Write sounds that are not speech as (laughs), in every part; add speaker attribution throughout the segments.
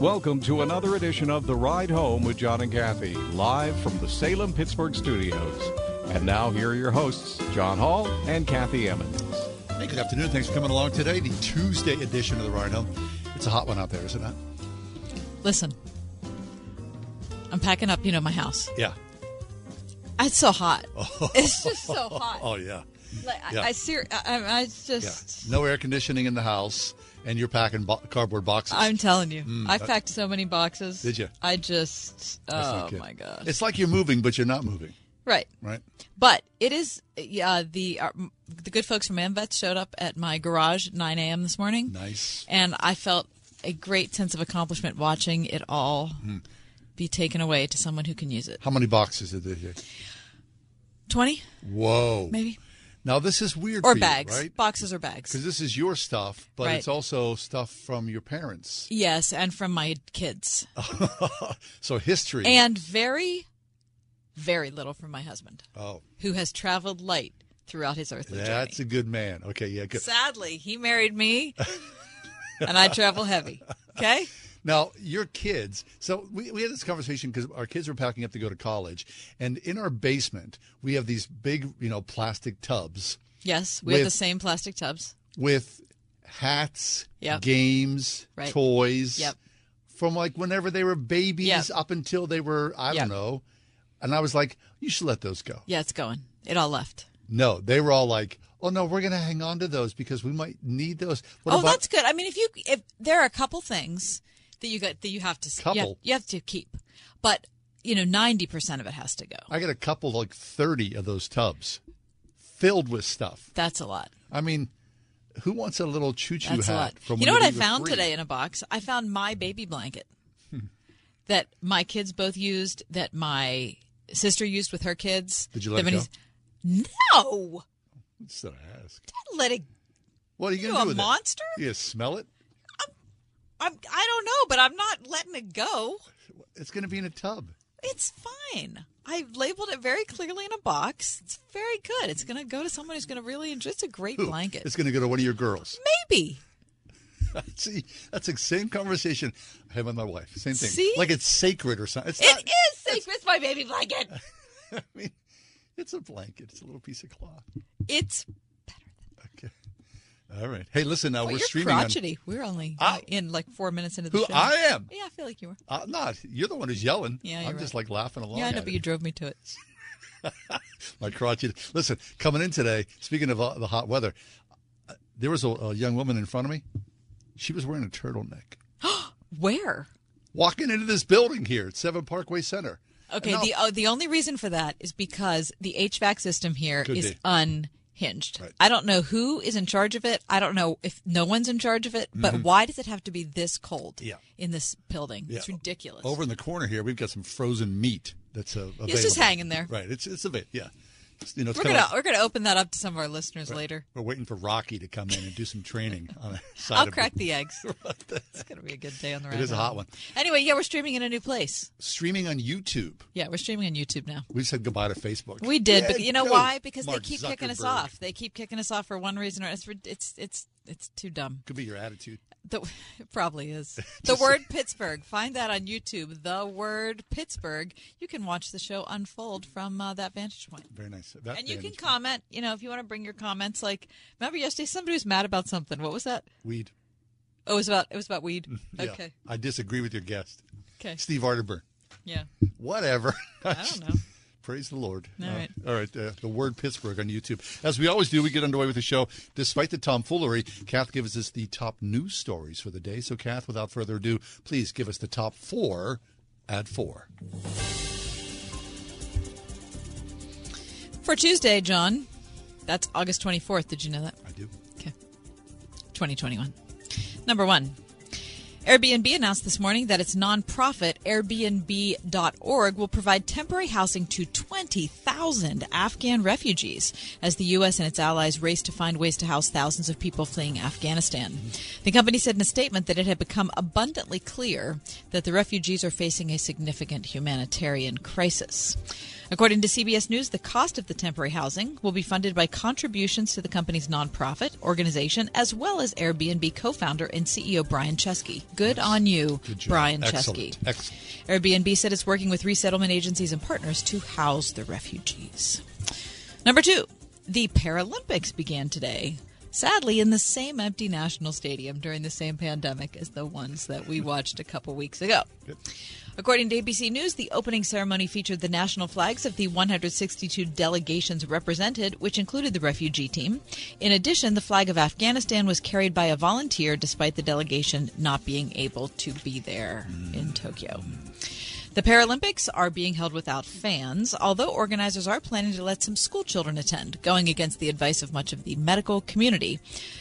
Speaker 1: Welcome to another edition of The Ride Home with John and Kathy, live from the Salem Pittsburgh studios. And now, here are your hosts, John Hall and Kathy Emmons.
Speaker 2: Hey, good afternoon. Thanks for coming along today, the Tuesday edition of The Ride Home. It's a hot one out there, isn't it?
Speaker 3: Listen, I'm packing up, you know, my house.
Speaker 2: Yeah.
Speaker 3: It's so hot. (laughs) Oh. It's just so hot.
Speaker 2: Oh, yeah.
Speaker 3: Like,
Speaker 2: yeah.
Speaker 3: I, I ser- I, I
Speaker 2: Yeah.
Speaker 3: just,
Speaker 2: No air conditioning in the house, and you're packing bo- cardboard boxes.
Speaker 3: I'm telling you, I
Speaker 2: that-
Speaker 3: packed so many boxes.
Speaker 2: Did you?
Speaker 3: I just, oh my gosh.
Speaker 2: It's like you're moving, but you're not moving,
Speaker 3: right.
Speaker 2: right?
Speaker 3: But it is, uh, the uh, the good folks from Amvets showed up at my garage at 9 a.m. this morning.
Speaker 2: Nice.
Speaker 3: And I felt a great sense of accomplishment watching it all
Speaker 2: Hmm.
Speaker 3: be taken away to someone who can use it.
Speaker 2: How many boxes did they take?
Speaker 3: 20,
Speaker 2: Whoa.
Speaker 3: maybe?
Speaker 2: Now, this is weird
Speaker 3: Or
Speaker 2: for you, right?
Speaker 3: Boxes or bags.
Speaker 2: Because this is your stuff, but
Speaker 3: Right.
Speaker 2: it's also stuff from your parents.
Speaker 3: Yes, and from my kids. (laughs)
Speaker 2: So history.
Speaker 3: And very, very little from my husband,
Speaker 2: oh,
Speaker 3: who has traveled light throughout his earthly
Speaker 2: that's
Speaker 3: journey.
Speaker 2: That's a good man. Okay, yeah, good.
Speaker 3: Sadly, he married me, and I travel heavy. Okay? (laughs)
Speaker 2: Now, your kids. So we, we had this conversation because our kids were packing up to go to college, and in our basement we have these big, you know, plastic tubs
Speaker 3: Yes, we have the same plastic tubs.
Speaker 2: with hats,
Speaker 3: Yep.
Speaker 2: games,
Speaker 3: Right.
Speaker 2: toys,
Speaker 3: Yep.
Speaker 2: from like whenever they were babies
Speaker 3: Yep.
Speaker 2: up until they were I don't know. And I was like, you should let those go.
Speaker 3: Yeah, it's going. It all left.
Speaker 2: No, they were all like, oh no, we're gonna hang on to those because we might need those. What
Speaker 3: oh,
Speaker 2: about
Speaker 3: that's good. I mean, if you if there are a couple things that you got that you have to you have,
Speaker 2: Couple?
Speaker 3: you have to keep, but you know, ninety percent of it has to go.
Speaker 2: I got a couple like thirty of those tubs filled with stuff.
Speaker 3: That's a lot.
Speaker 2: I mean, who wants a little choo-choo
Speaker 3: That's a
Speaker 2: hat? From
Speaker 3: You know what I found
Speaker 2: three?
Speaker 3: today in a box? I found my baby blanket (laughs) that my kids both used, that my sister used with her kids.
Speaker 2: Did you let it
Speaker 3: he's- No,
Speaker 2: Just I'd ask.
Speaker 3: let it.
Speaker 2: What are you
Speaker 3: You
Speaker 2: gonna
Speaker 3: a
Speaker 2: do with
Speaker 3: monster?
Speaker 2: it? You gonna smell it?
Speaker 3: I'm. I don't know, but I'm not letting it go.
Speaker 2: It's gonna be in a tub.
Speaker 3: It's fine. I labeled it very clearly in a box. It's very good. It's going to go to someone who's going to really enjoy. It's a great
Speaker 2: Who?
Speaker 3: blanket.
Speaker 2: It's gonna go to one of your girls.
Speaker 3: Maybe. (laughs)
Speaker 2: See, that's the same conversation I have with my wife. Same thing.
Speaker 3: See?
Speaker 2: Like it's sacred or something. It's
Speaker 3: It
Speaker 2: not.
Speaker 3: is sacred. It's my baby blanket. (laughs)
Speaker 2: I mean, it's a blanket. It's a little piece of cloth.
Speaker 3: It's.
Speaker 2: All right. Hey, listen. Now
Speaker 3: well,
Speaker 2: we're streaming on.
Speaker 3: crotchety. We're only uh, in like four minutes into the
Speaker 2: Who
Speaker 3: show.
Speaker 2: I am?
Speaker 3: Yeah, I feel like you were.
Speaker 2: I'm not. You're the one who's yelling.
Speaker 3: Yeah,
Speaker 2: I'm
Speaker 3: you're
Speaker 2: just like laughing along.
Speaker 3: Yeah, I know, but
Speaker 2: it.
Speaker 3: you drove me to it. (laughs)
Speaker 2: my crotchety. Listen, coming in today, speaking of uh, the hot weather, uh, there was a, a young woman in front of me. She was wearing a turtleneck. (gasps)
Speaker 3: Where?
Speaker 2: Walking into this building here at Seven Parkway Center.
Speaker 3: Okay,
Speaker 2: No.
Speaker 3: the uh, the only reason for that is because the HVAC system here is
Speaker 2: be.
Speaker 3: Unhinged.
Speaker 2: Right.
Speaker 3: I don't know who is in charge of it. I don't know if no one's in charge of it. But why does it have to be this cold?
Speaker 2: Mm-hmm. Yeah.
Speaker 3: in this building, it's ridiculous.
Speaker 2: Over in the corner here, we've got some frozen meat that's uh, available.
Speaker 3: It's just hanging there.
Speaker 2: Right. It's it's available. Yeah. You know,
Speaker 3: we're gonna
Speaker 2: like-
Speaker 3: we're gonna open that up to some of our listeners later.
Speaker 2: we're waiting for Rocky to come in and do some training (laughs) on the side
Speaker 3: I'll crack the eggs. (laughs) it's gonna be a good day on the
Speaker 2: It is a hot one.
Speaker 3: Anyway, yeah, we're streaming in a new place.
Speaker 2: Streaming on YouTube.
Speaker 3: Yeah, we're streaming on YouTube now.
Speaker 2: We said goodbye to Facebook.
Speaker 3: We did,
Speaker 2: Yeah,
Speaker 3: but you know
Speaker 2: go,
Speaker 3: why? Because
Speaker 2: Mark
Speaker 3: they keep kicking us off. They keep kicking us off for one reason or it's it's it's it's too dumb.
Speaker 2: Could be your attitude.
Speaker 3: The, (laughs) it probably is. (laughs) The word Pittsburgh. Find that on YouTube. The word Pittsburgh. You can watch the show unfold from uh, that vantage point.
Speaker 2: Very nice. That
Speaker 3: And you can
Speaker 2: point.
Speaker 3: comment. You know, if you want to bring your comments, like remember yesterday, somebody was mad about something. What was that?
Speaker 2: Weed.
Speaker 3: Oh, it was about it was about weed.
Speaker 2: Yeah.
Speaker 3: Okay.
Speaker 2: I disagree with your guest,
Speaker 3: Okay.
Speaker 2: Steve Arterburn.
Speaker 3: Yeah.
Speaker 2: Whatever.
Speaker 3: I don't know. (laughs)
Speaker 2: Praise the Lord.
Speaker 3: All
Speaker 2: Uh, all right. Uh, the word Pittsburgh on YouTube. As we always do, we get underway with the show. Despite the tomfoolery, Kath gives us the top news stories for the day. So, Kath, without further ado, please give us the top four at four.
Speaker 3: For Tuesday, John, that's August 24th. Did you know that?
Speaker 2: I do.
Speaker 3: Okay. 2021. Number one. Airbnb announced this morning that its nonprofit Airbnb.org will provide temporary housing to 20,000 Afghan refugees as the U.S. and its allies race to find ways to house thousands of people fleeing Afghanistan. The company said in a statement that it had become abundantly clear that the refugees are facing a significant humanitarian crisis. According to CBS News, the cost of the temporary housing will be funded by contributions to the company's nonprofit organization, as well as Airbnb co founder and CEO Brian Chesky. Good on you,
Speaker 2: Good.
Speaker 3: Brian
Speaker 2: Excellent.
Speaker 3: Chesky.
Speaker 2: Excellent.
Speaker 3: Airbnb said it's working with resettlement agencies and partners to house the refugees. Number two, the Paralympics began today. Sadly, in the same empty national stadium during the same pandemic as the ones that we watched a couple weeks ago. According to ABC News, the opening ceremony featured the national flags of the 162 delegations represented, which included the refugee team. In addition, the flag of Afghanistan was carried by a volunteer despite the delegation not being able to be there in Tokyo. The Paralympics are being held without fans, although organizers are planning to let some school children attend, going against the advice of much of the medical community.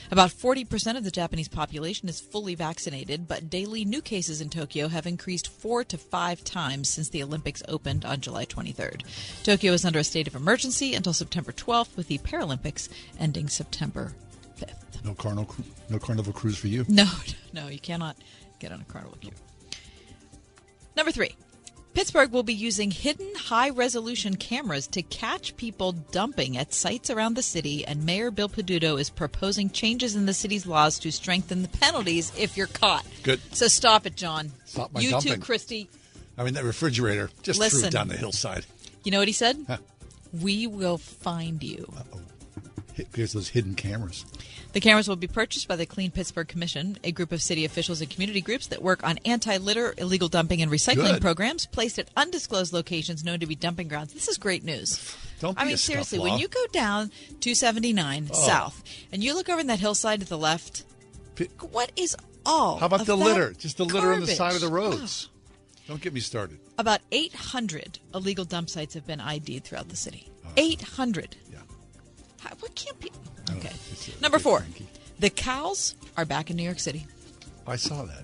Speaker 3: About 40% of the Japanese population is fully vaccinated, but daily new cases in Tokyo have increased four to five times since the Olympics opened on July 23rd. Tokyo is under a state of emergency until September 12th, with the Paralympics ending September 5th.
Speaker 2: No carnival, no carnival cruise for you.
Speaker 3: No, (laughs) no, you cannot get on a carnival cruise. Number three. Pittsburgh will be using hidden high resolution cameras to catch people dumping at sites around the city, and Mayor Bill Peduto is proposing changes in the city's laws to strengthen the penalties if you're caught.
Speaker 2: Good.
Speaker 3: So stop it, John.
Speaker 2: Stop my
Speaker 3: you
Speaker 2: dumping.
Speaker 3: too, Christy.
Speaker 2: I mean, that refrigerator just threw
Speaker 3: Listen.
Speaker 2: it down the hillside.
Speaker 3: You know what he said?
Speaker 2: Huh.
Speaker 3: We will find you.
Speaker 2: Hit- Here's those hidden cameras.
Speaker 3: The cameras will be purchased by the Clean Pittsburgh Commission, a group of city officials and community groups that work on anti litter, illegal dumping, and recycling
Speaker 2: Good.
Speaker 3: programs placed at undisclosed locations known to be dumping grounds. This is great news. (sighs)
Speaker 2: Don't
Speaker 3: I mean, seriously, when you go down 279 south and you look over in that hillside to the left, what is all?
Speaker 2: How about the litter? Just the litter on the side of the roads. (sighs) Don't get me started.
Speaker 3: About 800 illegal dump sites have been ID'd throughout the city.
Speaker 2: Uh-huh.
Speaker 3: 800. What can't be? Okay. Number four. The cows are back in New York City.
Speaker 2: I saw that.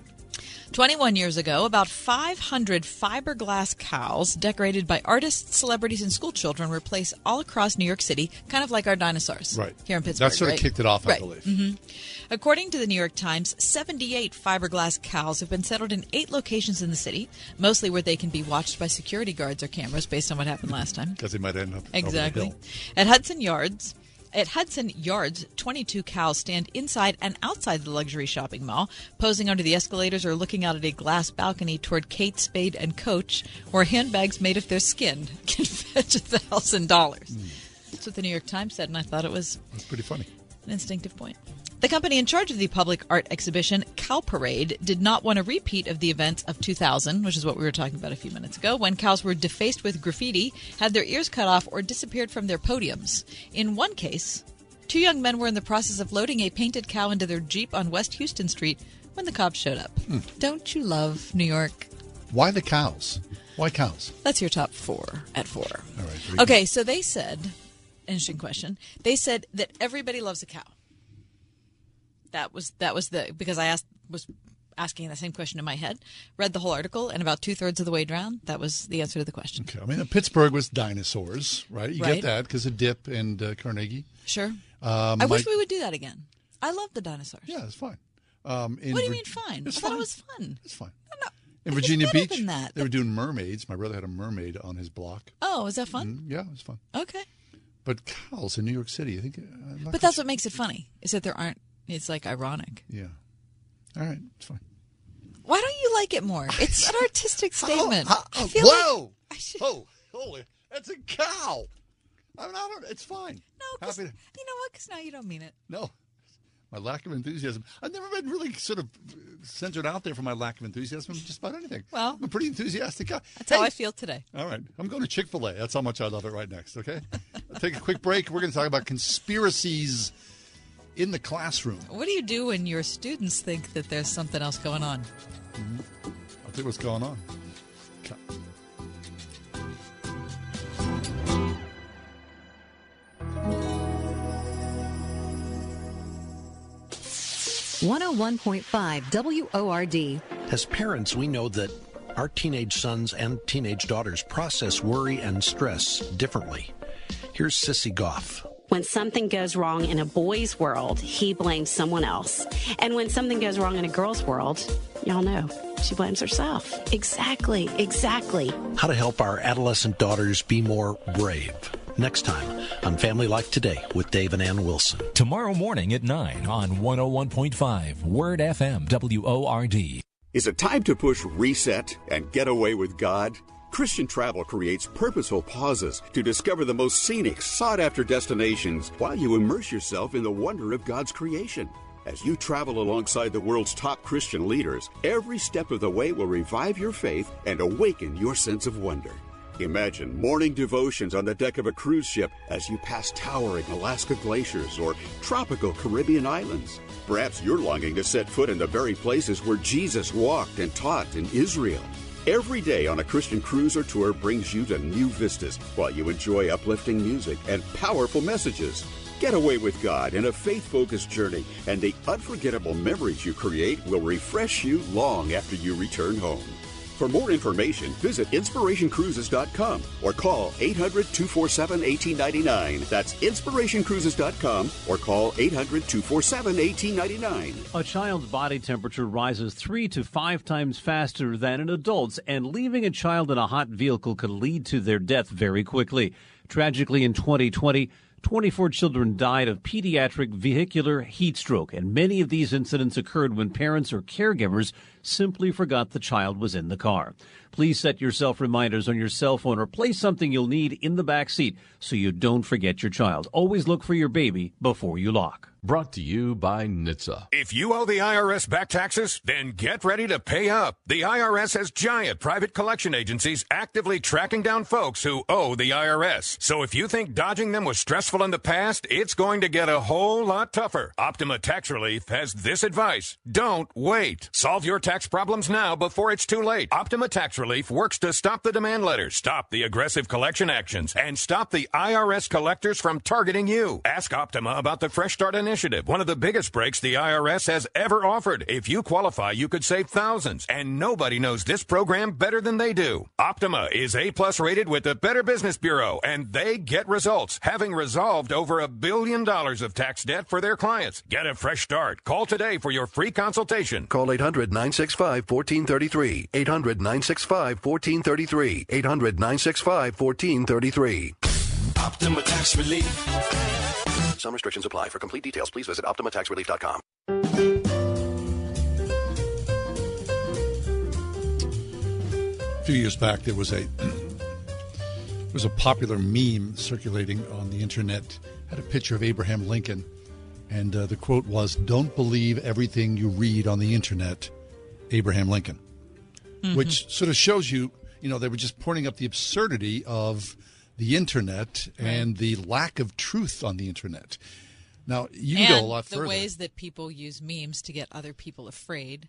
Speaker 3: 21 years ago, about 500 fiberglass cows decorated by artists, celebrities, and school children were placed all across New York City, kind of like our dinosaurs
Speaker 2: Right.
Speaker 3: here in Pittsburgh.
Speaker 2: That sort of
Speaker 3: right?
Speaker 2: kicked it off, I
Speaker 3: Right.
Speaker 2: believe.
Speaker 3: Mhm. According to the New York Times, 78 fiberglass cows have been settled in eight locations in the city, mostly where they can be watched by security guards or cameras based on what happened last time. (laughs)
Speaker 2: Because they might end up
Speaker 3: Exactly. At Hudson Yards, at Hudson Yards, 22 cows stand inside and outside the luxury shopping mall, posing under the escalators or looking out at a glass balcony toward Kate Spade and Coach, where handbags made of their skin (laughs) can fetch a thousand dollars. Hmm. That's what the New York Times said, and I thought it was
Speaker 2: That's pretty funny.
Speaker 3: an instinctive point. The company in charge of the public art exhibition, Cow Parade, did not want a repeat of the events of 2000, which is what we were talking about a few minutes ago, when cows were defaced with graffiti, had their ears cut off, or disappeared from their podiums. In one case, two young men were in the process of loading a painted cow into their Jeep on West Houston Street when the cops showed up. Hmm. Don't you love New York?
Speaker 2: Why the cows? Why cows?
Speaker 3: That's your top four at four.
Speaker 2: All right.
Speaker 3: Okay, so they said, interesting question. They said that everybody loves a cow. That was that was the because I asked was asking the same question in my head. Read the whole article, and about two thirds of the way down, that was the answer to the question.
Speaker 2: Okay. I mean, Pittsburgh was dinosaurs, right? You
Speaker 3: Right.
Speaker 2: get that because of Dip and uh, Carnegie.
Speaker 3: Sure.
Speaker 2: Um,
Speaker 3: I wish we would do that again. I love the dinosaurs.
Speaker 2: Yeah, it's fine. Um, in
Speaker 3: What do you
Speaker 2: Vir-
Speaker 3: mean fine?
Speaker 2: It's
Speaker 3: I thought
Speaker 2: fine.
Speaker 3: it was fun.
Speaker 2: It's fine.
Speaker 3: No,
Speaker 2: In Virginia Beach,
Speaker 3: than that.
Speaker 2: they were doing mermaids. My brother had a mermaid on his block.
Speaker 3: Oh, is that fun?
Speaker 2: Mm, yeah, it was fun.
Speaker 3: Okay.
Speaker 2: But cows in New York City, I think. I'm
Speaker 3: But that's what makes it funny. Is that there aren't. It's like ironic.
Speaker 2: Yeah. All right, it's fine.
Speaker 3: Why don't you like it more? It's an artistic (laughs)
Speaker 2: oh,
Speaker 3: statement.
Speaker 2: Oh,
Speaker 3: oh, like-
Speaker 2: whoa!
Speaker 3: I should-
Speaker 2: Oh, holy! That's a cow. I mean, I don't. It's fine.
Speaker 3: No, 'cause-
Speaker 2: Happy to,
Speaker 3: you know what? Because now you don't mean it.
Speaker 2: no. My lack of enthusiasm. I've never been really sort of censored out there for my lack of enthusiasm just about anything. (laughs)
Speaker 3: Well,
Speaker 2: I'm a pretty enthusiastic guy.
Speaker 3: That's
Speaker 2: Hey,
Speaker 3: how I feel today.
Speaker 2: All right. I'm going to Chick fil A. That's how much I love it right next, okay? I'll take a quick break. We're going to talk about conspiracies in the classroom.
Speaker 3: What do you do when your students think that there's something else going on?
Speaker 2: I'll tell you what's going on. Okay.
Speaker 4: 101.5 WORD.
Speaker 5: As parents, we know that our teenage sons and teenage daughters process worry and stress differently. Here's Sissy Goff.
Speaker 6: When something goes wrong in a boy's world, he blames someone else. And when something goes wrong in a girl's world, y'all know, She blames herself. Exactly, exactly.
Speaker 5: How to help our adolescent daughters be more brave. Next time on Family Life Today with Dave and Ann Wilson.
Speaker 7: Tomorrow morning at 9 on 101.5 Word FM WORD.
Speaker 8: Is it time to push reset and get away with God? Christian travel creates purposeful pauses to discover the most scenic, sought after destinations while you immerse yourself in the wonder of God's creation. As you travel alongside the world's top Christian leaders, every step of the way will revive your faith and awaken your sense of wonder. Imagine morning devotions on the deck of a cruise ship as you pass towering Alaska glaciers or tropical Caribbean islands. Perhaps you're longing to set foot in the very places where Jesus walked and taught in Israel. Every day on a Christian cruise or tour brings you to new vistas while you enjoy uplifting music and powerful messages. Get away with God in a faith focused journey, and the unforgettable memories you create will refresh you long after you return home. For more information, visit inspirationcruises.com or call 800 247 1899. That's inspirationcruises.com or call 800 247 1899.
Speaker 9: A child's body temperature rises three to five times faster than an adult's, and leaving a child in a hot vehicle could lead to their death very quickly. Tragically, in 2020, 24 children died of pediatric vehicular heat stroke, and many of these incidents occurred when parents or caregivers simply forgot the child was in the car. Please set yourself reminders on your cell phone or place something you'll need in the back seat so you don't forget your child. Always look for your baby before you lock.
Speaker 10: Brought to you by NHTSA.
Speaker 11: If you owe the IRS back taxes, then get ready to pay up. The IRS has giant private collection agencies actively tracking down folks who owe the IRS. So if you think dodging them was stressful in the past, it's going to get a whole lot tougher. Optima Tax Relief has this advice. Don't wait. Solve your tax problems now before it's too late. Optima Tax Relief works to stop the demand letters, stop the aggressive collection actions, and stop the IRS collectors from targeting you. Ask Optima about the Fresh Start Initiative Initiative, one of the biggest breaks the IRS has ever offered. If you qualify, you could save thousands, and nobody knows this program better than they do. Optima is A plus rated with the Better Business Bureau, and they get results, having resolved over a billion dollars of tax debt for their clients. Get a fresh start. Call today for your free consultation.
Speaker 12: Call 800 965 1433. 800 965 1433. 800 965 1433.
Speaker 13: Optima Tax Relief.
Speaker 12: Some restrictions apply. For complete details, please visit OptimaTaxRelief.com.
Speaker 2: A few years back, there was a (clears throat) there was a popular meme circulating on the internet. Had a picture of Abraham Lincoln, and uh, the quote was, "Don't believe everything you read on the internet." Abraham Lincoln, mm-hmm. which sort of shows you, you know, they were just pointing up the absurdity of the internet right. and the lack of truth on the internet. Now, you can
Speaker 3: and
Speaker 2: go a lot
Speaker 3: the
Speaker 2: further.
Speaker 3: The ways that people use memes to get other people afraid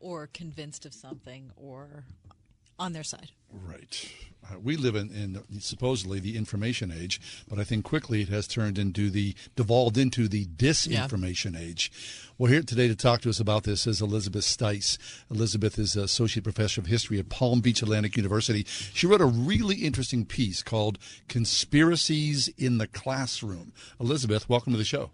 Speaker 3: or convinced of something or on their side.
Speaker 2: Right. Uh, we live in, in, supposedly the information age, but I think quickly it has turned into the devolved into the disinformation yeah. age. Well, here today to talk to us about this is Elizabeth Stice. Elizabeth is associate professor of history at Palm Beach Atlantic University. She wrote a really interesting piece called "Conspiracies in the Classroom." Elizabeth, welcome to the show.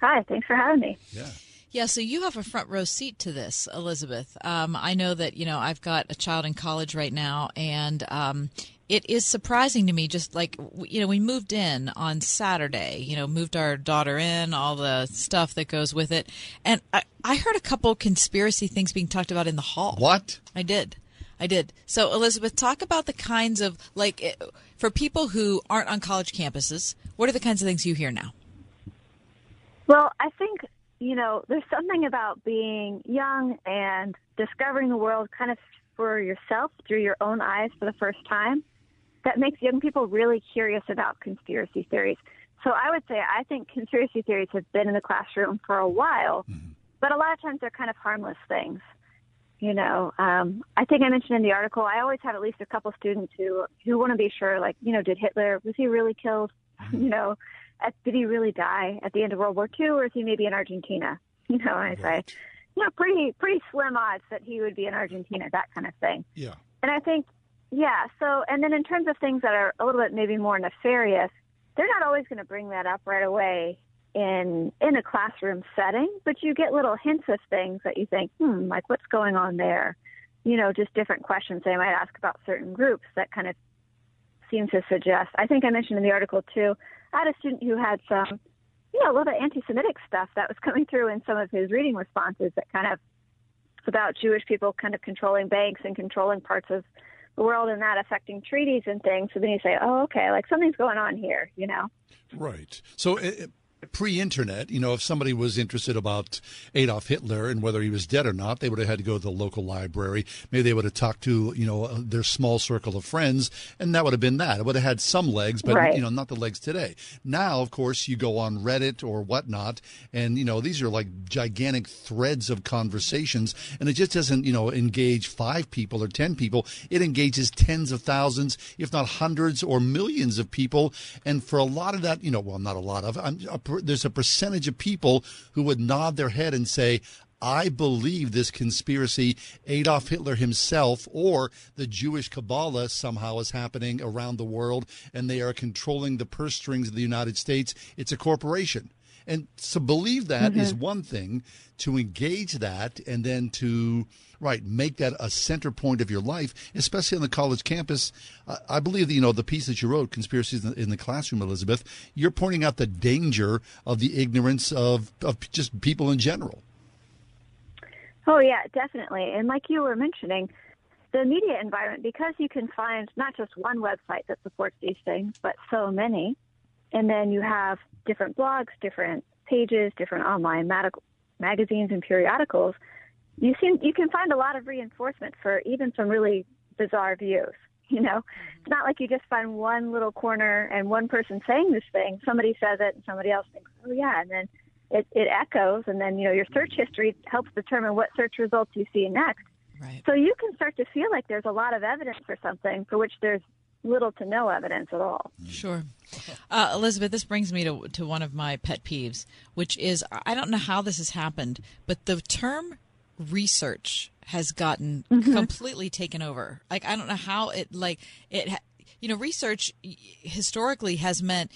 Speaker 14: Hi, thanks for having me.
Speaker 2: Yeah.
Speaker 3: Yeah, so you have a front row seat to this, Elizabeth. Um, I know that you know I've got a child in college right now, and um, it is surprising to me. Just like you know, we moved in on Saturday. You know, moved our daughter in, all the stuff that goes with it, and I, I heard a couple conspiracy things being talked about in the hall.
Speaker 2: What?
Speaker 3: I did. I did. So, Elizabeth, talk about the kinds of like eh, for people who aren't on college campuses. What are the kinds of things you hear now?
Speaker 14: Well, I think you know, there's something about being young and discovering the world kind of for yourself through your own eyes for the first time that makes young people really curious about conspiracy theories. So I would say I think conspiracy theories have been in the classroom for a while, mm-hmm. but a lot of times they're kind of harmless things. You know, um, I think I mentioned in the article I always have at least a couple students who who want to be sure, like, you know, did Hitler was he really killed? Mm-hmm. (laughs) You know, at, did he really die at the end of World War II, or is he maybe in Argentina? (laughs) You know, I say, you know, pretty pretty slim odds that he would be in Argentina, that kind of thing.
Speaker 2: Yeah.
Speaker 14: And I think, yeah. So, and then in terms of things that are a little bit maybe more nefarious, they're not always going to bring that up right away in in a classroom setting, but you get little hints of things that you think, hmm, like what's going on there? You know, just different questions they might ask about certain groups that kind of seem to suggest. I think I mentioned in the article too. I had a student who had some, you know, a little bit anti-Semitic stuff that was (laughs) coming through in some of his reading responses that kind of about Jewish people kind of controlling banks and controlling parts of world and that affecting treaties and things. So then you say, oh, okay, like something's going on here, you know?
Speaker 2: Right. So uh, pre-internet, you know, if somebody was interested about Adolf Hitler and whether he was dead or not, they would have had to go to the local library. Maybe they would have talked to, you know, uh, their small circle of friends, and that would have been that. It would have had some legs, but
Speaker 14: Right.
Speaker 2: you know, not the legs today. Now, of course, you go on Reddit or whatnot, and you know, these are like gigantic threads of conversations, and it just doesn't, you know, engage five people or ten people. It engages tens of thousands, if not hundreds or millions of people, and for a lot of that, you know, well, not a lot of, I'm, a, there's a percentage of people who would nod their head and say. I believe this conspiracy, Adolf Hitler himself or the Jewish Kabbalah somehow is happening around the world and they are controlling the purse strings of the United States. It's a corporation. And to believe that is
Speaker 15: Mhm.
Speaker 2: one thing, to engage that and then to, right, make that a center point of your life, especially on the college campus. I I believe that, you know, the piece that you wrote, Conspiracies in the, in the Classroom, Elizabeth, you're pointing out the danger of the ignorance of, of just people in general.
Speaker 14: Oh yeah, definitely. And like you were mentioning, the media environment because you can find not just one website that supports these things, but so many. And then you have different blogs, different pages, different online mag- magazines and periodicals. You seem you can find a lot of reinforcement for even some really bizarre views. (laughs) You know, mm-hmm. it's not like you just find one little corner and one person saying this thing. Somebody says it, and somebody else thinks, "Oh yeah," and then it, it echoes, and then you know your search history helps determine what search results you see next.
Speaker 3: Right.
Speaker 14: So you can start to feel like there's a lot of evidence for something for which there's little to no evidence at all.
Speaker 3: Sure. Uh, Elizabeth, this brings me to, to one of my pet peeves, which is I don't know how this has happened, but the term research has gotten completely taken over. Like, I don't know how it, like, it, you know, research historically has meant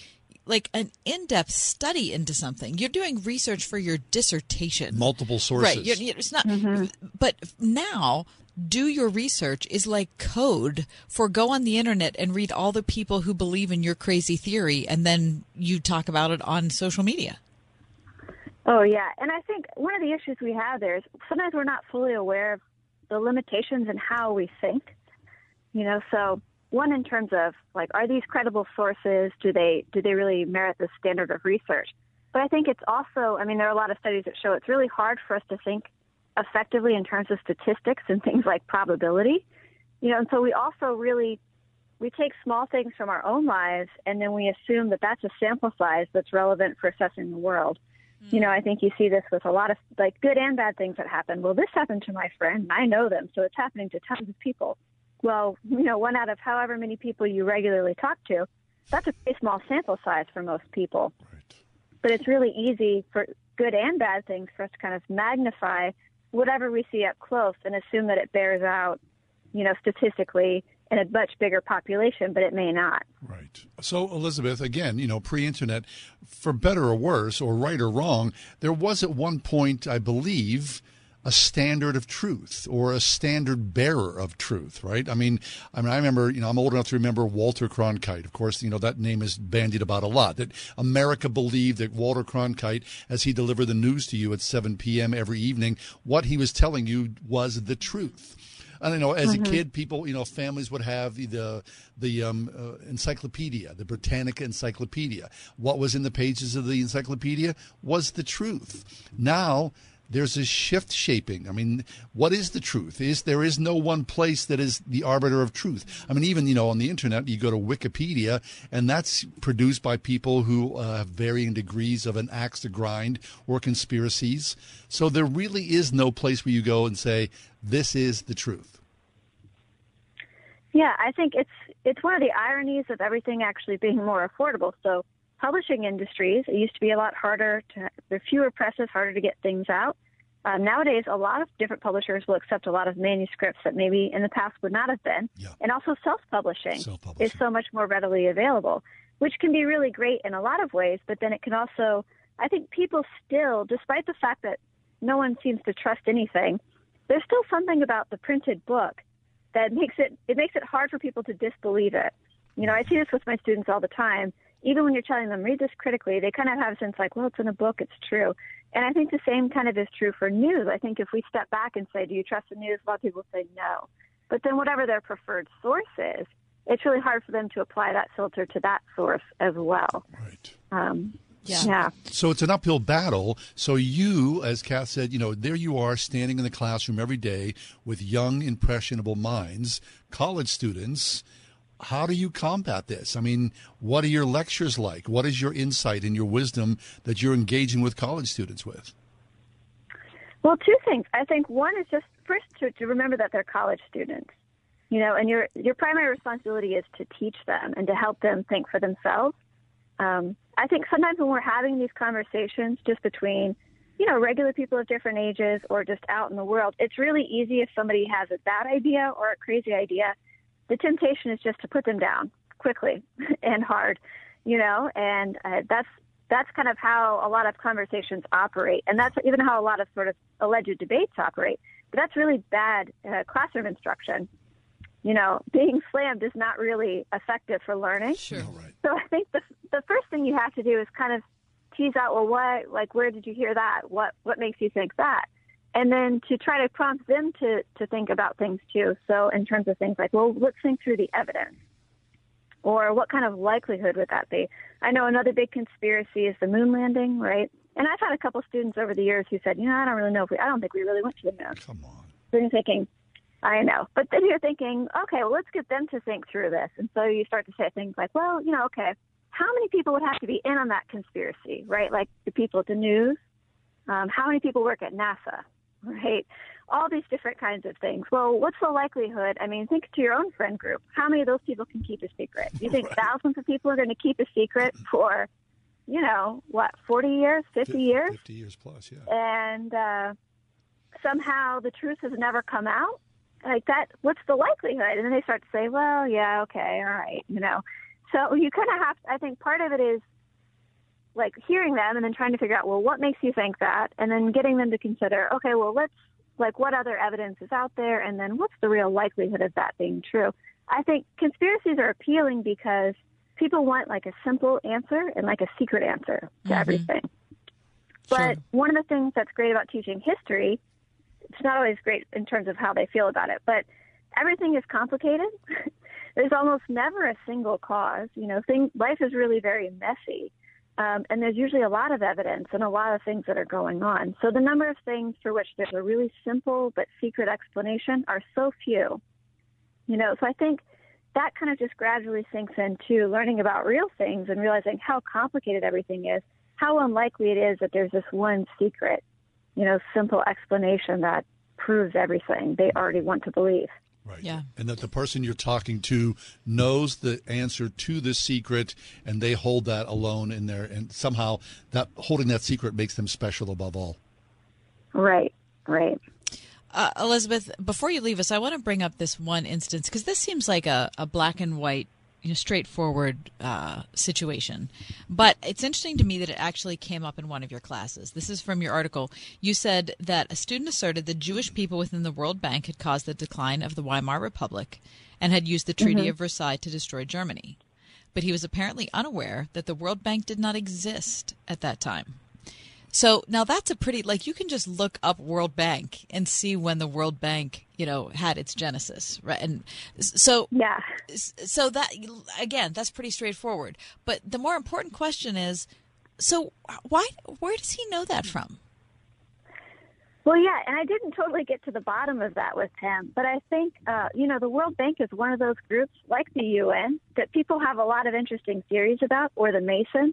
Speaker 3: like an in-depth study into something. You're doing research for your dissertation.
Speaker 2: Multiple sources.
Speaker 3: Right. You're, you're- it's not. Mm-hmm. But now, do your research is like code for go on the internet and read all the people who believe in your crazy theory, and then you talk about it on social media.
Speaker 14: Oh yeah, and I think one of the issues we have there is sometimes we're not fully aware of the limitations in how we think. You know, so one in terms of like, are these credible sources? Do they do they really merit the standard of research? But I think it's also, I mean, there are a lot of studies that show it's really hard for us to think effectively in terms of statistics and things like probability. You know, and so we also really we take small things from our own lives and then we assume that that's a sample size that's relevant for assessing the world. Hmm. You know, I think you see this with a lot of like good and bad things that happen. Well, this happened to my friend, and I know them, so it's happening to tons of people. Well, you know, one out of however many people you regularly talk to, that's a pretty small sample size for most people. But it's really easy for good and bad things for us to kind of magnify whatever we see up close and assume that it bears out, you know, statistically in a much bigger population, but it may not. Right.
Speaker 2: So, Elizabeth, again, you know, pre internet, for better or worse, or right or wrong, there was at one point, I believe, a standard of truth or a standard bearer of truth, right? I mean, I mean, I remember, you know, I'm old enough to remember Walter Cronkite. Of course, you know, that name is bandied about a lot. That America believed that Walter Cronkite, as he delivered the news to you at 7 p.m. every evening, what he was telling you was the truth. I don't know. As
Speaker 15: Mhm.
Speaker 2: a kid, people, you know, families would have the the um, uh, encyclopedia, the Britannica Encyclopedia. What was in the pages of the encyclopedia was the truth. Now there's a shift shaping. I mean, what is the truth? Is there is no one place that is the arbiter of truth? I mean, even you know on the internet, you go to Wikipedia, and that's produced by people who uh, have varying degrees of an axe to grind or conspiracies. So there really is no place where you go and say this is the truth.
Speaker 14: Yeah, I think it's it's one of the ironies of everything actually being more affordable. So, publishing industries, it used to be a lot harder to there are fewer presses, harder to get things out. Uh, nowadays, a lot of different publishers will accept a lot of manuscripts that maybe in the past would not have been. And also, self-publishing, is so much more readily available, which can be really great in a lot of ways. But then it can also I think people still, despite the fact that no one seems to trust anything, there's still something about the printed book that makes it it makes it hard for people to disbelieve it. You know, I see this with my students all the time. Even when you're telling them read this critically, they kind of have a sense like, well, it's in a book, it's true. And I think the same kind of is true for news. I think if we step back and say, do you trust the news? A lot of people say no. But then whatever their preferred source is, it's really hard for them to apply that filter to that source as well.
Speaker 2: Right.
Speaker 14: Um,
Speaker 3: Yeah.
Speaker 14: yeah.
Speaker 2: So it's an uphill battle. So you, as Kath said, you know, there you are standing in the classroom every day with young, impressionable minds, college students. How do you combat this? I mean, what are your lectures like? What is your insight and your wisdom that you're engaging with college students with?
Speaker 14: Well, two things. I think one is just first to, to remember that they're college students, you know, and your your primary responsibility is to teach them and to help them think for themselves. Um, I think sometimes when we're having these conversations just between, you know, regular people of different ages or just out in the world, it's really easy if somebody has a bad idea or a crazy idea. The temptation is just to put them down quickly (laughs) and hard, you know, and uh, that's that's kind of how a lot of conversations operate, and that's even how a lot of sort of alleged debates operate. But that's really bad uh, classroom instruction. You know, being slammed is not really effective for learning.
Speaker 3: Sure.
Speaker 14: So I think the the first thing you have to do is kind of tease out, well, what, like, where did you hear that? What what makes you think that? And then to try to prompt them to to think about things too. So in terms of things like, well, let's think through the evidence, or what kind of likelihood would that be? I know another big conspiracy is the moon landing, right? And I've had a couple students over the years who said, you know, I don't really know if we, I don't think we really went to the moon.
Speaker 2: Come on.
Speaker 14: Then you're thinking, I know. But then you're thinking, okay, well, let's get them to think through this. And so you start to say things like, well, you know, okay, how many people would have to be in on that conspiracy, right? Like the people at the news. Um, how many people work at NASA, (laughs) right? All these different kinds of things. Well, what's the likelihood? I mean, think to your own friend group. How many of those people can keep a secret? You think (laughs) thousands of people are going to keep a secret for, you know, what, 40 years, 50 years?
Speaker 2: 50 years plus, yeah.
Speaker 14: and uh, somehow the truth has never come out like that what's the likelihood and then they start to say well yeah okay all right you know so you kind of have to, i think part of it is like hearing them and then trying to figure out well what makes you think that and then getting them to consider okay well let's like what other evidence is out there and then what's the real likelihood of that being true i think conspiracies are appealing because people want like a simple answer and like a secret answer to mm-hmm. everything but one of the things that's great about teaching history, it's not always great in terms of how they feel about it, but everything is complicated. (laughs) there's almost never a single cause. You know, thing, life is really very messy. Um, and there's usually a lot of evidence and a lot of things that are going on. So the number of things for which there's a really simple but secret explanation are so few. You know, so I think that kind of just gradually sinks into learning about real things and realizing how complicated everything is, how unlikely it is that there's this one secret, you know, simple explanation that proves everything they already want to believe.
Speaker 2: Right.
Speaker 3: Yeah.
Speaker 2: And that the person you're talking to knows the answer to the secret and they hold that alone in there and somehow that holding that secret makes them special above all.
Speaker 14: Right, right.
Speaker 3: Uh, Elizabeth, before you leave us, I want to bring up this one instance because this seems like a, a black and white, you know, straightforward uh, situation. But it's interesting to me that it actually came up in one of your classes. This is from your article. You said that a student asserted that Jewish people within the World Bank had caused the decline of the Weimar Republic and had used the Treaty
Speaker 14: Mhm.
Speaker 3: of Versailles to destroy Germany. But he was apparently unaware that the World Bank did not exist at that time. So now that's a pretty like you can just look up World Bank and see when the World Bank you know had its genesis, right? And so
Speaker 14: yeah,
Speaker 3: so that again that's pretty straightforward. But the more important question is, so why where does he know that from?
Speaker 14: Well, yeah, and I didn't totally get to the bottom of that with him, but I think, uh, you know, the World Bank is one of those groups, like the UN, that people have a lot of interesting theories about, or the Masons.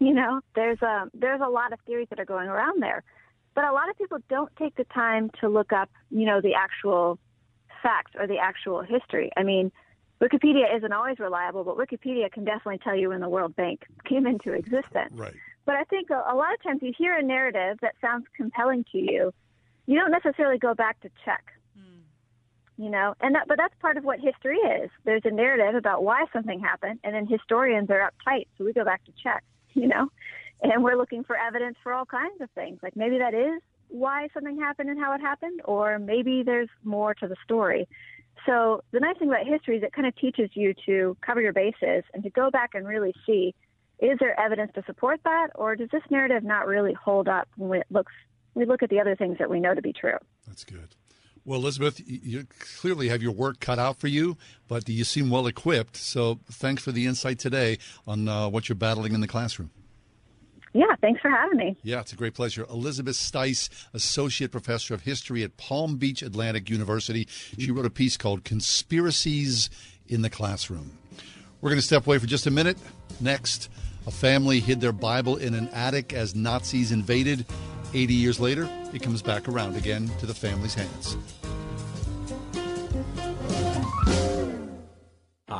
Speaker 14: (laughs) You know, there's a there's a lot of theories that are going around there, but a lot of people don't take the time to look up, you know, the actual facts or the actual history. I mean, Wikipedia isn't always reliable, but Wikipedia can definitely tell you when the World Bank (laughs) came into existence.
Speaker 2: Right.
Speaker 14: But I think a, a lot of times you hear a narrative that sounds compelling to you, you don't necessarily go back to check. Hmm. You know, and that, but that's part of what history is. There's a narrative about why something happened, and then historians are uptight, so we go back to check. You know, and we're looking for evidence for all kinds of things. Like maybe that is why something happened and how it happened, or maybe there's more to the story. So the nice thing about history is it kind of teaches you to cover your bases and to go back and really see is there evidence to support that, or does this narrative not really hold up when it looks we look at the other things that we know to be true.
Speaker 2: That's good. Well, Elizabeth, you clearly have your work cut out for you, but you seem well equipped. So thanks for the insight today on uh, what you're battling in the classroom.
Speaker 14: Yeah, thanks for having me.
Speaker 2: Yeah, it's a great pleasure. Elizabeth Stice, Associate Professor of History at Palm Beach Atlantic University. She wrote a piece called Conspiracies in the Classroom. We're going to step away for just a minute. Next, a family hid their Bible in an attic as Nazis invaded. 80 years later, it comes back around again to the family's hands.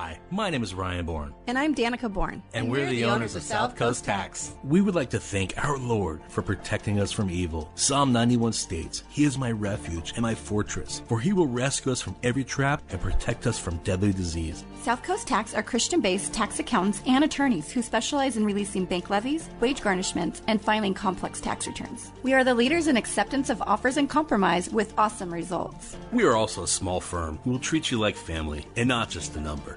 Speaker 15: Hi, my name is Ryan Bourne.
Speaker 16: And I'm Danica Bourne.
Speaker 15: And, and we're, we're, the, owners, of South Coast Tax. We would like to thank our Lord for protecting us from evil. Psalm 91 states, He is my refuge and my fortress, for He will rescue us from every trap and protect us from deadly disease.
Speaker 16: South Coast Tax are Christian based tax accountants and attorneys who specialize in releasing bank levies, wage garnishments, and filing complex tax returns. We are the leaders in acceptance of offers and compromise with awesome results.
Speaker 15: We are also a small firm who will treat you like family and not just a number.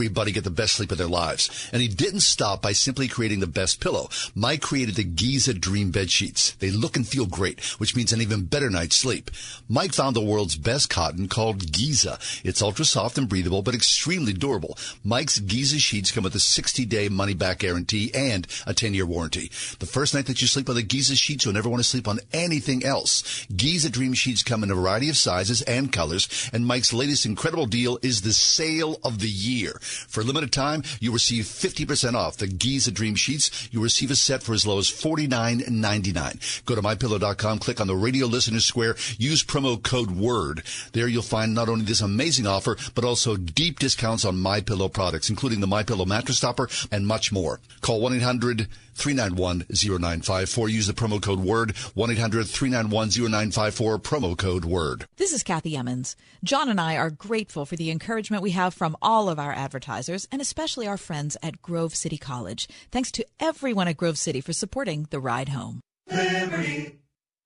Speaker 2: everybody get the best sleep of their lives. And he didn't stop by simply creating the best pillow. Mike created the Giza Dream Bed Sheets. They look and feel great, which means an even better night's sleep. Mike found the world's best cotton called Giza. It's ultra soft and breathable, but extremely durable. Mike's Giza sheets come with a 60 day money back guarantee and a 10 year warranty. The first night that you sleep on the Giza sheets, you'll never want to sleep on anything else. Giza Dream Sheets come in a variety of sizes and colors, and Mike's latest incredible deal is the sale of the year. For a limited time, you receive 50% off the Giza Dream Sheets. You receive a set for as low as $49.99. Go to mypillow.com, click on the radio listener square, use promo code WORD. There you'll find not only this amazing offer, but also deep discounts on My Pillow products, including the My Pillow mattress topper and much more. Call 1-800 391 0954. Use the promo code WORD, 1 800 391 0954, promo code WORD.
Speaker 3: This is Kathy Emmons. John and I are grateful for the encouragement we have from all of our advertisers and especially our friends at Grove City College. Thanks to everyone at Grove City for supporting the ride home.
Speaker 17: Liberty.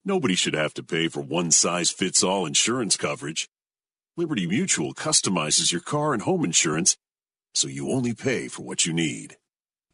Speaker 17: Nobody should have to pay for one size fits all insurance coverage. Liberty Mutual customizes your car and home insurance so you only pay for what you need.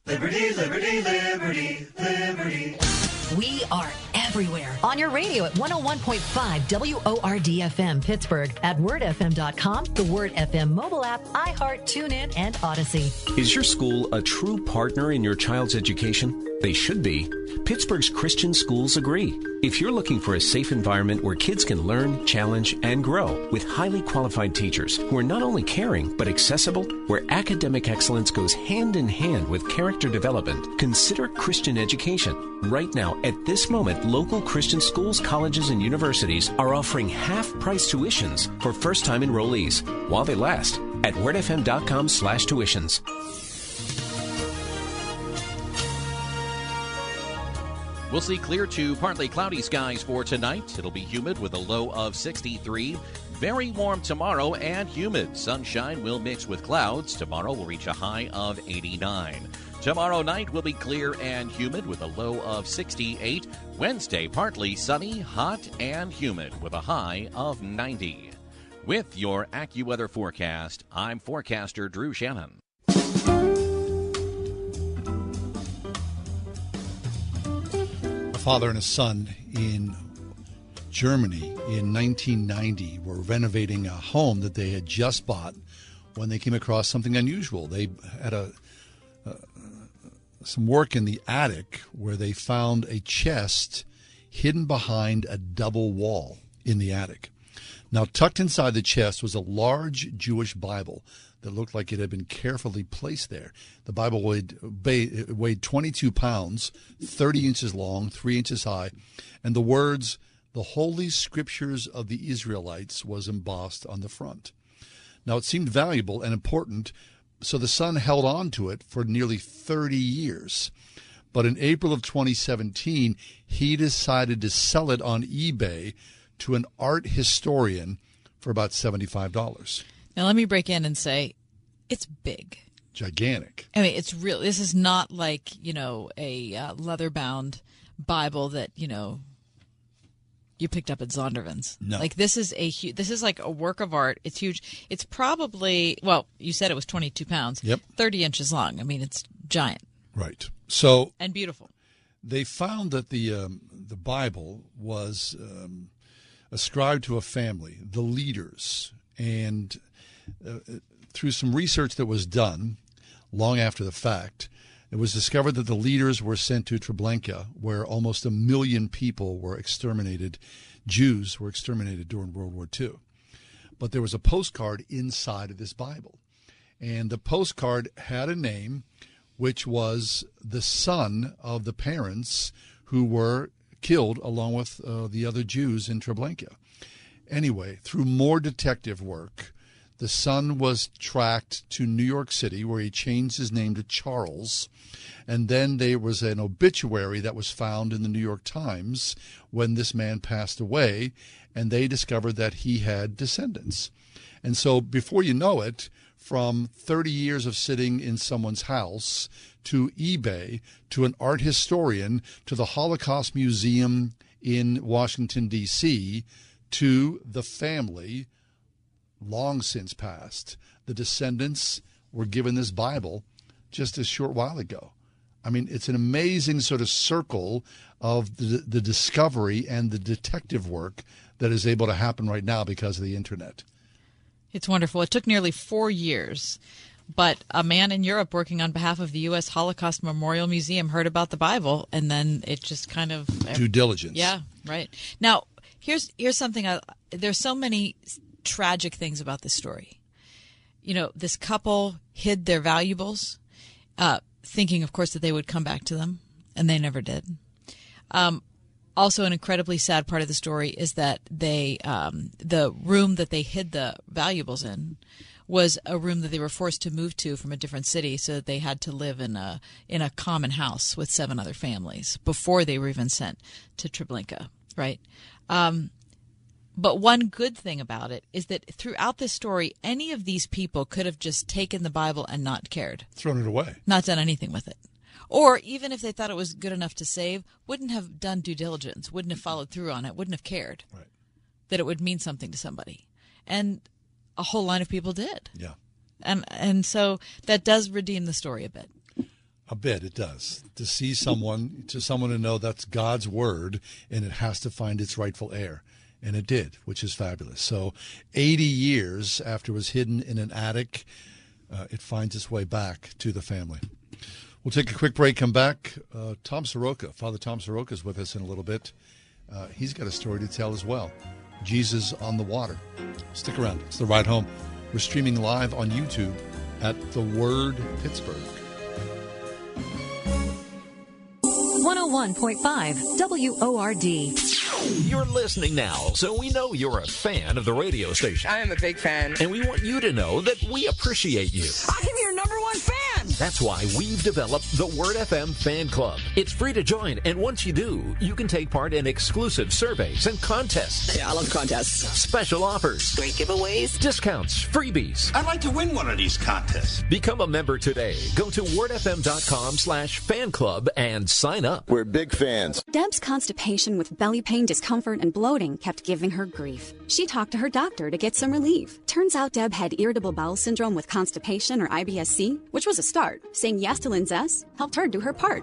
Speaker 18: Liberty, liberty, liberty, liberty.
Speaker 4: We are everywhere on your radio at 101.5 WORD FM Pittsburgh, at wordfm.com, the Word FM mobile app, iHeart, TuneIn, and Odyssey.
Speaker 19: Is your school a true partner in your child's education? They should be. Pittsburgh's Christian schools agree. If you're looking for a safe environment where kids can learn, challenge, and grow with highly qualified teachers who are not only caring but accessible, where academic excellence goes hand in hand with character development, consider Christian education. Right now, at this moment, local Christian schools, colleges, and universities are offering half price tuitions for first time enrollees while they last at wordfm.com slash tuitions.
Speaker 20: We'll see clear to partly cloudy skies for tonight. It'll be humid with a low of 63. Very warm tomorrow and humid. Sunshine will mix with clouds. Tomorrow will reach a high of 89. Tomorrow night will be clear and humid with a low of 68. Wednesday, partly sunny, hot, and humid with a high of 90. With your AccuWeather forecast, I'm forecaster Drew Shannon.
Speaker 2: A father and a son in Germany in 1990 were renovating a home that they had just bought when they came across something unusual. They had a uh, some work in the attic where they found a chest hidden behind a double wall in the attic. Now, tucked inside the chest was a large Jewish Bible that looked like it had been carefully placed there. The Bible weighed, weighed 22 pounds, 30 inches long, 3 inches high, and the words, the Holy Scriptures of the Israelites, was embossed on the front. Now, it seemed valuable and important, so the son held on to it for nearly 30 years. But in April of 2017, he decided to sell it on eBay to an art historian for about $75.
Speaker 3: Now, let me break in and say it's big.
Speaker 2: Gigantic.
Speaker 3: I mean, it's real. This is not like, you know, a uh, leather bound Bible that, you know, you picked up at Zondervan's.
Speaker 2: No.
Speaker 3: Like this is a hu- this is like a work of art. It's huge. It's probably well, you said it was 22 pounds.
Speaker 2: Yep.
Speaker 3: 30 inches long. I mean, it's giant
Speaker 2: Right. So
Speaker 3: and beautiful.
Speaker 2: they found that the um, the Bible was um, ascribed to a family, the leaders, and uh, through some research that was done long after the fact, it was discovered that the leaders were sent to Treblinka, where almost a million people were exterminated. Jews were exterminated during World War II. But there was a postcard inside of this Bible, and the postcard had a name which was the son of the parents who were killed along with uh, the other Jews in Treblinka. Anyway, through more detective work, the son was tracked to New York City where he changed his name to Charles. And then there was an obituary that was found in the New York Times when this man passed away, and they discovered that he had descendants. And so before you know it, from 30 years of sitting in someone's house to eBay to an art historian to the Holocaust Museum in Washington, D.C., to the family long since passed. The descendants were given this Bible just a short while ago. I mean, it's an amazing sort of circle of the, the discovery and the detective work that is able to happen right now because of the internet.
Speaker 3: It's wonderful. It took nearly four years, but a man in Europe working on behalf of the U.S. Holocaust Memorial Museum heard about the Bible, and then it just kind of
Speaker 2: Due diligence.
Speaker 3: Yeah, right. Now, here's here's something. I, there's so many tragic things about this story. You know, this couple hid their valuables, uh, thinking, of course, that they would come back to them, and they never did. Um, also, an incredibly sad part of the story is that they, um, the room that they hid the valuables in, was a room that they were forced to move to from a different city, so that they had to live in a in a common house with seven other families before they were even sent to Treblinka. Right. Um, but one good thing about it is that throughout this story, any of these people could have just taken the Bible and not cared,
Speaker 2: Thrown it away.
Speaker 3: not done anything with it. Or even if they thought it was good enough to save, wouldn't have done due diligence, wouldn't have followed through on it, wouldn't have cared
Speaker 2: right.
Speaker 3: that it would mean something to somebody. And a whole line of people did.
Speaker 2: Yeah.
Speaker 3: And and so that does redeem the story a bit.
Speaker 2: A bit, it does. To see someone, to someone to know that's God's word and it has to find its rightful heir. And it did, which is fabulous. So, 80 years after it was hidden in an attic, uh, it finds its way back to the family. We'll take a quick break, come back. Uh, Tom Soroka, Father Tom Soroka is with us in a little bit. Uh, he's got a story to tell as well. Jesus on the water. Stick around. It's the ride home. We're streaming live on YouTube at The Word Pittsburgh.
Speaker 4: 101.5 WORD.
Speaker 7: You're listening now, so we know you're a fan of the radio station.
Speaker 21: I am a big fan.
Speaker 7: And we want you to know that we appreciate you.
Speaker 21: I'm your number one fan.
Speaker 7: That's why we've developed the Word FM Fan Club. It's free to join, and once you do, you can take part in exclusive surveys and contests.
Speaker 21: Yeah, I love contests.
Speaker 7: Special offers.
Speaker 21: Great giveaways.
Speaker 7: Discounts, freebies.
Speaker 13: I'd like to win one of these contests.
Speaker 7: Become a member today. Go to wordfm.com slash fan club and sign up.
Speaker 22: We're big fans.
Speaker 23: Deb's constipation with belly pain, discomfort, and bloating kept giving her grief. She talked to her doctor to get some relief. Turns out Deb had irritable bowel syndrome with constipation or IBSC, which was a start. Saying yes to Linzess helped her do her part.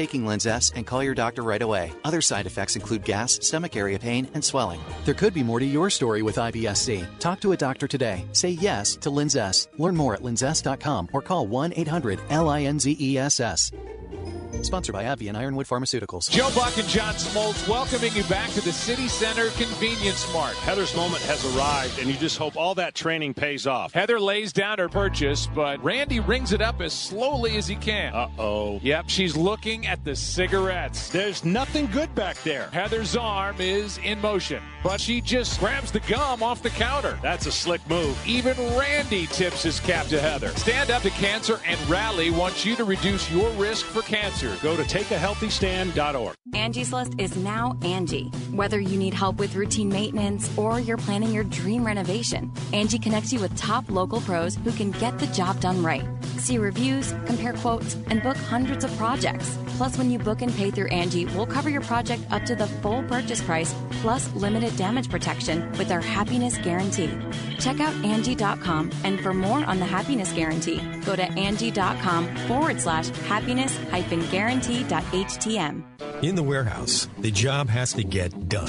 Speaker 24: Linzess and call your doctor right away. Other side effects include gas, stomach area pain, and swelling. There could be more to your story with IBS-C. Talk to a doctor today. Say yes to Linzess. Learn more at linzess.com or call 1-800-LINZESS. Sponsored by AbbVie and Ironwood Pharmaceuticals.
Speaker 25: Joe Buck and John Smoltz welcoming you back to the City Center Convenience Mart.
Speaker 22: Heather's moment has arrived, and you just hope all that training pays off.
Speaker 25: Heather lays down her purchase, but Randy rings it up as slowly as he can.
Speaker 22: Uh oh.
Speaker 25: Yep, she's looking at the cigarettes.
Speaker 22: There's nothing good back there.
Speaker 25: Heather's arm is in motion, but she just grabs the gum off the counter.
Speaker 22: That's a slick move.
Speaker 25: Even Randy tips his cap to Heather. Stand Up to Cancer and Rally wants you to reduce your risk for cancer.
Speaker 22: Go to takeahealthystand.org.
Speaker 26: Angie's List is now Angie. Whether you need help with routine maintenance or you're planning your dream renovation, Angie connects you with top local pros who can get the job done right. See reviews, compare quotes, and book hundreds of projects. Plus, when you book and pay through Angie, we'll cover your project up to the full purchase price plus limited damage protection with our happiness guarantee. Check out Angie.com and for more on the happiness guarantee, go to Angie.com forward slash happiness hyphen guarantee.htm.
Speaker 27: In the warehouse, the job has to get done.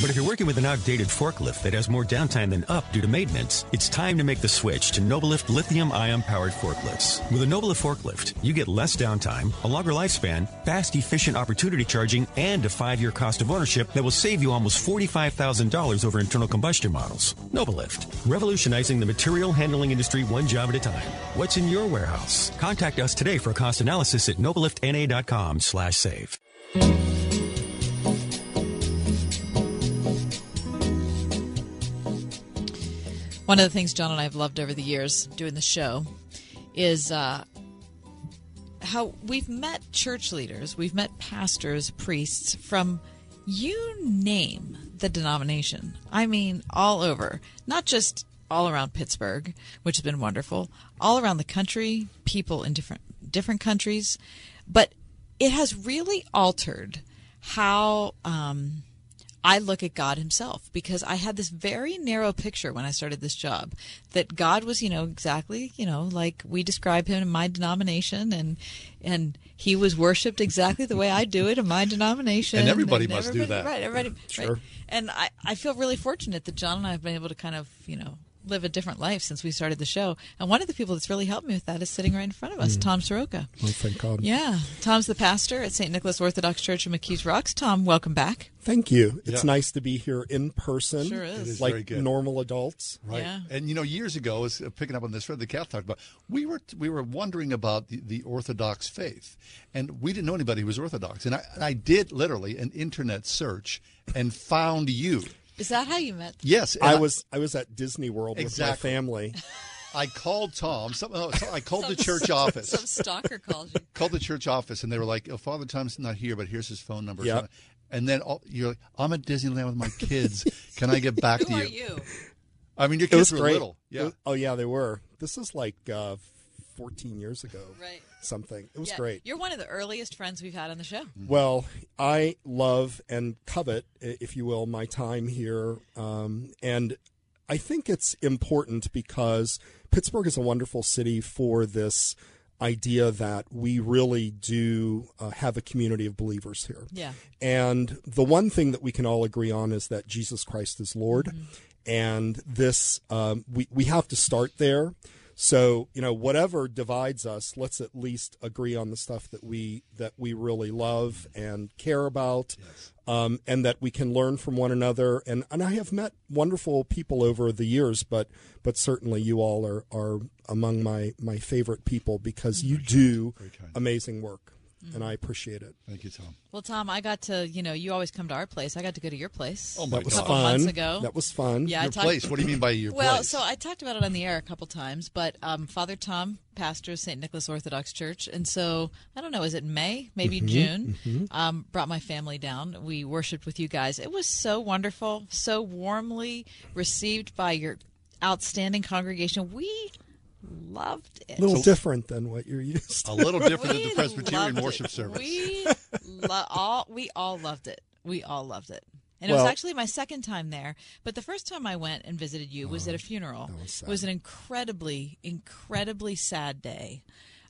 Speaker 27: But if you're working with an outdated forklift that has more downtime than up due to maintenance, it's time to make the switch to Noblelift lithium ion powered forklifts. With a Noblelift forklift, you get less downtime, a longer lifespan, fast, efficient opportunity charging, and a five year cost of ownership that will save you almost $45,000 over internal combustion models. Noblelift, revolutionizing the material handling industry one job at a time. What's in your warehouse? Contact us today for a cost analysis at nobleliftna.com slash save.
Speaker 3: One of the things John and I have loved over the years doing the show is uh, how we've met church leaders, we've met pastors, priests from you name the denomination. I mean, all over, not just all around Pittsburgh, which has been wonderful, all around the country, people in different different countries, but it has really altered how um, I look at God Himself because I had this very narrow picture when I started this job that God was, you know, exactly, you know, like we describe Him in my denomination, and and He was worshipped exactly the way I do it in my denomination.
Speaker 2: And everybody must do that,
Speaker 3: right? Everybody,
Speaker 2: sure.
Speaker 3: Right. And I I feel really fortunate that John and I have been able to kind of, you know, live a different life since we started the show. And one of the people that's really helped me with that is sitting right in front of us,
Speaker 28: Mm.
Speaker 3: Tom Soroka.
Speaker 28: Oh, thank God.
Speaker 3: Yeah, Tom's the pastor at St. Nicholas Orthodox Church in McKees Rocks. Tom, welcome back.
Speaker 28: Thank you. It's
Speaker 2: Yeah.
Speaker 28: nice to be here in person.
Speaker 3: Sure is. It
Speaker 2: is
Speaker 28: like
Speaker 2: very good.
Speaker 28: normal adults.
Speaker 2: Right. Yeah. And you know, years ago, I was uh, picking up on this thread the Kath talked about. We were we were wondering about the, the Orthodox faith, and we didn't know anybody who was Orthodox. And I, and I did literally an internet search and found you.
Speaker 3: Is that how you met?
Speaker 2: Yes, and
Speaker 28: I was I was at Disney World
Speaker 2: Exactly.
Speaker 28: with my family. (laughs)
Speaker 2: I called Tom. Some, oh, so I called the church (laughs) office.
Speaker 3: Some stalker called you. (laughs)
Speaker 2: called the church office, and they were like, oh, "Father Tom's not here, but here's his phone number."
Speaker 28: Yep.
Speaker 2: And then all, you're like, "I'm at Disneyland with my kids. Can I get back
Speaker 3: Who
Speaker 2: to
Speaker 3: are
Speaker 2: you?"
Speaker 3: you?
Speaker 2: I mean, your kids were
Speaker 28: great.
Speaker 2: little. Yeah.
Speaker 28: was- oh yeah, they were. This is like uh, 14 years ago.
Speaker 3: Right.
Speaker 28: Something. It was
Speaker 3: Yeah,
Speaker 28: great.
Speaker 3: You're one of the earliest friends we've had on the show.
Speaker 28: Well, I love and covet, if you will, my time here. Um, and I think it's important because Pittsburgh is a wonderful city for this idea that we really do uh, have a community of believers here.
Speaker 3: Yeah.
Speaker 28: And the one thing that we can all agree on is that Jesus Christ is Lord. And this, um, we, we have to start there. So, you know, whatever divides us, let's at least agree on the stuff that we that we really love and care about, um, and that we can learn from one another. And and I have met wonderful people over the years, but but certainly you all are are among my my favorite people because you do amazing work. And I appreciate it.
Speaker 2: Thank you, Tom.
Speaker 3: Well, Tom, I got to, you know, you always come to our place. I got to go to your place.
Speaker 2: Oh, my
Speaker 28: That was
Speaker 3: a couple
Speaker 28: fun.
Speaker 3: months ago.
Speaker 28: That was fun.
Speaker 3: Yeah, I
Speaker 2: Your
Speaker 3: talked-
Speaker 2: place. What do you mean by your place?
Speaker 3: well,
Speaker 2: place?
Speaker 3: so I talked about it on the air a couple times, but um, Father Tom, pastor of St. Nicholas Orthodox Church, and so I don't know, is it May, maybe
Speaker 28: Mhm,
Speaker 3: June?
Speaker 28: mhm.
Speaker 3: Um, brought my family down. We worshipped with you guys. It was so wonderful, so warmly received by your outstanding congregation. We loved it.
Speaker 28: A little different than what you're used to.
Speaker 2: A little different than the Presbyterian worship
Speaker 3: it.
Speaker 2: service.
Speaker 3: We lo- all we all loved it. We all loved it. And it was actually my second time there. But the first time I went and visited you was at a funeral.
Speaker 28: was
Speaker 3: it was an incredibly, incredibly sad day.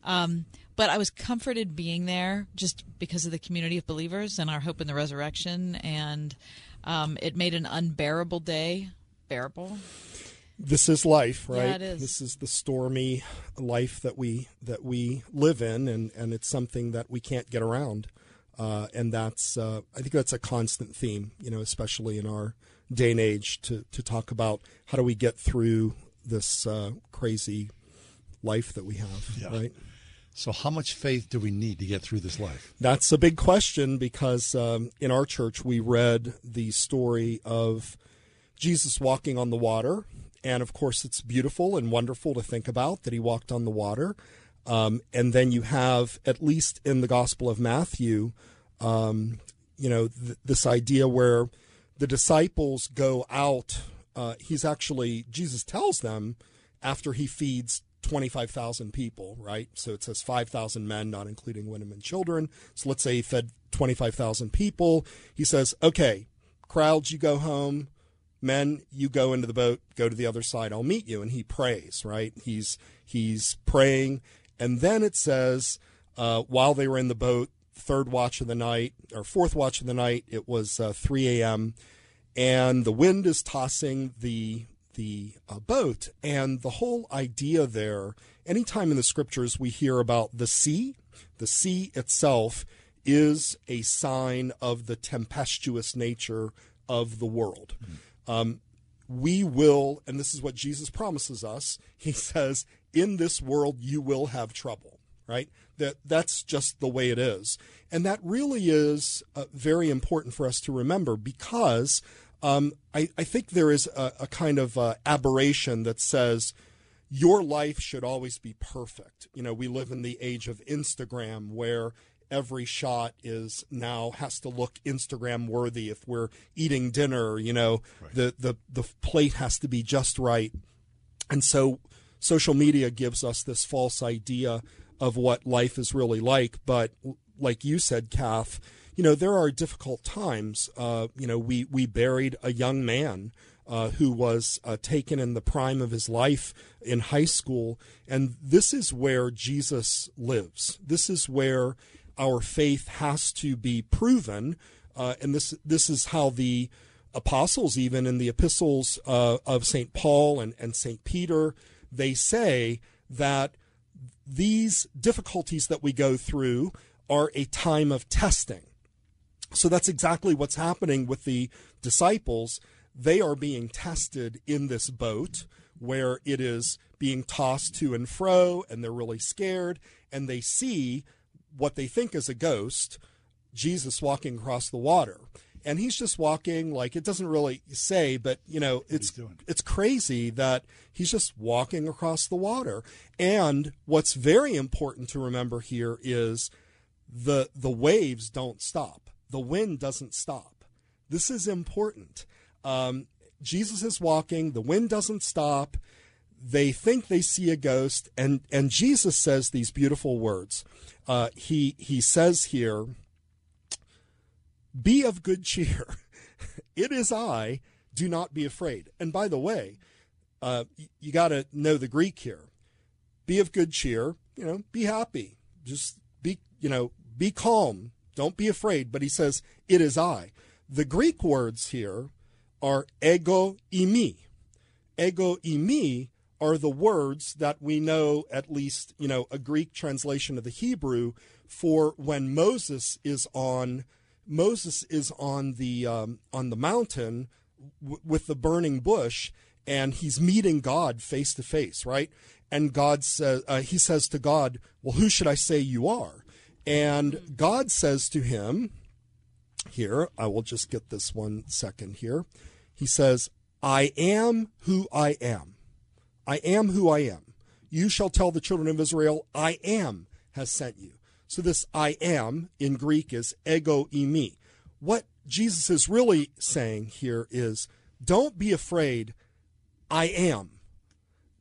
Speaker 3: Um, but I was comforted being there just because of the community of believers and our hope in the resurrection. And um, it made an unbearable day bearable.
Speaker 28: This is life,
Speaker 3: Yeah,
Speaker 28: right?
Speaker 3: it is.
Speaker 28: This is the stormy life that we that we live in, and and it's something that we can't get around. Uh, and that's uh, I think that's a constant theme, you know, especially in our day and age, to to talk about how do we get through this uh, crazy life that we have,
Speaker 2: Yeah.
Speaker 28: right?
Speaker 2: So, how much faith do we need to get through this life?
Speaker 28: That's a big question because um, in our church we read the story of Jesus walking on the water. And of course, it's beautiful and wonderful to think about that he walked on the water. Um, and then you have, at least in the Gospel of Matthew, um, you know, th- this idea where the disciples go out. Uh, he's actually, Jesus tells them after he feeds 25,000 people, right? So it says 5,000 men, not including women and children. So let's say he fed 25,000 people. He says, okay, crowds, you go home. Men, you go into the boat, go to the other side. I'll meet you. And he prays, right? He's, he's praying. And then it says, uh, while they were in the boat, third watch of the night or fourth watch of the night, it was uh, 3 a.m. and the wind is tossing the the uh, boat. And the whole idea there, anytime in the scriptures we hear about the sea, the sea itself is a sign of the tempestuous nature of the world. Um, we will, and this is what Jesus promises us. He (laughs) says, "In this world you will have trouble." Right? That that's just the way it is, and that really is uh, very important for us to remember because um, I, I think there is a, a kind of uh, aberration that says your life should always be perfect. You know, we live in the age of Instagram where every shot is now has to look Instagram worthy. If we're eating dinner, you know, the, the, the plate has to be just right. And so social media gives us this false idea of what life is really like. But like you said, Kath, you know, there are difficult times. Uh, you know, we, we buried a young man uh, who was uh, taken in the prime of his life in high school. And this is where Jesus lives. This is where our faith has to be proven. Uh, and this, this is how the apostles, even in the epistles uh, of St. Paul and, and St. Peter, they say that these difficulties that we go through are a time of testing. So that's exactly what's happening with the disciples. They are being tested in this boat where it is being tossed to and fro, and they're really scared, and they see what they think is a ghost, Jesus walking across the water. And he's just walking like it doesn't really say, but you know, it's it's crazy that he's just walking across the water. And what's very important to remember here is the the waves don't stop. The wind doesn't stop. This is important. Um, Jesus is walking. The wind doesn't stop. They think they see a ghost, and and Jesus says these beautiful words. Uh, he he says here, "Be of good cheer. (laughs) it is I. Do not be afraid." And by the way, uh, you, got to know the Greek here. Be of good cheer. You know, be happy. Just be you know be calm. Don't be afraid. But he says, It is I. The Greek words here are ego eimi. Ego imi are the words that we know, at least, you know, a Greek translation of the Hebrew for when Moses is on. Moses is on the um, on the mountain w- with the burning bush, and he's meeting God face to face, right? And God says, uh, he says to God, "Well, who should I say you are?" And God says to him, here, I will just get this one second here. He says, I am who I am. I am who I am. You shall tell the children of Israel, I am has sent you. So this I am in Greek is ego eimi. What Jesus is really saying here is don't be afraid. I am,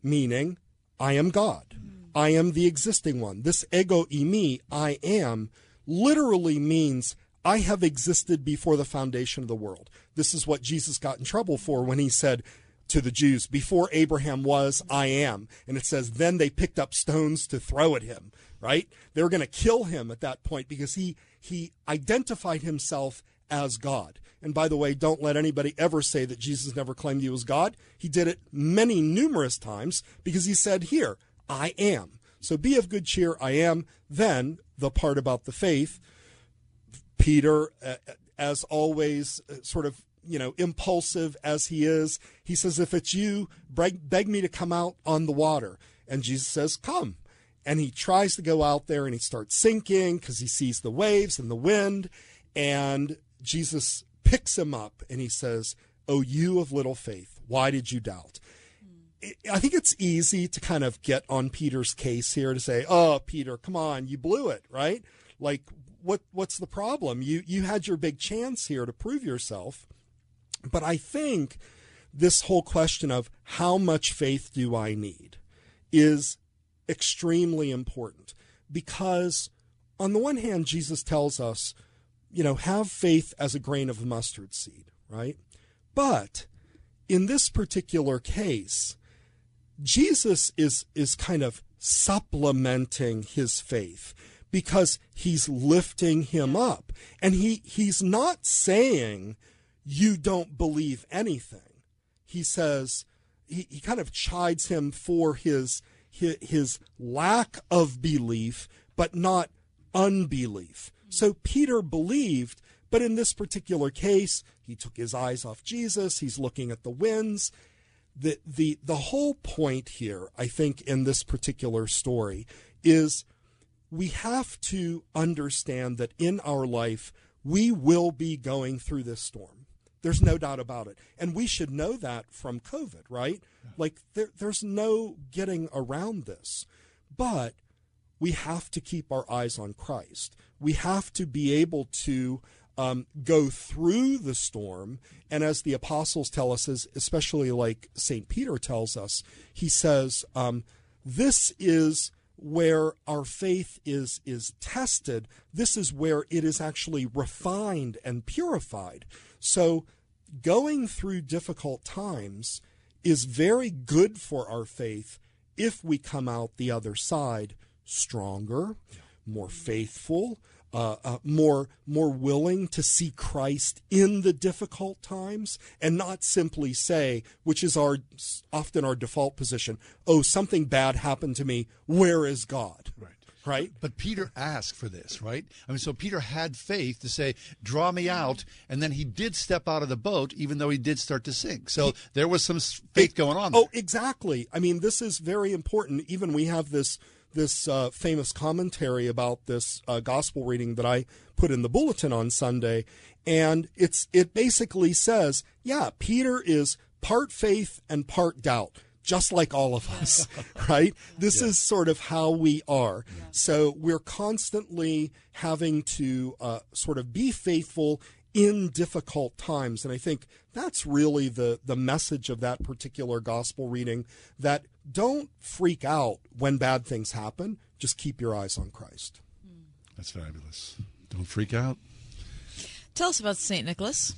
Speaker 28: meaning I am God. I am the existing one. This ego eimi, I am, literally means I have existed before the foundation of the world. This is what Jesus got in trouble for when he said to the Jews, Before Abraham was, I am. And it says, Then they picked up stones to throw at him, right? They were going to kill him at that point because he, he identified himself as God. And by the way, don't let anybody ever say that Jesus never claimed he was God. He did it many, numerous times because he said, Here, I am. So be of good cheer, I am. Then the part about the faith Peter, uh, as always, uh, sort of you know impulsive as he is, he says, "If it's you, beg, me to come out on the water." And Jesus says, "Come." And he tries to go out there, and he starts sinking because he sees the waves and the wind. And Jesus picks him up, and he says, "Oh, you of little faith, why did you doubt?" I think it's easy to kind of get on Peter's case here to say, "Oh, Peter, come on, you blew it, right?" Like, what what's the problem? You you had your big chance here to prove yourself. But I think this whole question of how much faith do I need is extremely important because on the one hand Jesus tells us, you know, have faith as a grain of mustard seed, right? But in this particular case, Jesus is is kind of supplementing his faith because he's lifting him up. And he, he's not saying you don't believe anything. He says, he, he kind of chides him for his, his, his lack of belief, but not unbelief. So Peter believed, but in this particular case, he took his eyes off Jesus. He's looking at the winds. The, the, the whole point here, I think, in this particular story is we have to understand that in our life, we will be going through this storm. There's no doubt about it. And we should know that from COVID, right? Like, there, there's no getting around this. But we have to keep our eyes on Christ. We have to be able to um, go through the storm. And as the apostles tell us, as, especially like St. Peter tells us, he says, um, This is where our faith is is tested this is where it is actually refined and purified. So going through difficult times is very good for our faith if we come out the other side stronger more faithful uh, uh, more more willing to see Christ in the difficult times and not simply say, which is our often our default position, "Oh, something bad happened to me. Where is God?"
Speaker 2: Right.
Speaker 28: Right.
Speaker 2: But Peter asked for this, right? I mean, so Peter had faith to say, "Draw me out," and then he did step out of the boat, even though he did start to sink. So there was some faith going on. There.
Speaker 28: Oh, exactly. I mean, this is very important. Even we have this this uh, famous commentary about this uh, gospel reading that I put in the bulletin on Sunday, and it's it basically says, yeah, Peter is part faith and part doubt. Just like all of us, (laughs) right? This yeah. is sort of how we are. Yeah. So we're constantly having to uh, sort of be faithful in difficult times. And I think that's really the, the message of that particular gospel reading that don't freak out when bad things happen. Just keep your eyes on Christ.
Speaker 2: That's fabulous. Don't freak out.
Speaker 3: Tell us about St. Nicholas,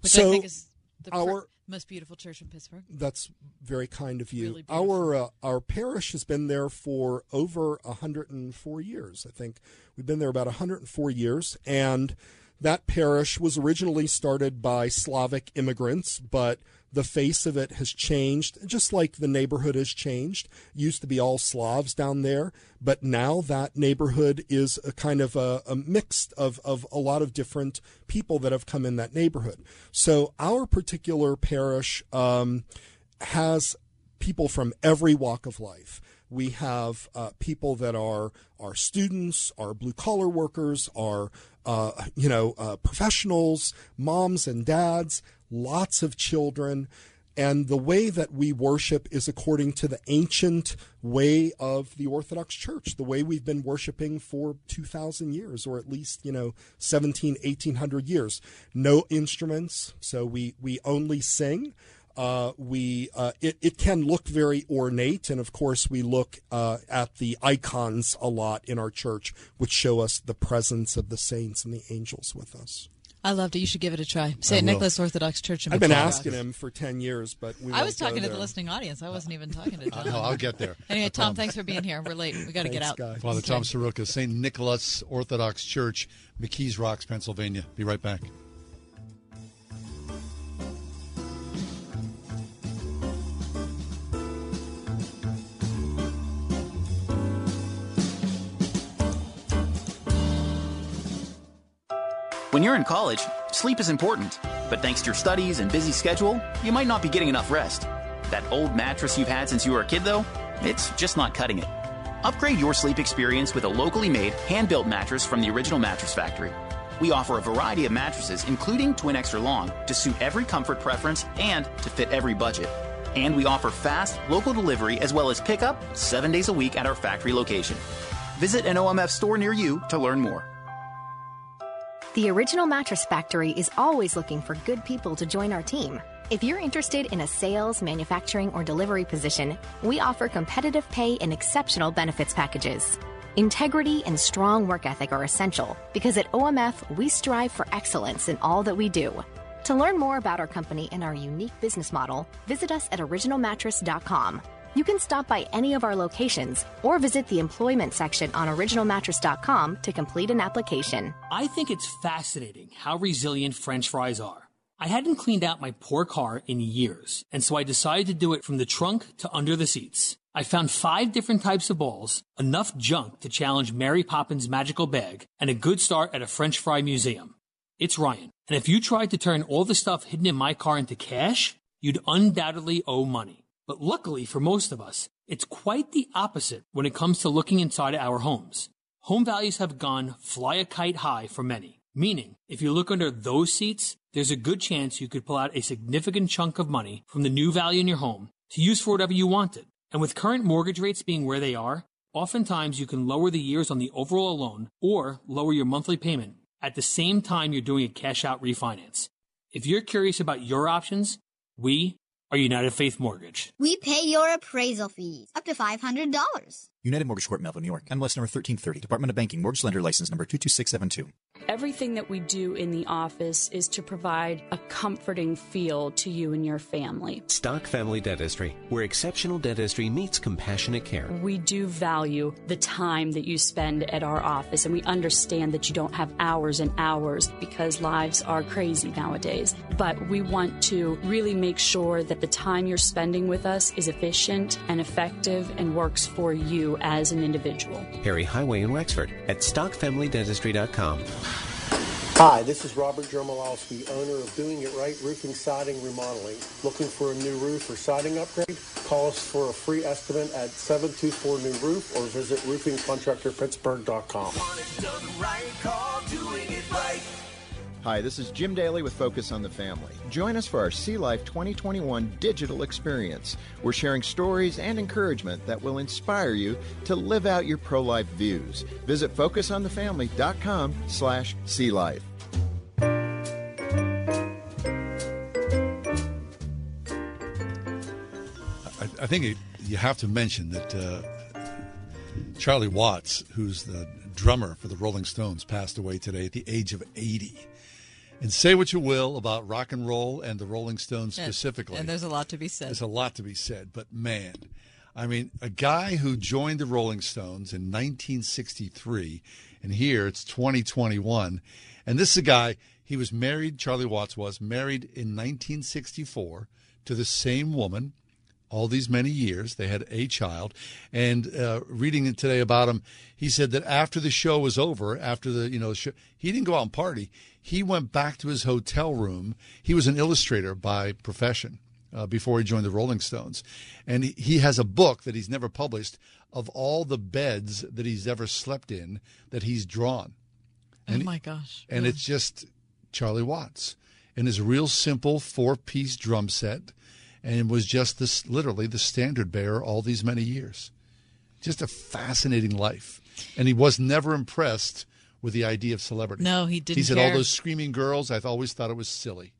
Speaker 3: which
Speaker 28: so
Speaker 3: I think is the
Speaker 28: our,
Speaker 3: most beautiful church in Pittsburgh.
Speaker 28: That's very kind of you.
Speaker 3: Really
Speaker 28: our uh, our parish has been there for over 104 years. I think we've been there about 104 years, and that parish was originally started by Slavic immigrants, but the face of it has changed, just like the neighborhood has changed. It used to be all Slavs down there, but now that neighborhood is a kind of a, a mixed of, of a lot of different people that have come in that neighborhood. So our particular parish um, has people from every walk of life We have uh, people that are our students, our blue collar workers, our uh, you know uh, professionals, moms and dads, lots of children. And the way that we worship is according to the ancient way of the Orthodox Church, the way we've been worshiping for 2,000 years, or at least, you know, 17, 1800 years. No instruments, so we, we only sing. Uh, we uh, it, it can look very ornate, and of course, we look uh, at the icons a lot in our church, which show us the presence of the saints and the angels with us.
Speaker 3: I loved it. You should give it a try. St. Nicholas Orthodox Church in
Speaker 28: I've been asking him for 10 years, but we
Speaker 3: I was talking to
Speaker 28: there.
Speaker 3: the listening audience. I wasn't even talking to (laughs) John.
Speaker 2: No, I'll get there. (laughs)
Speaker 3: Anyway,
Speaker 2: I
Speaker 3: Tom, thanks for being here. We're late. We got to get out.
Speaker 2: Father Tom Soroka, St. Nicholas Orthodox Church, McKees Rocks, Pennsylvania. Be right back.
Speaker 29: When you're in college, sleep is important. But thanks to your studies and busy schedule, you might not be getting enough rest. That old mattress you've had since you were a kid, though, it's just not cutting it. Upgrade your sleep experience with a locally made, hand built mattress from the Original Mattress Factory. We offer a variety of mattresses, including twin extra long, to suit every comfort preference and to fit every budget. And we offer fast, local delivery as well as pickup seven days a week at our factory location. Visit an OMF store near you to learn more.
Speaker 30: The Original Mattress Factory is always looking for good people to join our team. If you're interested in a sales, manufacturing, or delivery position, we offer competitive pay and exceptional benefits packages. Integrity and strong work ethic are essential because at OMF, we strive for excellence in all that we do. To learn more about our company and our unique business model, visit us at originalmattress.com. You can stop by any of our locations or visit the employment section on originalmattress.com to complete an application.
Speaker 31: I think it's fascinating how resilient French fries are. I hadn't cleaned out my poor car in years, and so I decided to do it from the trunk to under the seats. I found five different types of balls, enough junk to challenge Mary Poppins' magical bag, and a good start at a French fry museum. It's Ryan, and if you tried to turn all the stuff hidden in my car into cash, you'd undoubtedly owe money. But luckily for most of us, it's quite the opposite when it comes to looking inside our homes. Home values have gone fly a kite high for many, meaning if you look under those seats, there's a good chance you could pull out a significant chunk of money from the new value in your home to use for whatever you wanted. And with current mortgage rates being where they are, oftentimes you can lower the years on the overall loan or lower your monthly payment at the same time you're doing a cash out refinance. If you're curious about your options, we are United Faith Mortgage.
Speaker 32: We pay your appraisal fees up to $500.
Speaker 33: United Mortgage Corp, Melville, New York. MLS number 1330. Department of Banking. Mortgage Lender License number 22672.
Speaker 34: Everything that we do in the office is to provide a comforting feel to you and your family.
Speaker 19: Stock Family Dentistry, where exceptional dentistry meets compassionate care.
Speaker 34: We do value the time that you spend at our office, and we understand that you don't have hours and hours because lives are crazy nowadays. But we want to really make sure that the time you're spending with us is efficient and effective and works for you as an individual.
Speaker 19: Perry Highway in Wexford at stockfamilydentistry.com.
Speaker 35: Hi, this is Robert Jermolowski, owner of Doing It Right Roofing, Siding, Remodeling. Looking for a new roof or siding upgrade? Call us for a free estimate at 724 New Roof or visit roofingcontractorpittsburgh.com.
Speaker 36: Hi, this is Jim Daly with Focus on the Family. Join us for our See Life 2021 digital experience. We're sharing stories and encouragement that will inspire you to live out your pro-life views. Visit focusonthefamily.com slash see life.
Speaker 2: I, I think it, you have to mention that uh, Charlie Watts, who's the drummer for the Rolling Stones, passed away today at the age of 80. And say what you will about rock and roll and the Rolling Stones
Speaker 3: And-
Speaker 2: specifically.
Speaker 3: And there's a lot to be said.
Speaker 2: There's a lot to be said, but man, I mean, a guy who joined the Rolling Stones in 1963, and here it's 2021, and this is a guy. He was married. Charlie Watts was married in 1964 to the same woman. All these many years, they had a child. And uh, reading it today about him, he said that after the show was over, after the you know show, he didn't go out and party. He went back to his hotel room. He was an illustrator by profession
Speaker 37: uh, before he joined the Rolling Stones. And he, has a book that he's never published of all the beds that he's ever slept in that he's drawn. And,
Speaker 3: oh my gosh.
Speaker 37: And
Speaker 3: Yeah.
Speaker 37: it's just Charlie Watts and his real simple four piece drum set. And was just this literally the standard bearer all these many years. Just a fascinating life. And he was never impressed with the idea of celebrity.
Speaker 3: No, he didn't
Speaker 37: He said
Speaker 3: care.
Speaker 37: all those screaming girls, I've always thought it was silly.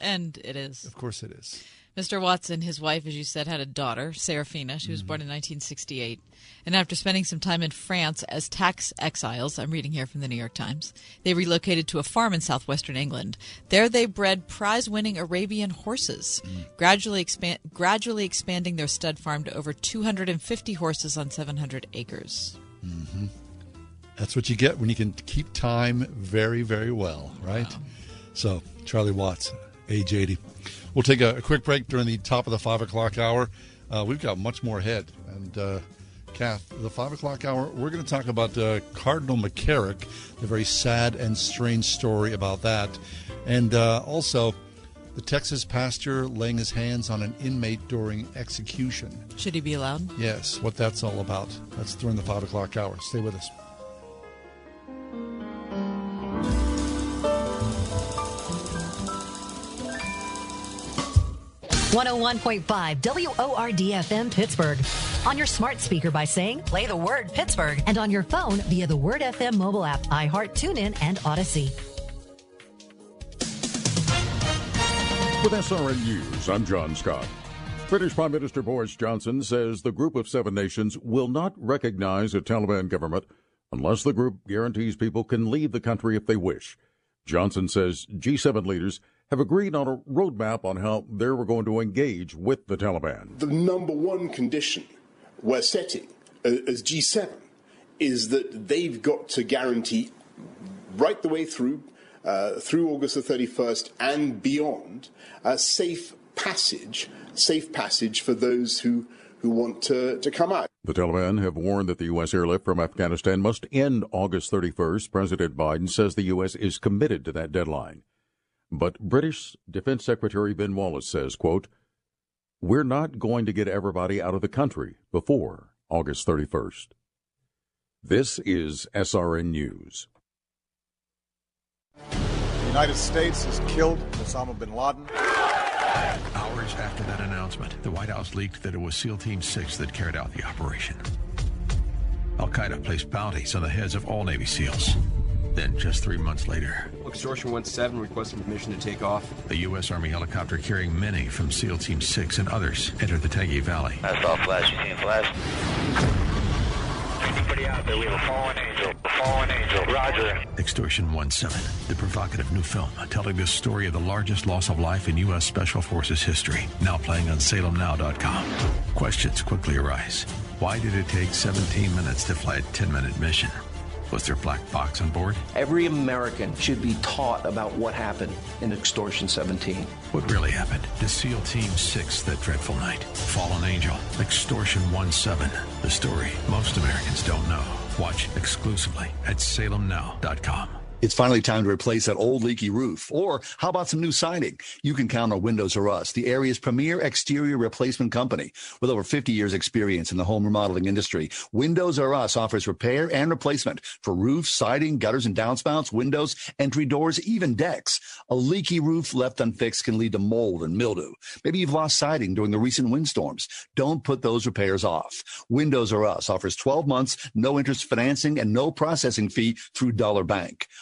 Speaker 3: And it is.
Speaker 37: Of course it is.
Speaker 3: Mr. Watson, his wife, as you said, had a daughter, Serafina. She was
Speaker 37: Mm-hmm.
Speaker 3: born in 1968. And after spending some time in France as tax exiles, I'm reading here from the New York Times, they relocated to a farm in southwestern England. There they bred prize winning Arabian horses,
Speaker 37: Mm.
Speaker 3: gradually, expand, gradually expanding their stud farm to over 250 horses on 700 acres.
Speaker 37: hmm That's what you get when you can keep time very, very well, right? So, Charlie Watts, age 80. We'll take a, a quick break during the top of the 5 o'clock hour. Uh, we've got much more ahead. And, uh, Kath, the 5 o'clock hour, we're going to talk about uh, Cardinal McCarrick, the very sad and strange story about that. And uh, also, the Texas pastor laying his hands on an inmate during execution.
Speaker 3: Should he be allowed?
Speaker 37: Yes, what that's all about. That's during the 5 o'clock hour. Stay with us.
Speaker 38: 101.5 WORD Pittsburgh. On your smart speaker by saying, play the word Pittsburgh. And on your phone via the Word FM mobile app, iHeart, TuneIn, and Audacy.
Speaker 39: With SRN News, I'm John Scott. British Prime Minister Boris Johnson says the Group of Seven Nations will not recognize a Taliban government unless the group guarantees people can leave the country if they wish. Johnson says G7 leaders have agreed on a roadmap on how they're going to engage with the Taliban.
Speaker 40: The number one condition we're setting uh, as G7 is that they've got to guarantee right the way through, uh, through August the 31st and beyond, a safe passage, safe passage for those who, who want to, to come out.
Speaker 39: The Taliban have warned that the U.S. airlift from Afghanistan must end August 31st. President Biden says the U.S. is committed to that deadline. But British Defense Secretary Ben Wallace says, quote, We're not going to get everybody out of the country before August 31st. This is SRN News.
Speaker 41: The United States has killed Osama bin Laden.
Speaker 42: Hours after that announcement, the White House leaked that it was SEAL Team 6 that carried out the operation. Al Qaeda placed bounties on the heads of all Navy SEALs. Then, just three months later,
Speaker 36: Extortion 1-7 requesting permission to take off.
Speaker 42: the U.S. Army helicopter carrying many from SEAL Team 6 and others entered the Tangi Valley.
Speaker 43: I saw flash. You seen a flash? Anybody out there? We have a fallen angel. A fallen angel. Roger.
Speaker 42: Extortion 1-7, the provocative new film telling the story of the largest loss of life in U.S. Special Forces history, now playing on salemnow.com. Questions quickly arise. Why did it take 17 minutes to fly a 10-minute mission? Was there a black box on board?
Speaker 44: Every American should be taught about what happened in Extortion 17.
Speaker 42: What really happened to SEAL Team 6 that dreadful night? Fallen Angel, Extortion 1-7, the story most Americans don't know. Watch exclusively at salemnow.com.
Speaker 2: It's finally time to replace that old leaky roof. Or how about some new siding? You can count on Windows R Us, the area's premier exterior replacement company. With over 50 years experience in the home remodeling industry, Windows R Us offers repair and replacement for roofs, siding, gutters and downspouts, windows, entry doors, even decks. A leaky roof left unfixed can lead to mold and mildew. Maybe you've lost siding during the recent windstorms. Don't put those repairs off. Windows R Us offers 12 months, no interest financing, and no processing fee through Dollar Bank.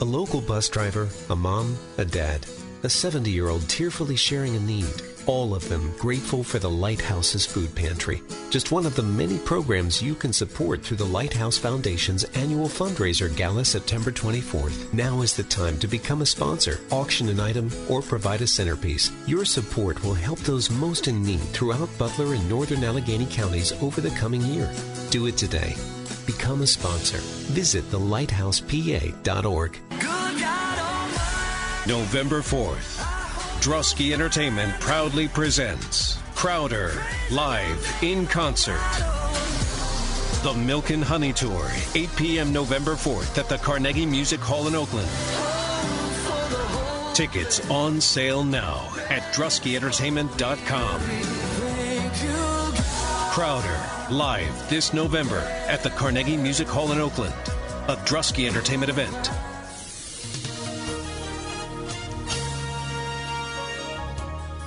Speaker 19: A local bus driver, a mom, a dad, a 70 year old tearfully sharing a need. all of them grateful for the Lighthouse's food pantry. Just one of the many programs you can support through the Lighthouse Foundation's annual fundraiser gala September 24th. Now is the time to become a sponsor, auction an item, or provide a centerpiece. Your support will help those most in need throughout Butler and northern Allegheny counties over the coming year. Do it today. Become a sponsor. Visit thelighthousepa.org.
Speaker 45: November 4th, Drusky Entertainment proudly presents Crowder live in concert. The Milk and Honey Tour, 8 p.m. November 4th at the Carnegie Music Hall in Oakland. Tickets on sale now at druskyentertainment.com. Crowder live this November at the Carnegie Music Hall in Oakland, a Drusky Entertainment event.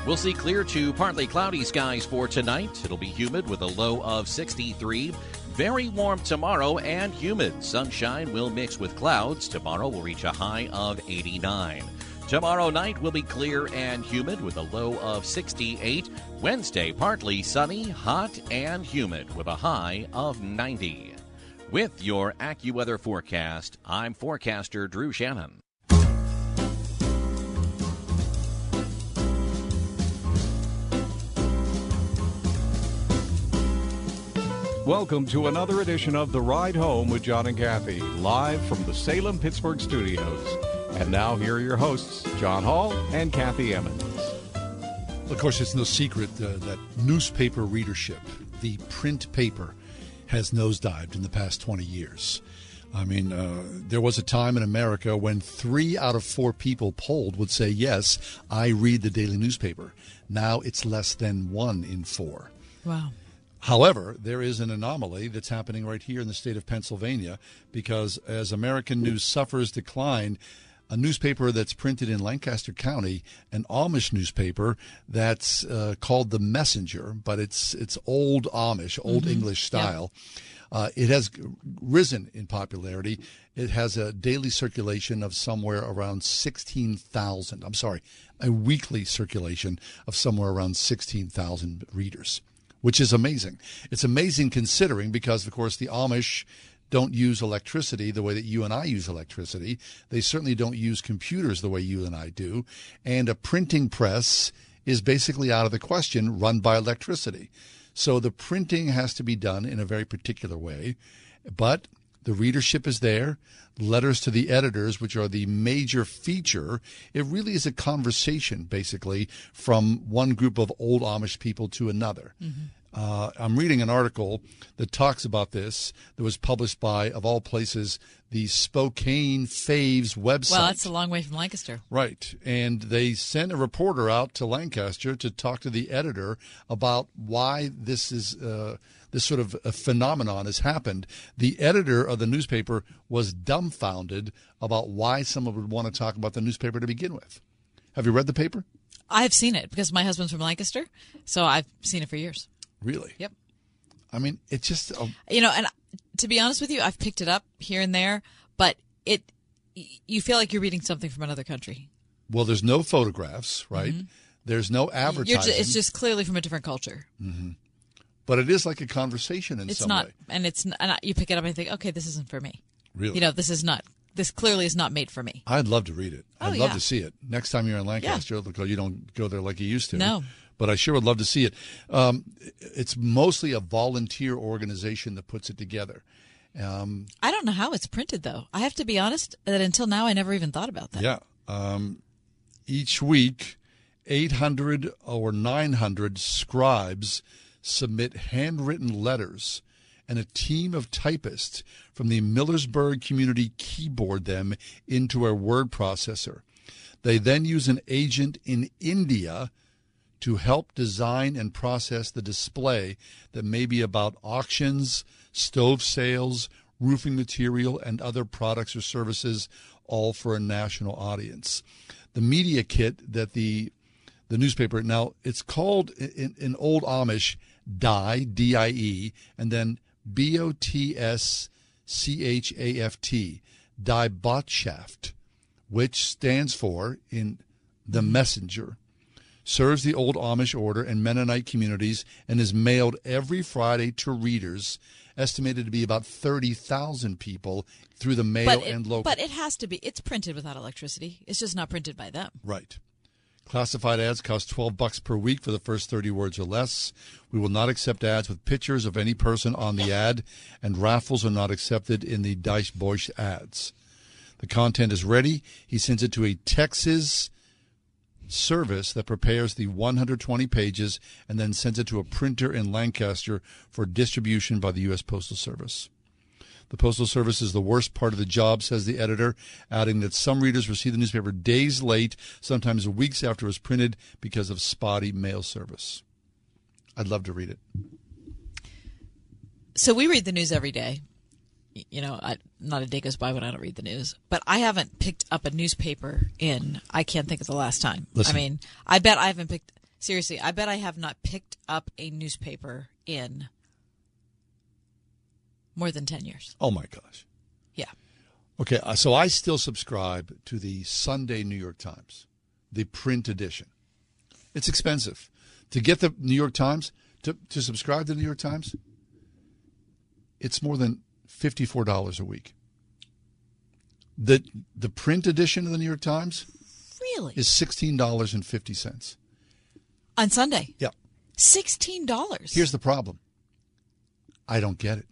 Speaker 46: We'll see clear to partly cloudy skies for tonight. It'll be humid with a low of 63. Very warm tomorrow and humid. Sunshine will mix with clouds. Tomorrow will reach a high of 89. Tomorrow night will be clear and humid with a low of 68. Wednesday, partly sunny, hot, and humid with a high of 90. With your AccuWeather forecast, I'm forecaster Drew Shannon.
Speaker 41: Welcome to another edition of The Ride Home with John and Kathy, live from the Salem Pittsburgh studios. And now, here are your hosts, John Hall and Kathy Emmons.
Speaker 2: Of course, it's no secret uh, that newspaper readership, the print paper, has nosedived in the past 20 years. I mean, uh, there was a time in America when three out of four people polled would say, Yes, I read the daily newspaper. Now it's less than one in four.
Speaker 3: Wow.
Speaker 2: However, there is an anomaly that's happening right here in the state of Pennsylvania because as American news suffers decline, a newspaper that's printed in Lancaster County, an Amish newspaper that's uh, called the Messenger, but it's it's old Amish, old
Speaker 47: Mhm.
Speaker 2: English style. Uh, it has risen in popularity. It has a daily circulation of somewhere around 16,000. I'm sorry, a weekly circulation of somewhere around 16,000 readers, which is amazing. It's amazing considering because, of course, the Amish don't use electricity the way that you and I use electricity. They certainly don't use computers the way you and I do. And a printing press is basically out of the question run by electricity. So the printing has to be done in a very particular way. But the readership is there. Letters to the editors, which are the major feature, it really is a conversation, basically, from one group of old Amish people to another. Mm-hmm. Uh, I'm reading an article that talks about this that was published by, of all places, the Spokane Faves website.
Speaker 3: Well, that's a long way from Lancaster.
Speaker 2: Right. And they sent a reporter out to Lancaster to talk to the editor about why this is uh, this sort of a phenomenon has happened. The editor of the newspaper was dumbfounded about why someone would want to talk about the newspaper to begin with. Have you read the paper?
Speaker 3: I've seen it because my husband's from Lancaster, so I've seen it for years.
Speaker 2: Really?
Speaker 3: Yep.
Speaker 2: I mean, it's just a,
Speaker 3: You know, and to be honest with you, I've picked it up here and there, but it you feel like you're reading something from another country.
Speaker 2: well. There's no photographs, right? There's no
Speaker 3: Mm-hmm.
Speaker 2: Advertising.
Speaker 3: ju- it's just clearly from a different culture.
Speaker 2: hmm But it is like a conversation in
Speaker 3: it's
Speaker 2: some
Speaker 3: not,
Speaker 2: way.
Speaker 3: and it's n- and I- you pick it up and think, okay, this isn't for me.
Speaker 2: Really?
Speaker 3: You know, this is not. This clearly is not made for me.
Speaker 2: I'd love to read it.
Speaker 3: Oh,
Speaker 2: I'd love
Speaker 3: yeah.
Speaker 2: to see it next time you're in Lancaster because you don't go there like you used to.
Speaker 3: No.
Speaker 2: But I sure would love to see it. Um, it's mostly a volunteer organization that puts it together. Um,
Speaker 3: I don't know how it's printed though. I have to be honest that until now I never even thought about that.
Speaker 2: yeah. Um, each week, 800 or 900 scribes submit handwritten letters, and a team of typists from the Millersburg community keyboard them into a word processor. They then use an agent in India to help design and process the display that may be about auctions, stove sales, roofing material, and other products or services, all for a national audience. The media kit that the the newspaper now it's called in, in old Amish die D I E and then B O T S C H A F T die Botschaft, which stands for in the messenger. Serves the old Amish order and Mennonite communities, and is mailed every Friday to readers, estimated to be about 30,000 people through the mail
Speaker 3: it,
Speaker 2: and local.
Speaker 3: but it has to be. It's printed without electricity. It's just not printed by them.
Speaker 2: Right. Classified ads cost 12 bucks per week for the first 30 words or less. We will not accept ads with pictures of any person on the ad, and raffles are not accepted in the Die Botschaft ads. The content is ready. He sends it to a Texas service that prepares the 120 pages and then sends it to a printer in Lancaster for distribution by the U.S. Postal Service. The Postal Service is the worst part of the job, says the editor, adding that some readers receive the newspaper days late, sometimes weeks after it was printed, because of spotty mail service. I'd love to read it.
Speaker 3: So we read the news every day. You know, I, not a day goes by when I don't read the news. But I haven't picked up a newspaper in. I can't think of the last time.
Speaker 2: Listen.
Speaker 3: I mean, I bet I haven't picked. Seriously, I bet I have not picked up a newspaper in more than ten years.
Speaker 2: Oh my gosh.
Speaker 3: Yeah.
Speaker 2: Okay, uh, so I still subscribe to the Sunday New York Times, the print edition. It's expensive. To get the New York Times, to, to subscribe to the New York Times, it's more than $54 a week. The the print edition of the New York Times
Speaker 3: Really?
Speaker 2: is $16.50.
Speaker 3: On Sunday,
Speaker 2: Yeah.
Speaker 3: sixteen dollars.
Speaker 2: Here's the problem. I don't get it.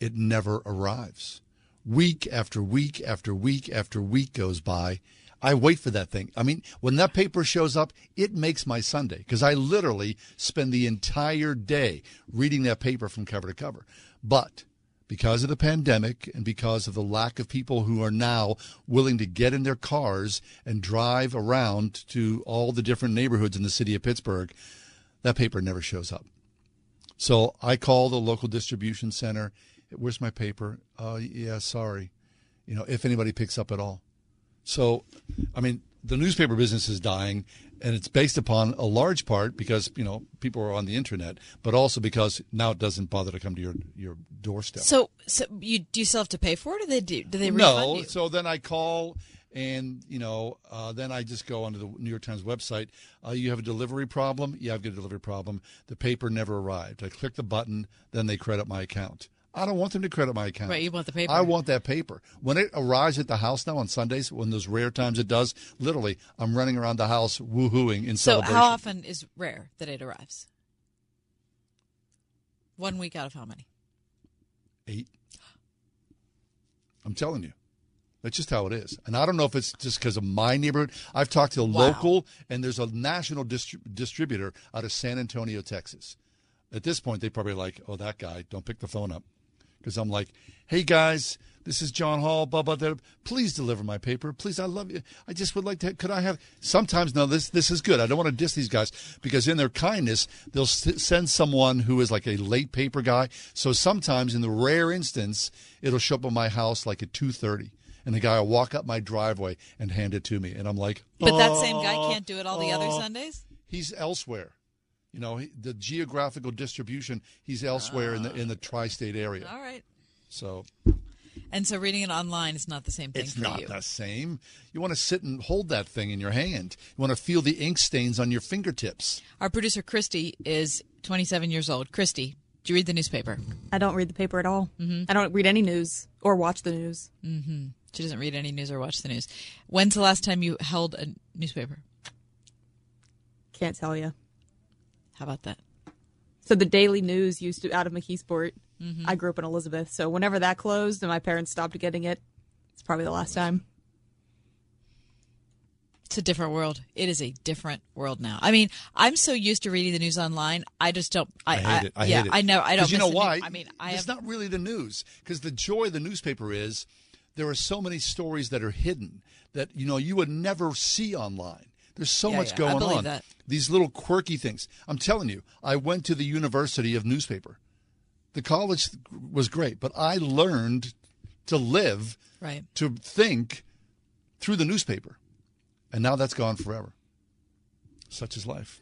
Speaker 2: It never arrives. Week after week after week after week goes by. I wait for that thing. I mean, when that paper shows up, it makes my Sunday because I literally spend the entire day reading that paper from cover to cover. But because of the pandemic and because of the lack of people who are now willing to get in their cars and drive around to all the different neighborhoods in the city of Pittsburgh, that paper never shows up. So I call the local distribution center. Where's my paper? Uh, yeah, sorry. You know, if anybody picks up at all. So, I mean, the newspaper business is dying, and it's based upon a large part because you know people are on the internet, but also because now it doesn't bother to come to your your doorstep.
Speaker 3: So, so you do you still have to pay for it, or do they do? Do they refund
Speaker 2: no,
Speaker 3: you?
Speaker 2: so then I call. And you know, uh, then I just go onto the New York Times website. Uh, you have a delivery problem? Yeah, I've got a delivery problem. The paper never arrived. I click the button, then they credit my account. I don't want them to credit my account.
Speaker 3: Right, you want the paper.
Speaker 2: I want that paper. When it arrives at the house now on Sundays, when those rare times it does, literally, I'm running around the house woohooing in
Speaker 3: So,
Speaker 2: celebration.
Speaker 3: how often is rare that it arrives? One week out of how many?
Speaker 2: Eight. I'm telling you. That's just how it is. And I don't know if it's just because of my neighborhood. I've talked to a
Speaker 3: Wow.
Speaker 2: local, and there's a national distri- distributor out of San Antonio, Texas. At this point, they probably like, oh, that guy, don't pick the phone up. Because I'm like, hey, guys, this is John Hall, blah, blah, blah. Please deliver my paper. Please, I love you. I just would like to, could I have, sometimes, no, this, this is good. I don't want to diss these guys because in their kindness, they'll s- send someone who is like a late paper guy. So sometimes in the rare instance, it'll show up at my house like at 2.30 and the guy will walk up my driveway and hand it to me. And I'm like,
Speaker 3: But that same guy
Speaker 2: "Oh,
Speaker 3: can't do it all the other
Speaker 2: oh."
Speaker 3: Sundays.
Speaker 2: He's elsewhere. You know, the geographical distribution, he's elsewhere in the in the tri-state area.
Speaker 3: All right.
Speaker 2: So
Speaker 3: And so reading it online is not the same thing
Speaker 2: it's
Speaker 3: for
Speaker 2: not
Speaker 3: you.
Speaker 2: the same. You want to sit and hold that thing in your hand. You want to feel the ink stains on your fingertips.
Speaker 3: Our producer Christy is 27 years old. Christy, do you read the newspaper?
Speaker 48: I don't read the paper at all.
Speaker 3: Mhm.
Speaker 48: I don't read any news or watch the news.
Speaker 3: Mm-hmm. She doesn't read any news or watch the news. When's the last time you held a newspaper?
Speaker 48: Can't tell you.
Speaker 3: How about that?
Speaker 48: So the Daily News used to out of McKeesport.
Speaker 3: Mhm.
Speaker 48: I grew up in Elizabeth, so whenever that closed and my parents stopped getting it, it's probably the last time.
Speaker 3: It's a different world. It is a different world now. I mean, I'm so used to reading the news online. I just don't. I,
Speaker 2: I hate it. I
Speaker 3: yeah,
Speaker 2: hate it.
Speaker 3: I know. I don't.
Speaker 2: you know
Speaker 3: the new-
Speaker 2: why?
Speaker 3: I mean, I
Speaker 2: it's
Speaker 3: have.
Speaker 2: not really the news because the joy of the newspaper is there are so many stories that are hidden that you know you would never see online. There's so
Speaker 3: Yeah,
Speaker 2: much
Speaker 3: yeah,
Speaker 2: going on.
Speaker 3: that.
Speaker 2: These little quirky things. I'm telling you, I went to the University of Newspaper. The college was great, but I learned to live,
Speaker 3: Right.
Speaker 2: to think through the newspaper. And now that's gone forever. Such is life.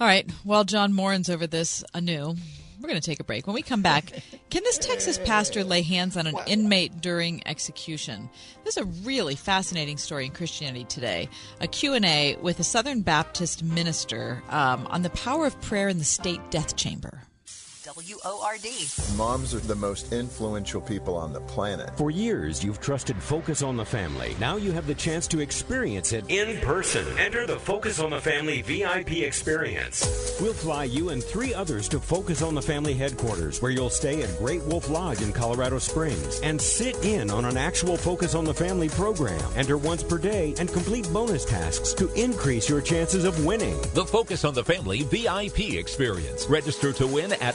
Speaker 3: All right. Well, John Morin's over this anew. We're going to take a break. When we come back, can this Texas pastor lay hands on an inmate during execution? This is a really fascinating story in Christianity Today. A Q&A with a Southern Baptist minister um, on the power of prayer in the state death chamber.
Speaker 38: WORD.
Speaker 36: Moms are the most influential people on the planet.
Speaker 49: For years, you've trusted Focus on the Family. Now you have the chance to experience it in person. Enter the Focus on the Family VIP experience. We'll fly you and three others to Focus on the Family headquarters, where you'll stay at Great Wolf Lodge in Colorado Springs and sit in on an actual Focus on the Family program. Enter once per day and complete bonus tasks to increase your chances of winning.
Speaker 50: The Focus on the Family VIP experience. Register to win at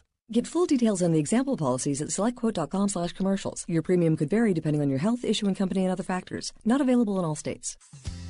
Speaker 47: Get full details on the example policies at selectquote.com slash commercials. Your premium could vary depending on your health, issuing company, and other factors. Not available in all states.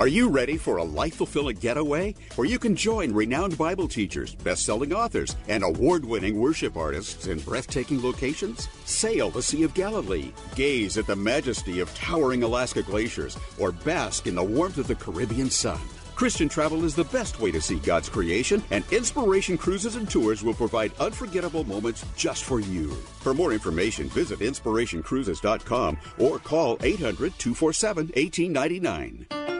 Speaker 8: Are you ready for a life fulfilling getaway where you can join renowned Bible teachers, best selling authors, and award winning worship artists in breathtaking locations? Sail the Sea of Galilee, gaze at the majesty of towering Alaska glaciers, or bask in the warmth of the Caribbean sun. Christian travel is the best way to see God's creation, and Inspiration Cruises and Tours will provide unforgettable moments just for you. For more information, visit inspirationcruises.com or call 800 247 1899.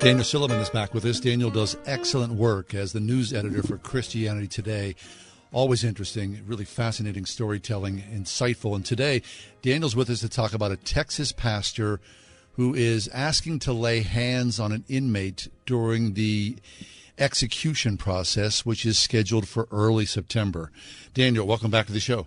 Speaker 2: Daniel Silliman is back with us. Daniel does excellent work as the news editor for Christianity Today. Always interesting, really fascinating storytelling, insightful. And today, Daniel's with us to talk about a Texas pastor who is asking to lay hands on an inmate during the execution process, which is scheduled for early September. Daniel, welcome back to the show.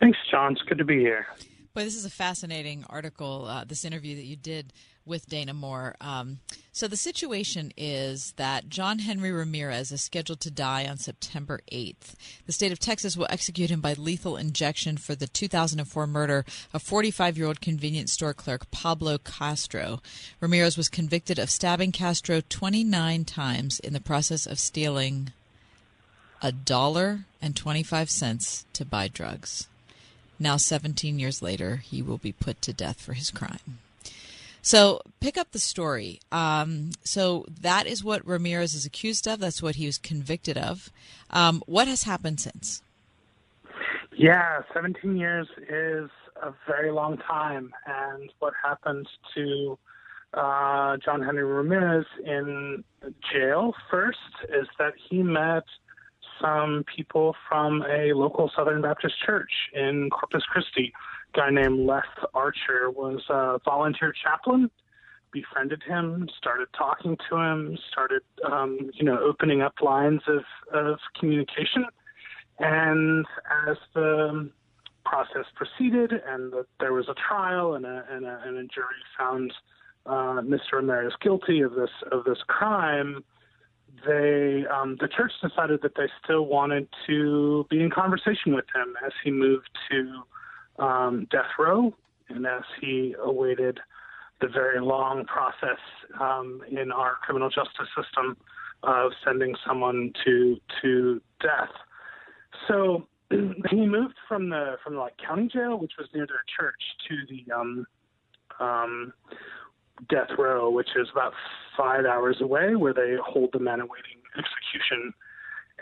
Speaker 51: Thanks, John. It's good to be here.
Speaker 3: Boy, this is a fascinating article, uh, this interview that you did with Dana Moore. Um, so the situation is that John Henry Ramirez is scheduled to die on September 8th. The state of Texas will execute him by lethal injection for the 2004 murder of 45 year old convenience store clerk Pablo Castro. Ramirez was convicted of stabbing Castro 29 times in the process of stealing a dollar and 25 cents to buy drugs. Now, 17 years later, he will be put to death for his crime. So pick up the story. Um, so that is what Ramirez is accused of. That's what he was convicted of. Um, what has happened since?
Speaker 51: Yeah, 17 years is a very long time. And what happened to uh, John Henry Ramirez in jail first is that he met some people from a local Southern Baptist church in Corpus Christi. Guy named Les Archer was a volunteer chaplain, befriended him, started talking to him, started, um, you know, opening up lines of, of communication. And as the process proceeded, and that there was a trial, and a and a, and a jury found uh, Mr. Ramirez guilty of this of this crime. They um, the church decided that they still wanted to be in conversation with him as he moved to um, death row and as he awaited the very long process um, in our criminal justice system of sending someone to to death. So (clears throat) he moved from the from the like county jail, which was near their church, to the um, um, death row, which is about five hours away, where they hold the men awaiting execution.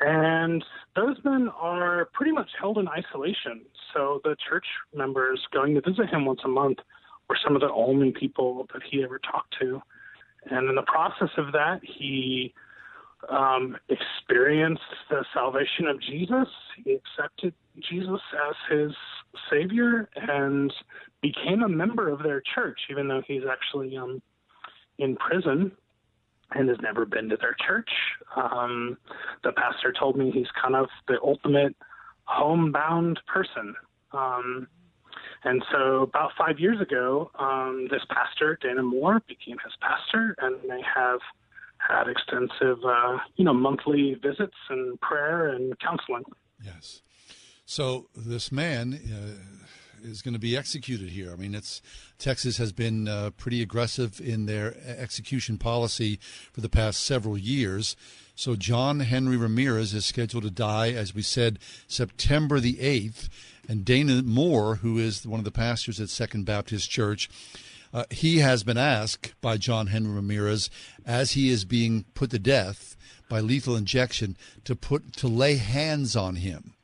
Speaker 51: And those men are pretty much held in isolation. So the church members going to visit him once a month were some of the only people that he ever talked to. And in the process of that, he um, experienced the salvation of Jesus. He accepted Jesus as his Savior and became a member of their church, even though he's actually um, in prison and has never been to their church. Um, the pastor told me he's kind of the ultimate homebound person. Um, and so, about five years ago, um, this pastor, Dana Moore, became his pastor, and they have had extensive, uh, you know, monthly visits and prayer and counseling.
Speaker 2: Yes. So this man uh, is going to be executed here. I mean, it's Texas has been uh, pretty aggressive in their execution policy for the past several years. So John Henry Ramirez is scheduled to die, as we said, September the eighth. And Dana Moore, who is one of the pastors at Second Baptist Church, uh, he has been asked by John Henry Ramirez, as he is being put to death by lethal injection, to put to lay hands on him.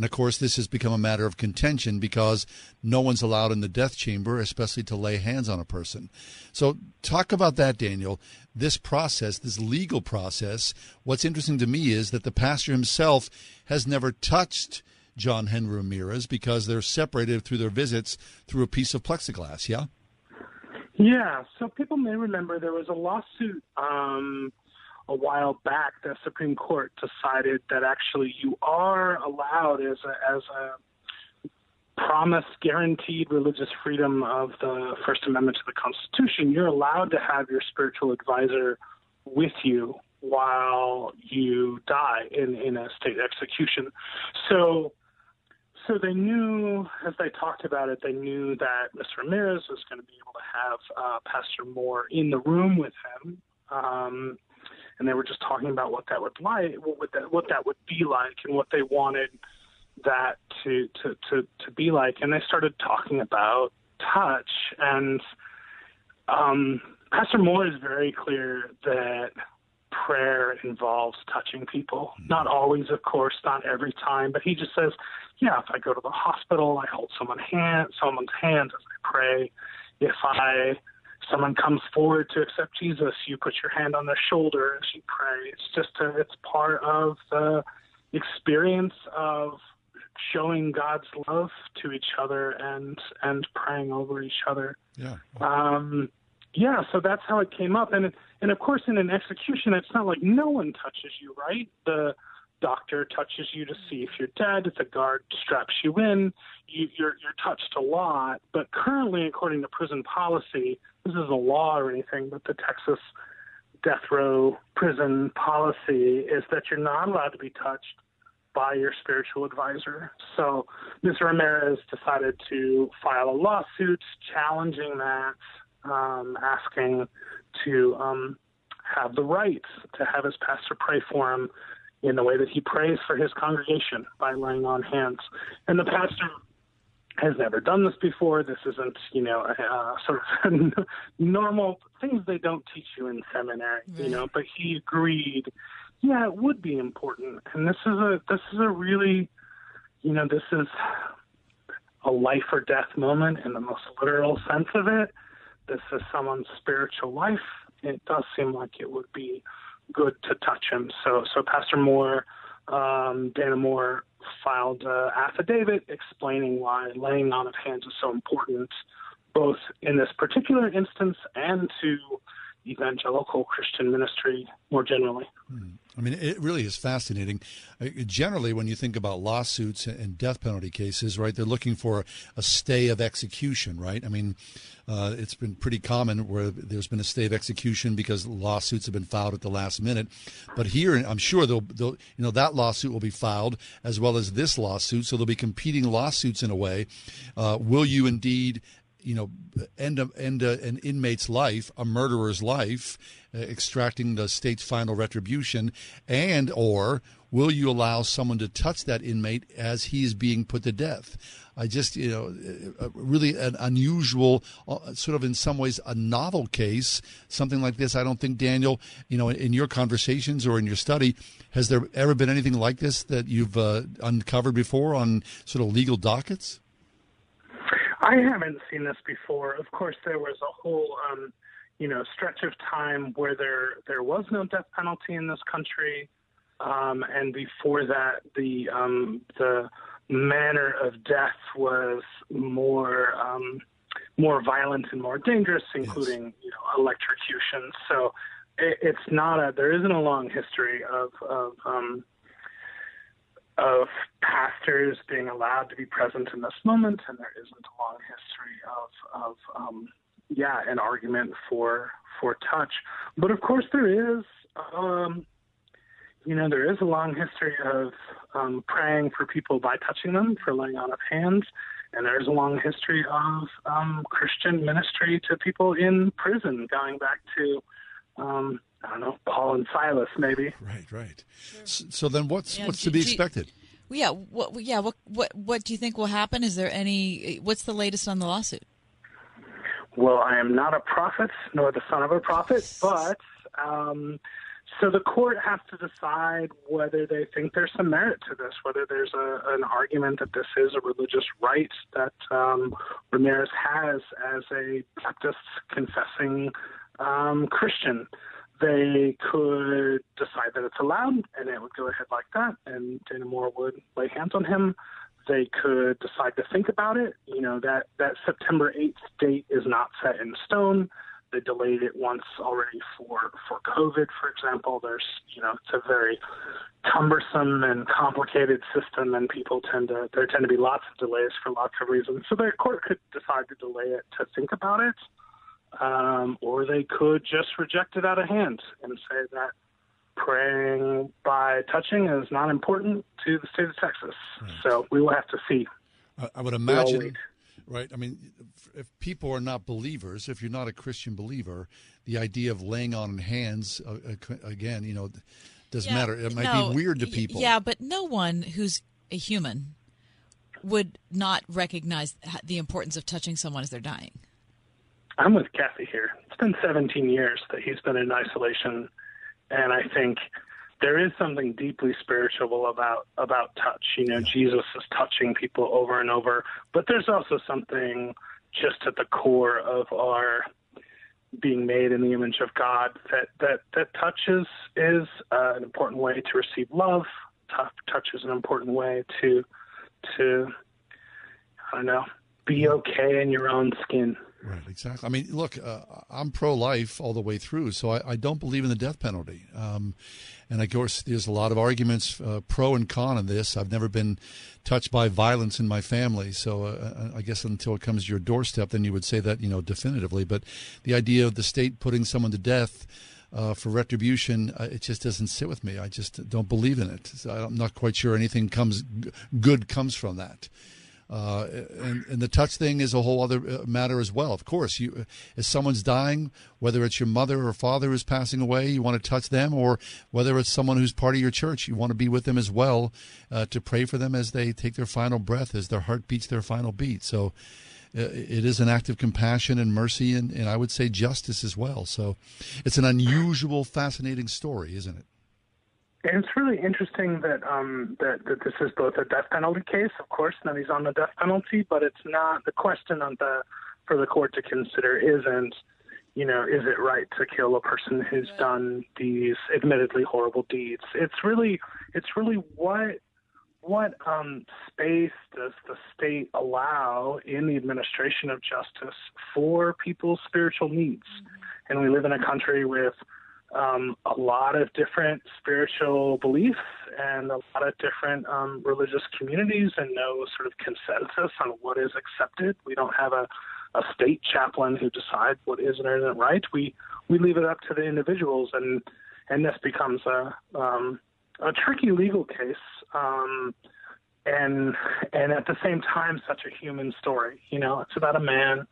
Speaker 2: And of course, this has become a matter of contention because no one's allowed in the death chamber, especially to lay hands on a person. So, talk about that, Daniel. This process, this legal process, what's interesting to me is that the pastor himself has never touched John Henry Ramirez because they're separated through their visits through a piece of plexiglass, yeah?
Speaker 51: Yeah, so people may remember there was a lawsuit um, a while back. The Supreme Court decided that actually you are allowed as a, as a promise guaranteed religious freedom of the First Amendment to the Constitution. You're allowed to have your spiritual advisor with you while you die in, in a state execution. So so they knew, as they talked about it, they knew that Mr. Ramirez was going to be able to have uh, Pastor Moore in the room with him, um, and they were just talking about what that would like, what would that, what that would be like, and what they wanted that to to to to be like. And they started talking about touch, and um, Pastor Moore is very clear that prayer involves touching people. Not always, of course, not every time, but he just says, yeah, if I go to the hospital, I hold someone's hand, someone's hand as I pray. If I someone comes forward to accept Jesus, you put your hand on their shoulder as you pray. It's just a, it's part of the experience of showing God's love to each other and and praying over each other.
Speaker 2: Yeah.
Speaker 51: Um, yeah, so that's how it came up, and and of course, in an execution, it's not like no one touches you, right? The doctor touches you to see if you're dead. The guard straps you in. You, you're you're touched a lot. But currently, according to prison policy, this isn't a law or anything, but the Texas death row prison policy is that you're not allowed to be touched by your spiritual advisor. So Ms. Ramirez decided to file a lawsuit challenging that, um, asking to um, have the right to have his pastor pray for him in the way that he prays for his congregation by laying on hands. And the pastor has never done this before. This isn't, you know, uh, sort of (laughs) normal things they don't teach you in seminary, you know. But he agreed, yeah, it would be important. And this is a this is a really, you know, this is a life or death moment in the most literal sense of it. This is someone's spiritual life. It does seem like it would be good to touch him. So, so Pastor Moore, um, Dana Moore, filed an affidavit explaining why laying on of hands is so important, both in this particular instance and to evangelical Christian ministry more generally.
Speaker 2: I mean, it really is fascinating. Uh, generally, when you think about lawsuits and death penalty cases, right, they're looking for a stay of execution, right? I mean, uh, it's been pretty common where there's been a stay of execution because lawsuits have been filed at the last minute. But here, I'm sure they'll, they'll you know, that lawsuit will be filed as well as this lawsuit, so there'll be competing lawsuits in a way. Uh, will you indeed you know, end a, end a, an inmate's life, a murderer's life, uh, extracting the state's final retribution, and or will you allow someone to touch that inmate as he is being put to death? I just, you know, uh, really an unusual, uh, sort of in some ways a novel case, something like this. I don't think, Daniel, you know, in your conversations or in your study, has there ever been anything like this that you've uh, uncovered before on sort of legal dockets?
Speaker 51: I haven't seen this before. Of course, there was a whole, um, you know, stretch of time where there there was no death penalty in this country, um, and before that, the um, the manner of death was more um, more violent and more dangerous, including yes. you know electrocution. So it, it's not a there isn't a long history of of um, of pastors being allowed to be present in this moment, and there isn't a long history of, of um, yeah, an argument for for touch. But of course, there is, um, you know, there is a long history of um, praying for people by touching them, for laying on of hands, and there is a long history of um, Christian ministry to people in prison, going back to. I don't know, Paul and Silas, maybe.
Speaker 2: Right, right. So, so then, what's yeah, what's to be expected?
Speaker 3: yeah, what, yeah. What, what, what do you think will happen? Is there any? What's the latest on the lawsuit?
Speaker 51: Well, I am not a prophet nor the son of a prophet, but um, so the court has to decide whether they think there's some merit to this, whether there's a, an argument that this is a religious right that um, Ramirez has as a Baptist confessing um, Christian they could decide that it's allowed and it would go ahead like that and Dana Moore would lay hands on him. They could decide to think about it. You know, that, that September 8th date is not set in stone. They delayed it once already for, for COVID, for example. There's, you know, it's a very cumbersome and complicated system and people tend to, there tend to be lots of delays for lots of reasons. So the court could decide to delay it to think about it um, or they could just reject it out of hand and say that praying by touching is not important to the state of Texas. Right. So we will have to see.
Speaker 2: I would imagine, right? I mean, if people are not believers, if you're not a Christian believer, the idea of laying on hands uh, uh again, you know, doesn't yeah, matter. It might no, be weird to people.
Speaker 3: Yeah, but no one who's a human would not recognize the importance of touching someone as they're dying.
Speaker 51: I'm with Kathy here. It's been 17 years that he's been in isolation, and I think there is something deeply spiritual about about touch. You know, Jesus is touching people over and over, but there's also something just at the core of our being made in the image of God that that that touch is is uh, an important way to receive love. Touch is an important way to to I don't know be okay in your own skin.
Speaker 2: Right, exactly. I mean, look, uh, I'm pro-life all the way through, so I, I don't believe in the death penalty. Um, and of course, there's a lot of arguments uh, pro and con in this. I've never been touched by violence in my family, so uh, I guess until it comes to your doorstep, then you would say that you know definitively. But the idea of the state putting someone to death. Uh, for retribution, uh, it just doesn't sit with me. I just don't believe in it. So I'm not quite sure anything comes good comes from that. Uh, and, and, the touch thing is a whole other uh, matter as well. Of course, you, if someone's dying, whether it's your mother or father who's passing away, you want to touch them, or whether it's someone who's part of your church, you want to be with them as well uh, to pray for them as they take their final breath, as their heart beats their final beat. So uh, it is an act of compassion and mercy, and, and I would say justice as well. So it's an unusual, fascinating story, isn't it?
Speaker 51: And it's really interesting that um, that that this is both a death penalty case, of course, that he's on the death penalty, but it's not the question on the for the court to consider isn't, you know, is it right to kill a person who's done these admittedly horrible deeds? It's really it's really what what um, space does the state allow in the administration of justice for people's spiritual needs? And we live in a country with um, a lot of different spiritual beliefs and a lot of different um, religious communities, and no sort of consensus on what is accepted. We don't have a, a state chaplain who decides what is and isn't right. We we leave it up to the individuals, and and this becomes a um, a tricky legal case, um, and and at the same time, such a human story. You know, it's about a man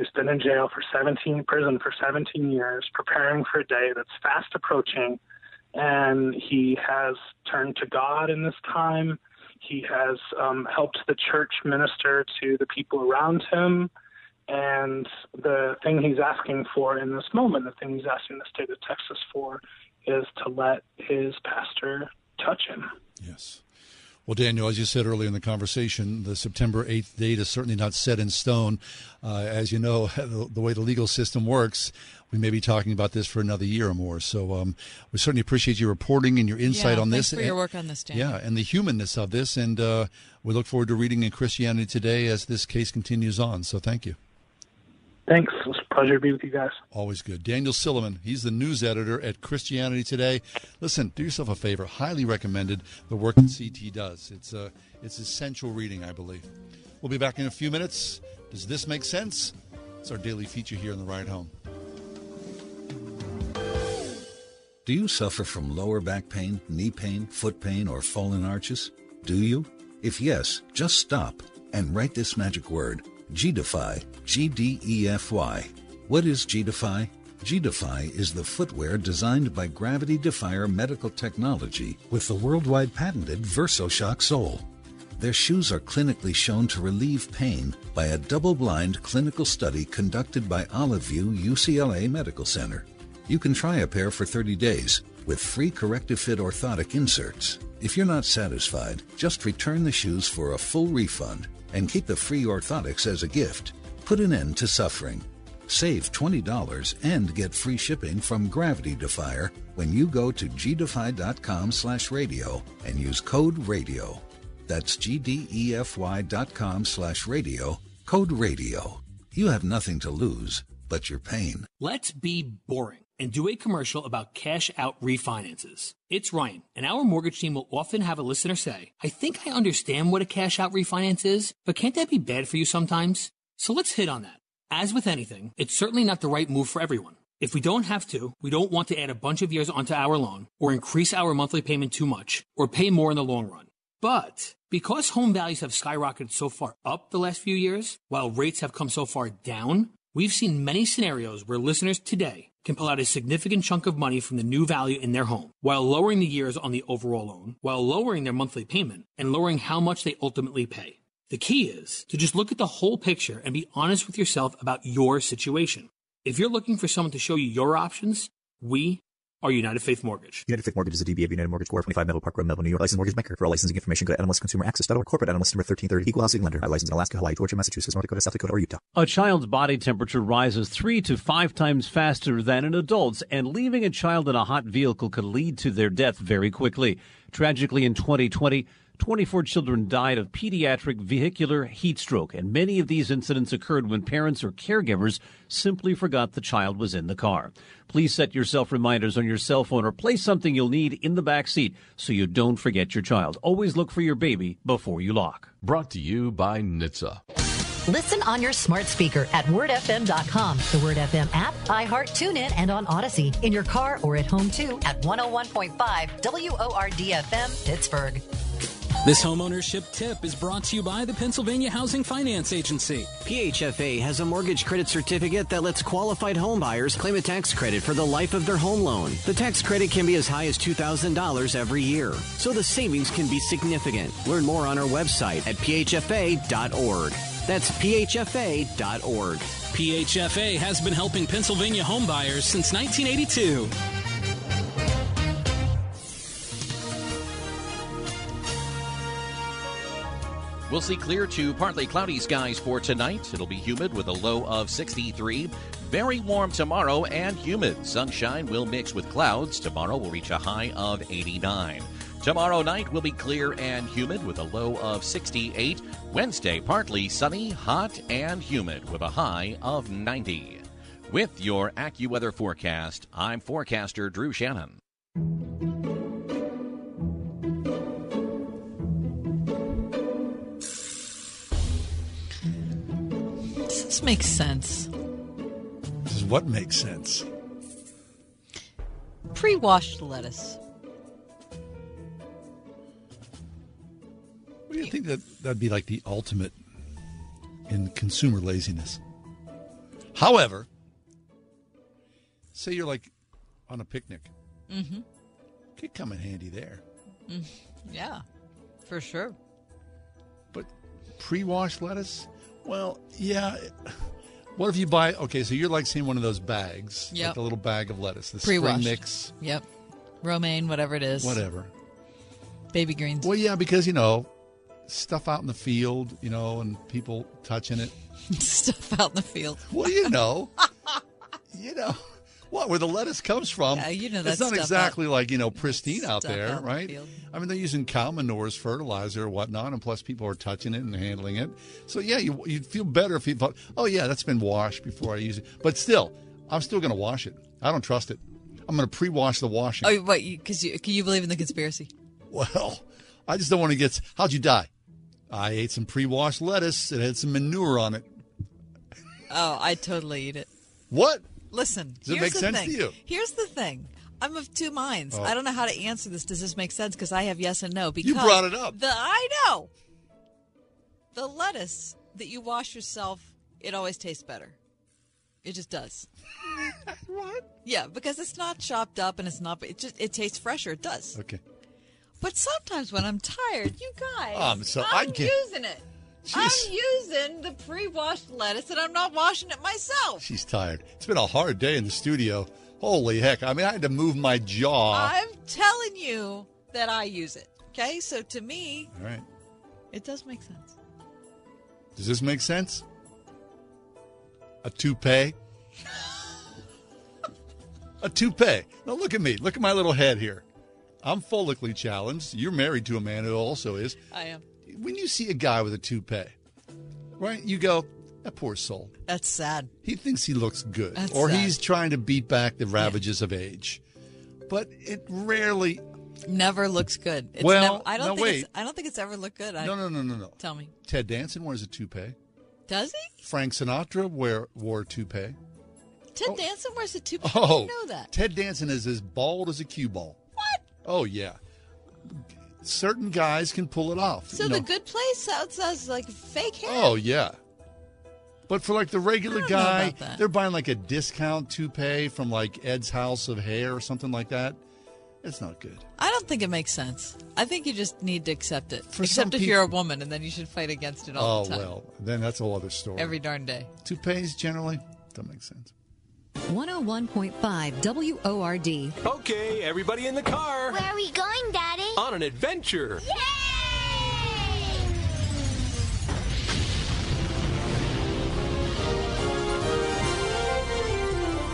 Speaker 51: who's been in jail for 17, prison for 17 years, preparing for a day that's fast approaching, and he has turned to God in this time. He has um, helped the church minister to the people around him. And the thing he's asking for in this moment, the thing he's asking the state of Texas for, is to let his pastor touch him.
Speaker 2: Yes. Well, Daniel, as you said earlier in the conversation, the September 8th date is certainly not set in stone. Uh, as you know, (laughs) the, the, way the legal system works, we may be talking about this for another year or more. So um, we certainly appreciate your reporting and your insight
Speaker 3: yeah,
Speaker 2: on this.
Speaker 3: for your work on this, Daniel.
Speaker 2: Yeah, and the humanness of this. And uh, we look forward to reading in Christianity Today as this case continues on. So thank you.
Speaker 51: Thanks. It was a pleasure to be with you guys.
Speaker 2: Always good. Daniel Silliman, he's the news editor at Christianity Today. Listen, do yourself a favor. Highly recommended the work that CT does. It's uh, it's essential reading, I believe. We'll be back in a few minutes. Does this make sense? It's our daily feature here in the ride home.
Speaker 42: Do you suffer from lower back pain, knee pain, foot pain, or fallen arches? Do you? If yes, just stop and write this magic word G-Defy, G-D-E-F-Y. What is G-Defy? G-Defy is the footwear designed by Gravity Defier Medical Technology with the worldwide patented VersoShock sole. Their shoes are clinically shown to relieve pain by a double-blind clinical study conducted by Olive View UCLA Medical Center. You can try a pair for 30 days with free corrective fit orthotic inserts. If you're not satisfied, just return the shoes for a full refund and keep the free orthotics as a gift. Put an end to suffering. Save $20 and get free shipping from Gravity Defier when you go to gdefy.com slash radio and use code radio. That's gdefy.com slash radio, code radio. You have nothing to lose but your pain.
Speaker 31: Let's be boring and do a commercial about cash out refinances. It's Ryan, and our mortgage team will often have a listener say, I think I understand what a cash out refinance is, but can't that be bad for you sometimes? So let's hit on that. As with anything, it's certainly not the right move for everyone. If we don't have to, we don't want to add a bunch of years onto our loan, or increase our monthly payment too much, or pay more in the long run. But because home values have skyrocketed so far up the last few years, while rates have come so far down, we've seen many scenarios where listeners today can pull out a significant chunk of money from the new value in their home while lowering the years on the overall loan, while lowering their monthly payment, and lowering how much they ultimately pay. The key is to just look at the whole picture and be honest with yourself about your situation. If you're looking for someone to show you your options, we are United Faith Mortgage.
Speaker 33: United Faith Mortgage is a DBA of United Mortgage Corp. 25 Melville Park Road, Melville, New York. Licensed mortgage banker. For all licensing information, go to nmlsconsumeraccess.org. Corporate NMLS number 1330. Equal housing lender. I license in Alaska, Hawaii, Georgia, Massachusetts, North Dakota, South Dakota, or Utah.
Speaker 52: A child's body temperature rises three to five times faster than an adult's, and leaving a child in a hot vehicle could lead to their death very quickly. Tragically, in 2020, 24 children died of pediatric vehicular heat stroke, and many of these incidents occurred when parents or caregivers simply forgot the child was in the car. Please set yourself reminders on your cell phone or place something you'll need in the back seat so you don't forget your child. Always look for your baby before you lock.
Speaker 53: Brought to you by NHTSA.
Speaker 38: Listen on your smart speaker at wordfm.com, the Word FM app, iHeart, TuneIn, and on Audacy. In your car or at home too at 101.5 WORDFM Pittsburgh.
Speaker 54: This homeownership tip is brought to you by the Pennsylvania Housing Finance Agency.
Speaker 55: PHFA has a mortgage credit certificate that lets qualified homebuyers claim a tax credit for the life of their home loan. The tax credit can be as high as $2,000 every year, so the savings can be significant. Learn more on our website at phfa.org. That's phfa.org.
Speaker 54: PHFA has been helping Pennsylvania homebuyers since 1982.
Speaker 46: We'll see clear to partly cloudy skies for tonight. It'll be humid with a low of 63. Very warm tomorrow and humid. Sunshine will mix with clouds. Tomorrow will reach a high of 89. Tomorrow night will be clear and humid with a low of 68. Wednesday, partly sunny, hot, and humid with a high of 90. With your AccuWeather forecast, I'm forecaster Drew Shannon.
Speaker 3: This makes sense.
Speaker 2: This is what makes sense.
Speaker 3: Pre washed lettuce.
Speaker 2: What do you think that that'd be like the ultimate in consumer laziness? However, say you're like on a picnic,
Speaker 3: Mm-hmm.
Speaker 2: could come in handy there.
Speaker 3: Mm, yeah, for sure.
Speaker 2: But pre-washed lettuce? Well, yeah. (sighs) What if you buy? Okay, so you're like seeing one of those bags,
Speaker 3: Yep.
Speaker 2: like the little bag of lettuce, the
Speaker 3: Pre-washed.
Speaker 2: spring mix,
Speaker 3: Yep. Romaine, whatever it is.
Speaker 2: whatever.
Speaker 3: Baby greens.
Speaker 2: Well, yeah, because you know, stuff out in the field, you know, and people touching it. (laughs)
Speaker 3: Stuff out in the field.
Speaker 2: Well, you know, (laughs) you know, what where the lettuce comes from.
Speaker 3: Yeah, you know
Speaker 2: it's not exactly like you know pristine out there,
Speaker 3: out in the
Speaker 2: right? I mean, they're using cow manure as fertilizer or whatnot, and plus people are touching it and handling it. So yeah, you you'd feel better if you thought, oh yeah, that's been washed before I use it. But still, I'm still going to wash it. I don't trust it. I'm going to pre-wash the washing.
Speaker 3: Oh, wait, Because you, can you believe in the conspiracy?
Speaker 2: Well, I just don't want to get. How'd you die? I ate some pre-washed lettuce. It had some manure on it.
Speaker 3: Oh, I totally eat it.
Speaker 2: What?
Speaker 3: Listen,
Speaker 2: Does it
Speaker 3: here's
Speaker 2: make
Speaker 3: the
Speaker 2: sense
Speaker 3: thing.
Speaker 2: to you?
Speaker 3: Here's the thing. I'm of two minds.
Speaker 2: Oh.
Speaker 3: I don't know how to answer this. Does this make sense? Because I have yes and no. Because
Speaker 2: You brought it up.
Speaker 3: The I know. The lettuce that you wash yourself, it always tastes better. It just does. (laughs)
Speaker 2: what?
Speaker 3: Yeah, because it's not chopped up and it's not. It just it tastes fresher. It does.
Speaker 2: Okay.
Speaker 3: But sometimes when I'm tired, you guys,
Speaker 2: Um, so I
Speaker 3: I'm using it.
Speaker 2: Jeez.
Speaker 3: I'm using the pre-washed lettuce, and I'm not washing it myself.
Speaker 2: She's tired. It's been a hard day in the studio. Holy heck. I mean, I had to move my jaw.
Speaker 3: I'm telling you that I use it. Okay, so to me,
Speaker 2: All right.
Speaker 3: it does make sense.
Speaker 2: Does this make sense? A toupee? a toupee. Now look at me. Look at my little head here. I'm follically challenged. You're married to a man who also is.
Speaker 3: I am.
Speaker 2: When you see a guy with a toupee, right, you go, that poor soul.
Speaker 3: That's sad.
Speaker 2: He thinks he looks good.
Speaker 3: That's
Speaker 2: or
Speaker 3: sad.
Speaker 2: he's trying to beat back the ravages of age. But it rarely
Speaker 3: Never looks good. It's
Speaker 2: Well,
Speaker 3: never, I don't
Speaker 2: no,
Speaker 3: think
Speaker 2: wait.
Speaker 3: It's, I don't think it's ever looked good. I,
Speaker 2: No, no, no, no, no.
Speaker 3: Tell me,
Speaker 2: Ted Danson wears a toupee.
Speaker 3: does he?
Speaker 2: Frank Sinatra wear, wore a toupee.
Speaker 3: Ted oh. Danson wears a toupee.
Speaker 2: Oh,
Speaker 3: I didn't know that.
Speaker 2: Ted Danson is as bald as a cue ball. What? Oh yeah. Certain guys can pull it off.
Speaker 3: So the
Speaker 2: know.
Speaker 3: good place sounds, sounds like fake hair.
Speaker 2: Oh yeah. But for like the regular
Speaker 3: I don't know
Speaker 2: guy, they're buying like a discount toupee from like Ed's House of Hair or something like that. It's not good.
Speaker 3: I don't think it makes sense. I think you just need to accept it.
Speaker 2: For
Speaker 3: Except if you're a woman, and then you should fight against it all
Speaker 2: oh
Speaker 3: the time.
Speaker 2: well, then that's a whole other story.
Speaker 3: Every darn day.
Speaker 2: Toupees generally don't make sense.
Speaker 56: 101.5 WORD.
Speaker 57: Okay, everybody in the car.
Speaker 58: Where are we going, Daddy?
Speaker 57: On an adventure. Yay!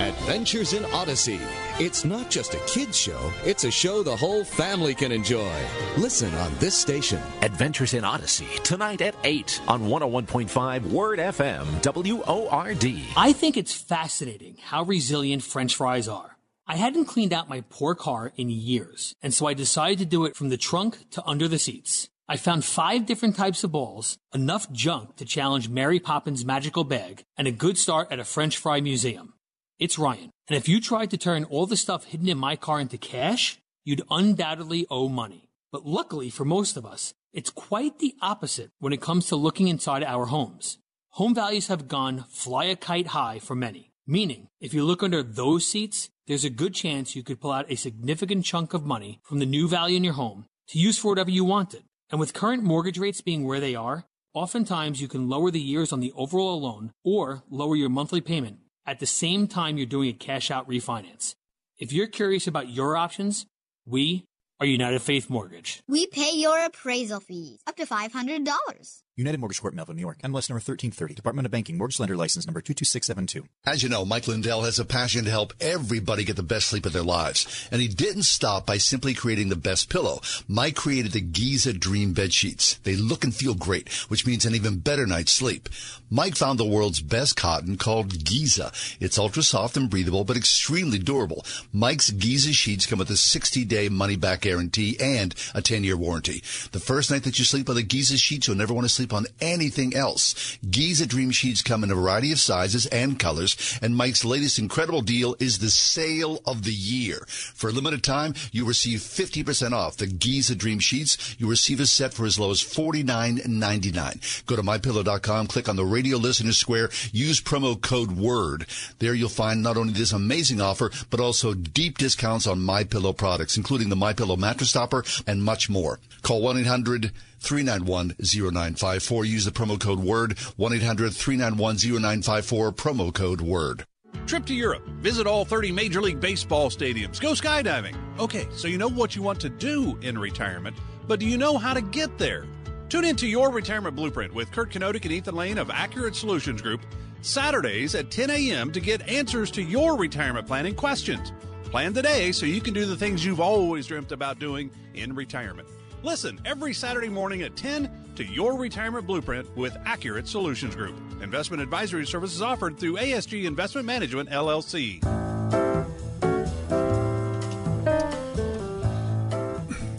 Speaker 59: Adventures in Odyssey. It's not just a kid's show, it's a show the whole family can enjoy. Listen on this station.
Speaker 53: Adventures in Odyssey, tonight at 8 on 101.5 Word FM, W O R D.
Speaker 31: I think it's fascinating how resilient French fries are. I hadn't cleaned out my poor car in years, and so I decided to do it from the trunk to under the seats. I found five different types of balls, enough junk to challenge Mary Poppins' magical bag, and a good start at a French fry museum. It's Ryan, and if you tried to turn all the stuff hidden in my car into cash, you'd undoubtedly owe money. But luckily for most of us, it's quite the opposite when it comes to looking inside our homes. Home values have gone fly a kite high for many, meaning if you look under those seats, there's a good chance you could pull out a significant chunk of money from the new value in your home to use for whatever you wanted. And with current mortgage rates being where they are, oftentimes you can lower the years on the overall loan or lower your monthly payment at the same time you're doing a cash out refinance. If you're curious about your options, we are United Faith Mortgage.
Speaker 58: We pay your appraisal fees up to $500.
Speaker 33: United Mortgage Corp, Melville, New York. MLS number 1330. Department of Banking. Mortgage Lender License number 22672.
Speaker 2: As you know, Mike Lindell has a passion to help everybody get the best sleep of their lives. And he didn't stop by simply creating the best pillow. Mike created the Giza Dream Bed Sheets. They look and feel great, which means an even better night's sleep. Mike found the world's best cotton called Giza. It's ultra soft and breathable, but extremely durable. Mike's Giza sheets come with a 60 day money back guarantee and a 10 year warranty. The first night that you sleep on the Giza sheets, you'll never want to sleep on anything else. Giza Dream Sheets come in a variety of sizes and colors, and Mike's latest incredible deal is the sale of the year. For a limited time, you receive 50% off the Giza Dream Sheets. You receive a set for as low as $49.99. Go to mypillow.com, click on the radio listener square, use promo code WORD. There you'll find not only this amazing offer, but also deep discounts on MyPillow products, including the MyPillow mattress topper and much more. Call 1-800 391-0954. Use the promo code WORD, 1-800-391-0954, promo code WORD.
Speaker 56: Trip to Europe. Visit all 30 Major League Baseball stadiums. Go skydiving. Okay, so you know what you want to do in retirement, but do you know how to get there? Tune into Your Retirement Blueprint with Kurt Kenodic and Ethan Lane of Accurate Solutions Group Saturdays at 10 a.m. to get answers to your retirement planning questions. Plan today so you can do the things you've always dreamt about doing in retirement. Listen every Saturday morning at 10 to Your Retirement Blueprint with Accurate Solutions Group. Investment advisory services offered through ASG Investment Management, LLC.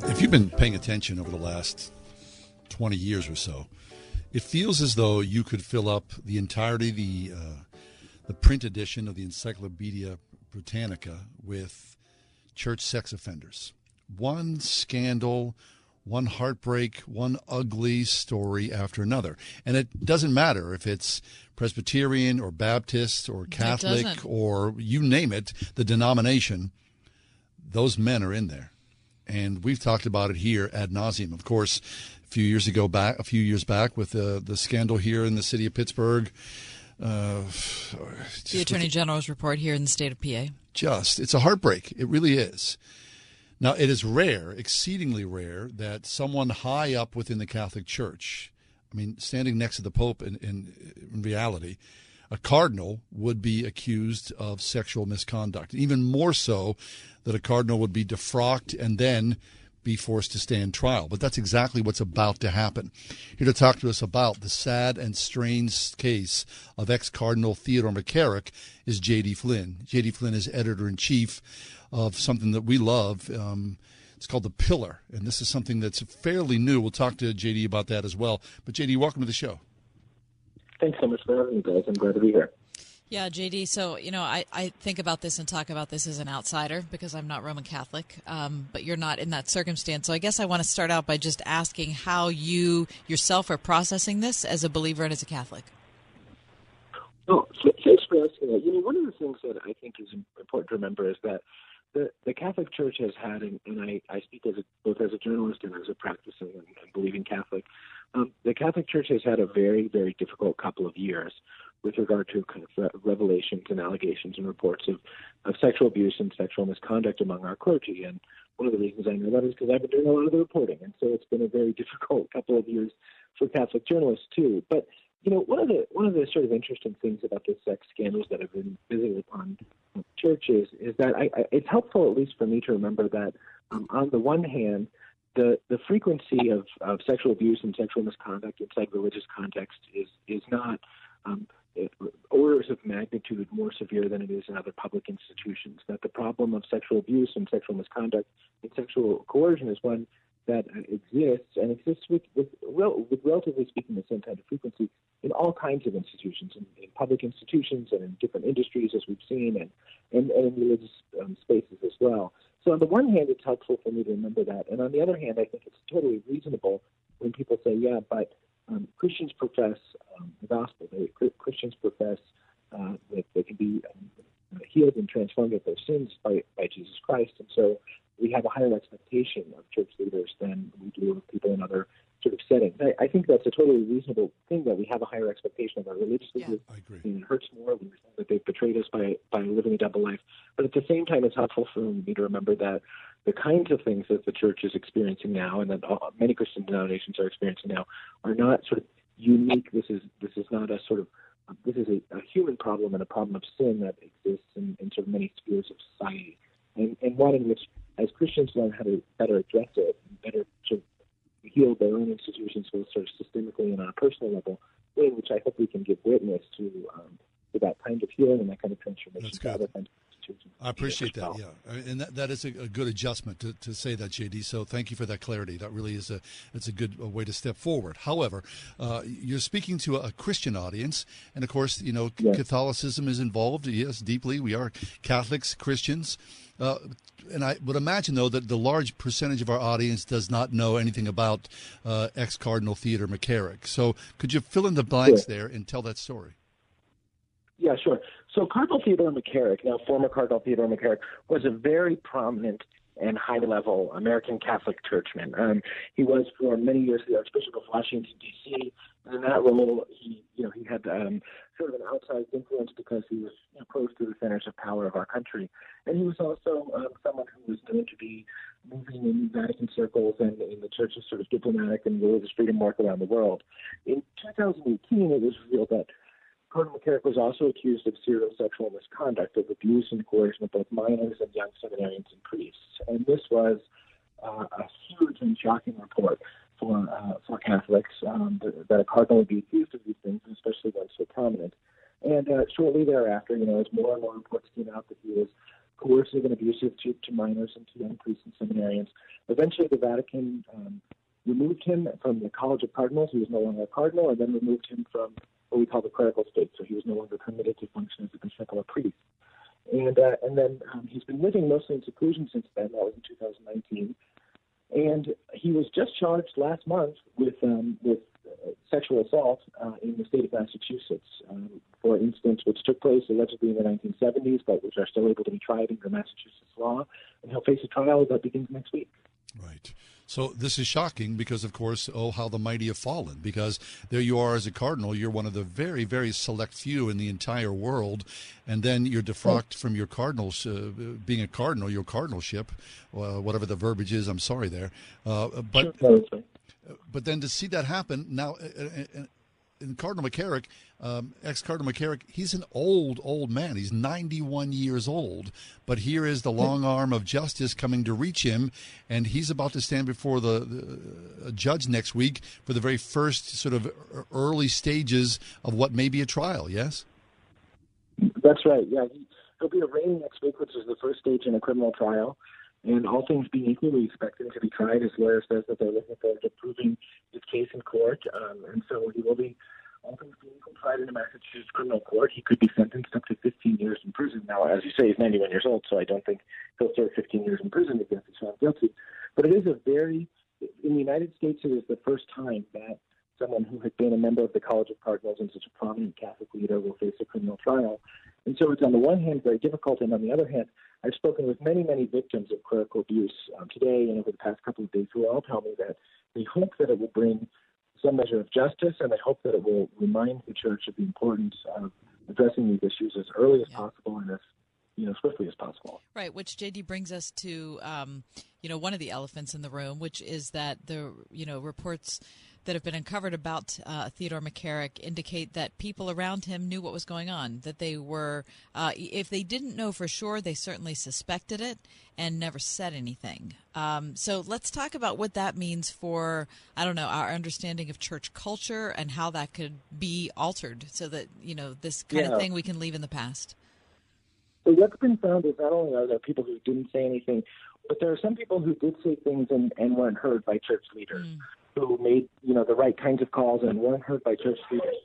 Speaker 2: If you've been paying attention over the last 20 years or so, it feels as though you could fill up the entirety, the, uh, the print edition of the Encyclopedia Britannica with church sex offenders. One scandal one heartbreak, one ugly story after another. And it doesn't matter if it's Presbyterian or Baptist or Catholic or you name it, the denomination, those men are in there. And we've talked about it here ad nauseum. Of course, a few years ago back, a few years back with the, the scandal here in the city of Pittsburgh. Uh, (sighs)
Speaker 3: the Attorney General's report here in the state of PA.
Speaker 2: Just, it's a heartbreak. It really is. Now, it is rare, exceedingly rare, that someone high up within the Catholic Church, I mean, standing next to the Pope in, in, in reality, a cardinal would be accused of sexual misconduct. Even more so that a cardinal would be defrocked and then be forced to stand trial. But that's exactly what's about to happen. Here to talk to us about the sad and strange case of ex Cardinal Theodore McCarrick is J.D. Flynn. J.D. Flynn is editor in chief of something that we love. Um, it's called The Pillar, and this is something that's fairly new. We'll talk to JD about that as well. But JD, welcome to the show.
Speaker 60: Thanks so much for having me, guys. I'm glad to be here.
Speaker 3: Yeah, JD. So, you know, I, I think about this and talk about this as an outsider because I'm not Roman Catholic, um, but you're not in that circumstance. So I guess I want to start out by just asking how you yourself are processing this as a believer and as a Catholic.
Speaker 60: Well, thanks for asking that. You know, one of the things that I think is important to remember is that the, the Catholic Church has had, and, and I, I speak as a, both as a journalist and as a practicing and, and believing Catholic, um, the Catholic Church has had a very, very difficult couple of years with regard to kind of re- revelations and allegations and reports of, of sexual abuse and sexual misconduct among our clergy. And one of the reasons I know that is because I've been doing a lot of the reporting, and so it's been a very (laughs) difficult couple of years for Catholic journalists too. But you know, one of the one of the sort of interesting things about the sex scandals that have been visited upon churches is that I, I, it's helpful, at least for me, to remember that um, on the one hand, the the frequency of, of sexual abuse and sexual misconduct inside religious context is is not um, orders of magnitude more severe than it is in other public institutions. That the problem of sexual abuse and sexual misconduct and sexual coercion is one that exists and exists with, with, with relatively speaking the same kind of frequency in all kinds of institutions, in, in public institutions and in different industries, as we've seen, and, and, and in religious um, spaces as well. So, on the one hand, it's helpful for me to remember that. And on the other hand, I think it's totally reasonable when people say, yeah, but um, Christians profess um, the gospel. They, Christians profess uh, that they can be um, healed and transformed of their sins by, by Jesus Christ. And so we have a higher expectation of church leaders than we do of people in other sort of settings. I, I think that's a totally reasonable thing that we have a higher expectation of our religious leaders.
Speaker 2: I agree.
Speaker 60: And it hurts more we that they've betrayed us by, by living a double life. But at the same time, it's helpful for me to remember that the kinds of things that the church is experiencing now and that all, many Christian denominations are experiencing now are not sort of unique. This is this is not a sort of this is a, a human problem and a problem of sin that exists in, in sort of many spheres of society, and, and one in which, as Christians learn how to better address it, and better of heal their own institutions, both sort of systemically and on a personal level, in which I hope we can give witness to um, to that kind of healing and that kind of transformation
Speaker 2: That's
Speaker 60: to other kinds of institutions.
Speaker 2: I appreciate that. Yeah, and that, that is a, a good adjustment to, to say that, JD. So thank you for that clarity. That really is a it's a good way to step forward. However, uh, you're speaking to a Christian audience, and of course, you know Catholicism is involved. Yes, deeply. We are Catholics, Christians. Uh, and I would imagine, though, that the large percentage of our audience does not know anything about uh, ex Cardinal Theodore McCarrick. So, could you fill in the blanks
Speaker 60: Sure.
Speaker 2: there and tell that story?
Speaker 60: Yeah, sure. So Cardinal Theodore McCarrick, now former Cardinal Theodore McCarrick, was a very prominent and high-level American Catholic churchman. Um, he was for many years the Archbishop of Washington D.C. And in that role, he, you know, he had um, sort of an outsized influence because he was you know, close to the centers of power of our country, and he was also um, someone who was known to be moving in Vatican circles and in the church's sort of diplomatic and religious freedom work around the world. In 2018, it was revealed that Cardinal McCarrick was also accused of serial sexual misconduct, of abuse and coercion of both minors and young seminarians and priests. And this was uh, a huge and shocking report for uh, for Catholics um, that, a cardinal would be accused of these things, especially one so prominent. And uh, shortly thereafter, you know, as more and more reports came out that he was coercive and abusive to, to minors and to young priests and seminarians, eventually the Vatican um, removed him from the College of Cardinals. He was no longer a cardinal, and then removed him from what we call the clerical state. So he was no longer permitted to function as a bishop or a priest. And uh, and then um, he's been living mostly in seclusion since then. That was in 2019. And he was just charged last month with um, with uh, sexual assault uh, in the state of Massachusetts um, for instance, which took place allegedly in the 1970s, but which are still able to be tried under Massachusetts law. And he'll face a trial that begins next week.
Speaker 2: Right. So this is shocking because, of course, oh, how the mighty have fallen. Because there you are as a cardinal, you're one of the very, very select few in the entire world, and then you're defrocked from your cardinals, uh, being a cardinal, your cardinalship, uh, whatever the verbiage is. I'm sorry there, uh, but but then to see that happen now, uh, Cardinal McCarrick, um, ex Cardinal McCarrick, he's an old, old man. He's 91 years old. But here is the long arm of justice coming to reach him, and he's about to stand before the, the a judge next week for the very first sort of early stages of what may be a trial. Yes.
Speaker 60: That's right. Yeah, he, he'll be arraigned next week, which is the first stage in a criminal trial. And all things being equal, we expect him to be tried. His lawyer says that they're looking forward to proving his case in court, um, and so he will be all things being equal tried in a Massachusetts criminal court. He could be sentenced up to 15 years in prison. Now, as you say, he's 91 years old, so I don't think he'll serve 15 years in prison if he's found guilty. But it is a very, in the United States, it is the first time that someone who had been a member of the College of Cardinals and such a prominent Catholic leader will face a criminal trial. And so it's on the one hand very difficult, and on the other hand, I've spoken with many, many victims of clerical abuse um, today and over the past couple of days who all tell me that they hope that it will bring some measure of justice, and they hope that it will remind the church of the importance of addressing these issues as early as possible and as you know swiftly as possible.
Speaker 3: Right, which JD brings us to, um, you know, one of the elephants in the room, which is that the you know reports that have been uncovered about uh, Theodore McCarrick indicate that people around him knew what was going on. That they were, uh, if they didn't know for sure, they certainly suspected it and never said anything. Um, so let's talk about what that means for, I don't know, our understanding of church culture and how that could be altered so that you know this kind
Speaker 60: Yeah.
Speaker 3: of thing we can leave in the past.
Speaker 60: So what's been found is not only are there people who didn't say anything, but there are some people who did say things and, and weren't heard by church leaders, who made you know the right kinds of calls and weren't heard by church leaders.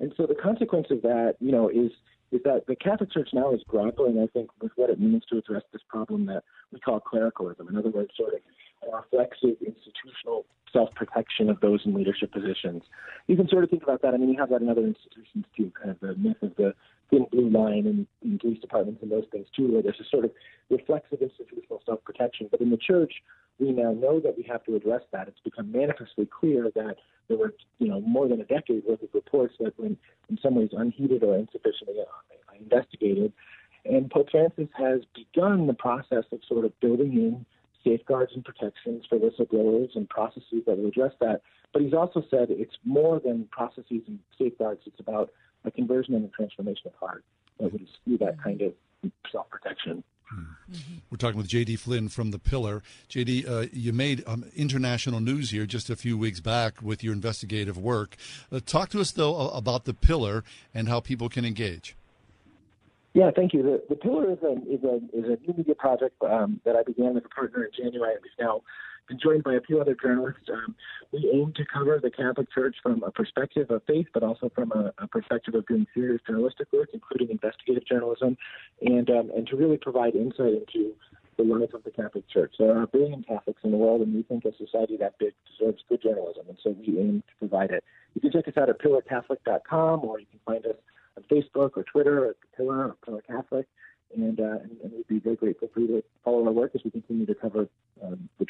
Speaker 60: And so the consequence of that, you know, is is that the Catholic Church now is grappling, I think, with what it means to address this problem that we call clericalism. In other words, sort of a reflexive institutional self-protection of those in leadership positions. You can sort of think about that. I mean, you have that in other institutions too, kind of the myth of the thin blue line in, in police departments and those things too, where there's a sort of reflexive institutional self-protection. But in the church, we now know that we have to address that. It's become manifestly clear that there were, you know, more than a decade worth of reports that were in, in some ways unheeded or insufficiently uh, investigated. And Pope Francis has begun the process of sort of building in safeguards and protections for whistleblowers and processes that will address that. But he's also said it's more than processes and safeguards. It's about a conversion and a transformation of heart that would do that kind of self protection.
Speaker 2: We're talking with JD Flynn from The Pillar. JD, uh, you made um, international news here just a few weeks back with your investigative work. Uh, talk to us, though, about The Pillar and how people can engage.
Speaker 60: Yeah, thank you. The, the Pillar is a, is a, is a new media project um, that I began with a partner in January. We've now joined by a few other journalists. Um, we aim to cover the Catholic Church from a perspective of faith, but also from a, a perspective of doing serious journalistic work, including investigative journalism, and um, and to really provide insight into the life of the Catholic Church. There are a billion Catholics in the world, and we think a society that big deserves good journalism, and so we aim to provide it. You can check us out at pillarcatholic.com, or you can find us on Facebook or Twitter at Pillar or Pillar Catholic and, uh, and, and we'd be very grateful for you to follow our work as we continue to cover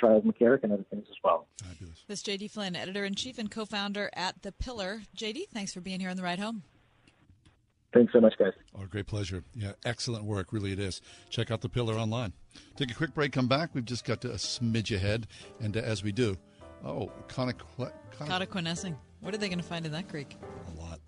Speaker 60: the trial of McCarrick and other things as well.
Speaker 2: Fabulous.
Speaker 3: This is JD Flynn, editor in chief and co-founder at The Pillar. JD, thanks for being here on the ride home.
Speaker 60: Thanks so much, guys.
Speaker 2: Oh, great pleasure. Yeah, excellent work. Really, it is. Check out The Pillar online. Take a quick break, come back. We've just got a smidge ahead. And uh, as we do, oh, Connequ-
Speaker 3: Connoquenessing. What are they going to find in that creek?
Speaker 2: A lot.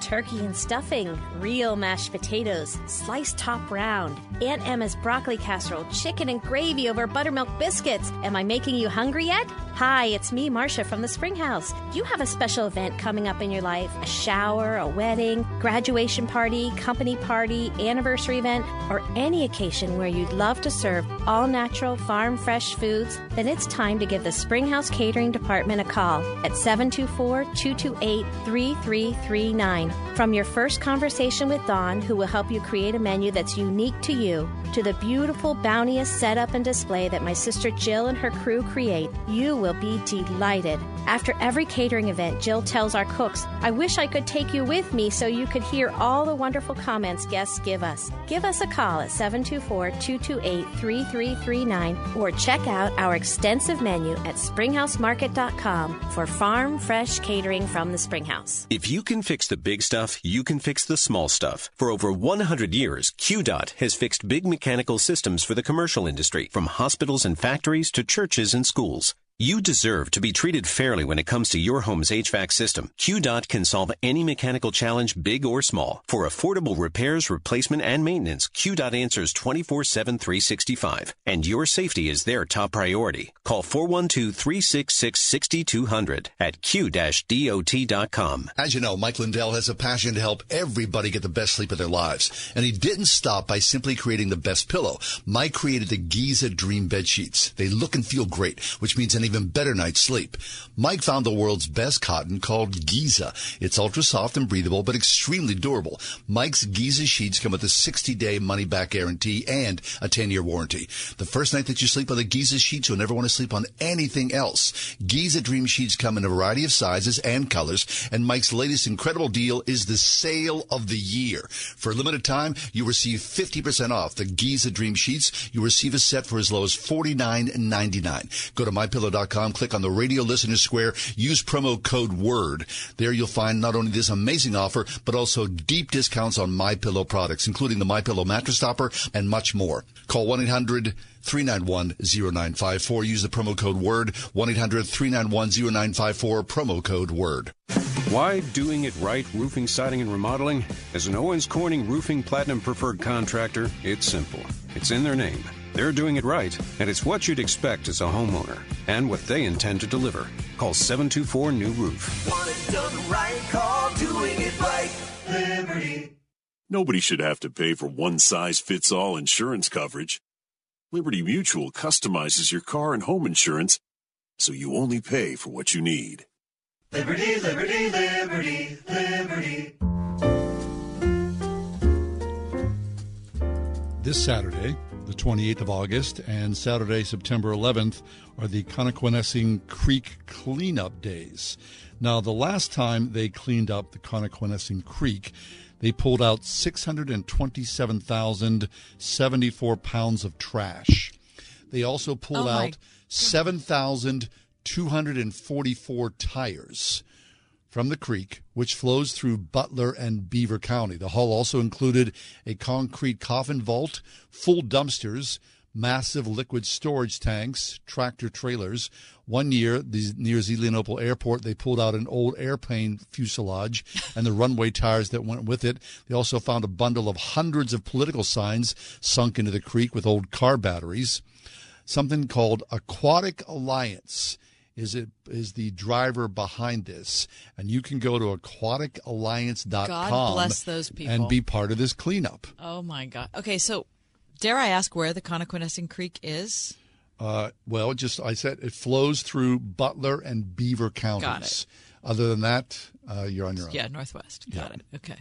Speaker 58: Turkey and stuffing, real mashed potatoes, sliced top round, Aunt Emma's broccoli casserole, chicken and gravy over buttermilk biscuits. Am I making you hungry yet? Hi, it's me, Marcia from the Spring House. You have a special event coming up in your life? A shower, a wedding, graduation party, company party, anniversary event, or any occasion where you'd love to serve all natural, farm fresh foods? Then it's time to give the Spring House Catering Department a call at 724 228 3339. From your first conversation with Dawn, who will help you create a menu that's unique to you, to the beautiful, bounteous setup and display that my sister Jill and her crew create, you will be delighted. After every catering event, Jill tells our cooks, I wish I could take you with me so you could hear all the wonderful comments guests give us. Give us a call at 724 228 3339 or check out our extensive menu at springhousemarket.com for farm fresh catering from the Springhouse.
Speaker 19: If you can fix the big stuff, you can fix the small stuff. For over 100 years, QDOT has fixed big mechanical systems for the commercial industry, from hospitals and factories to churches and schools. You deserve to be treated fairly when it comes to your home's HVAC system. QDOT can solve any mechanical challenge, big or small. For affordable repairs, replacement, and maintenance, QDOT answers 24-7, 365. And your safety is their top priority. Call 412-366-6200 at q-dot.com.
Speaker 2: As you know, Mike Lindell has a passion to help everybody get the best sleep of their lives. And he didn't stop by simply creating the best pillow. Mike created the Giza Dream Bed Sheets. They look and feel great, which means an even better night's sleep. Mike found the world's best cotton called Giza. It's ultra soft and breathable, but extremely durable. Mike's Giza sheets come with a 60 day money back guarantee and a 10 year warranty. The first night that you sleep on the Giza sheets, you'll never want to sleep on anything else. Giza Dream Sheets come in a variety of sizes and colors, and Mike's latest incredible deal is the sale of the year. For a limited time, you receive 50% off the Giza Dream Sheets. You receive a set for as low as $49.99. Go to mypillow.com, click on the radio listener square, use promo code WORD. There you'll find not only this amazing offer, but also deep discounts on My Pillow products, including the My Pillow mattress topper and much more. Call 1-800- 391-0954. Use the promo code WORD, 1-800-391-0954, promo code WORD.
Speaker 61: Why doing it right roofing, siding, and remodeling? As an Owens Corning Roofing Platinum Preferred Contractor, it's simple. It's in their name. They're doing it right, and it's what you'd expect as a homeowner, and what they intend to deliver. Call 724 New Roof.
Speaker 62: Want it done right? Call doing it right. Liberty.
Speaker 63: Nobody should have to pay for one size fits all insurance coverage. Liberty Mutual customizes your car and home insurance so you only pay for what you need.
Speaker 62: Liberty, liberty, liberty, liberty.
Speaker 2: This Saturday, the 28th of August, and Saturday, September 11th, are the Connoquenessing Creek cleanup days. Now, the last time they cleaned up the Connoquenessing Creek, they pulled out 627,074 pounds of trash. They also pulled
Speaker 3: Oh,
Speaker 2: out 7,244 tires from the creek, which flows through Butler and Beaver County. The haul also included a concrete coffin vault, full dumpsters, massive liquid storage tanks, tractor trailers. One year, near Zelienople Airport, they pulled out an old airplane fuselage and the runway tires that went with it. They also found a bundle of hundreds of political signs sunk into the creek with old car batteries. Something called Aquatic Alliance is it is the driver behind this and you can go to aquaticalliance.com
Speaker 3: God bless those people.
Speaker 2: and be part of this cleanup
Speaker 3: Oh my God. Okay, so dare I ask where the Connoquenessing Creek is?
Speaker 2: Uh, well, just I said it flows through Butler and Beaver counties.
Speaker 3: Got it.
Speaker 2: Other than that, uh, you're on your own.
Speaker 3: Yeah, northwest. Got
Speaker 2: Yeah.
Speaker 3: it. Okay.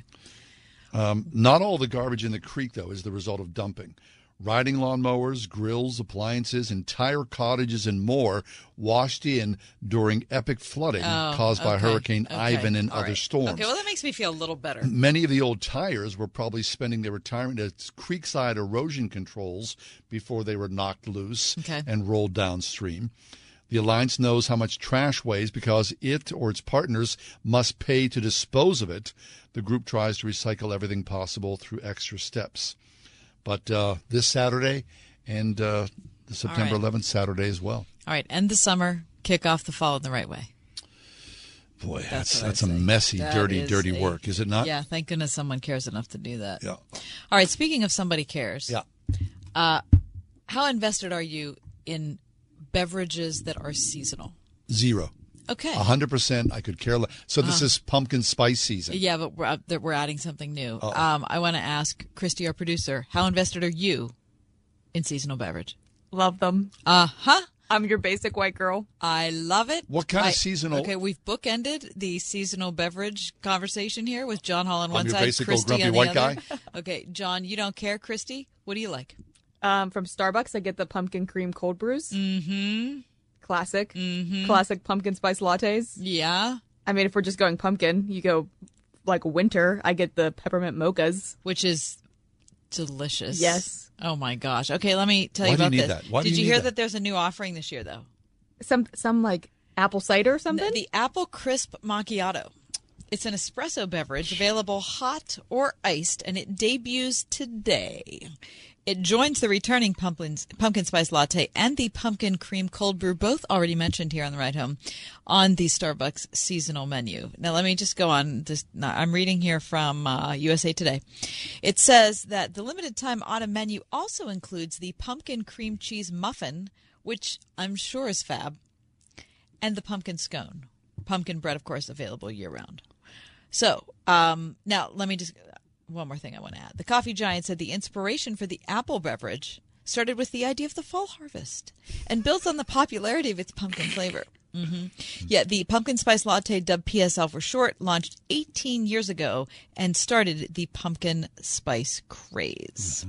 Speaker 2: Um, not all the garbage in the creek, though, is the result of dumping. Riding lawnmowers, grills, appliances, entire cottages, and more washed in during epic flooding
Speaker 3: Oh,
Speaker 2: caused by
Speaker 3: okay,
Speaker 2: Hurricane
Speaker 3: okay,
Speaker 2: Ivan and
Speaker 3: all
Speaker 2: other
Speaker 3: right.
Speaker 2: storms.
Speaker 3: Okay, well that makes me feel a little better.
Speaker 2: Many of the old tires were probably spending their retirement at creekside erosion controls before they were knocked loose
Speaker 3: Okay.
Speaker 2: and rolled downstream. The Alliance knows how much trash weighs because it or its partners must pay to dispose of it. The group tries to recycle everything possible through extra steps. But uh, this Saturday and uh, the September
Speaker 3: right.
Speaker 2: 11th Saturday as well.
Speaker 3: All right, end the summer, kick off the fall in the right way.
Speaker 2: Boy,
Speaker 3: That's
Speaker 2: that's that's, a
Speaker 3: say.
Speaker 2: messy,
Speaker 3: That
Speaker 2: dirty, dirty
Speaker 3: a-
Speaker 2: work, is it not?
Speaker 3: Yeah, thank goodness someone cares enough to do that.
Speaker 2: Yeah.
Speaker 3: All right, speaking of somebody cares.
Speaker 2: Yeah.
Speaker 3: Uh, how invested are you in beverages that are seasonal?
Speaker 2: Zero.
Speaker 3: Okay.
Speaker 2: A hundred percent. I could care less. So this
Speaker 3: Uh.
Speaker 2: is pumpkin spice season.
Speaker 3: Yeah, but we're, uh, that we're adding something new.
Speaker 2: Uh-oh.
Speaker 3: Um, I want to ask Christy, our producer, how invested are you in seasonal beverage?
Speaker 64: Love them.
Speaker 3: Uh huh.
Speaker 64: I'm your basic white girl.
Speaker 3: I love it.
Speaker 2: What kind of seasonal-
Speaker 3: Okay, we've bookended the seasonal beverage conversation here with John Hall on
Speaker 2: I'm
Speaker 3: one
Speaker 2: your
Speaker 3: side,
Speaker 2: basic old
Speaker 3: Christy
Speaker 2: grumpy
Speaker 3: on the
Speaker 2: white
Speaker 3: other.
Speaker 2: guy. (laughs)
Speaker 3: Okay, John, you don't care. Christy, what do you like?
Speaker 64: Um, from Starbucks, I get the pumpkin cream cold brews.
Speaker 3: Mm-hmm.
Speaker 64: Classic.
Speaker 3: Mm-hmm.
Speaker 64: Classic pumpkin spice lattes.
Speaker 3: Yeah.
Speaker 64: I mean, if we're just going pumpkin, you go like winter. I get the peppermint mochas.
Speaker 3: Which is delicious.
Speaker 64: Yes.
Speaker 3: Oh my gosh. Okay, let me tell
Speaker 64: Why
Speaker 3: you
Speaker 64: do you
Speaker 3: about
Speaker 64: need
Speaker 3: this.
Speaker 64: that? Why do
Speaker 3: Did
Speaker 64: you
Speaker 3: you
Speaker 64: need
Speaker 3: hear
Speaker 64: that?
Speaker 3: that there's a new offering this year, though?
Speaker 64: Some some like apple cider or something.
Speaker 3: The, the apple crisp macchiato. It's an espresso beverage available hot or iced, and it debuts today. It joins the returning pumpkin, pumpkin spice latte and the pumpkin cream cold brew, both already mentioned here on the ride home, on the Starbucks seasonal menu. Now, let me just go on. This, I'm reading here from uh, USA Today. It says that the limited time autumn menu also includes the pumpkin cream cheese muffin, which I'm sure is fab, and the pumpkin scone. Pumpkin bread, of course, available year round. So um, now let me just one more thing I want to add. The coffee giant said the inspiration for the apple beverage started with the idea of the fall harvest and builds on the popularity of its pumpkin flavor. hmm Yeah, the pumpkin spice latte, dubbed PSL for short, launched 18 years ago and started the pumpkin spice craze.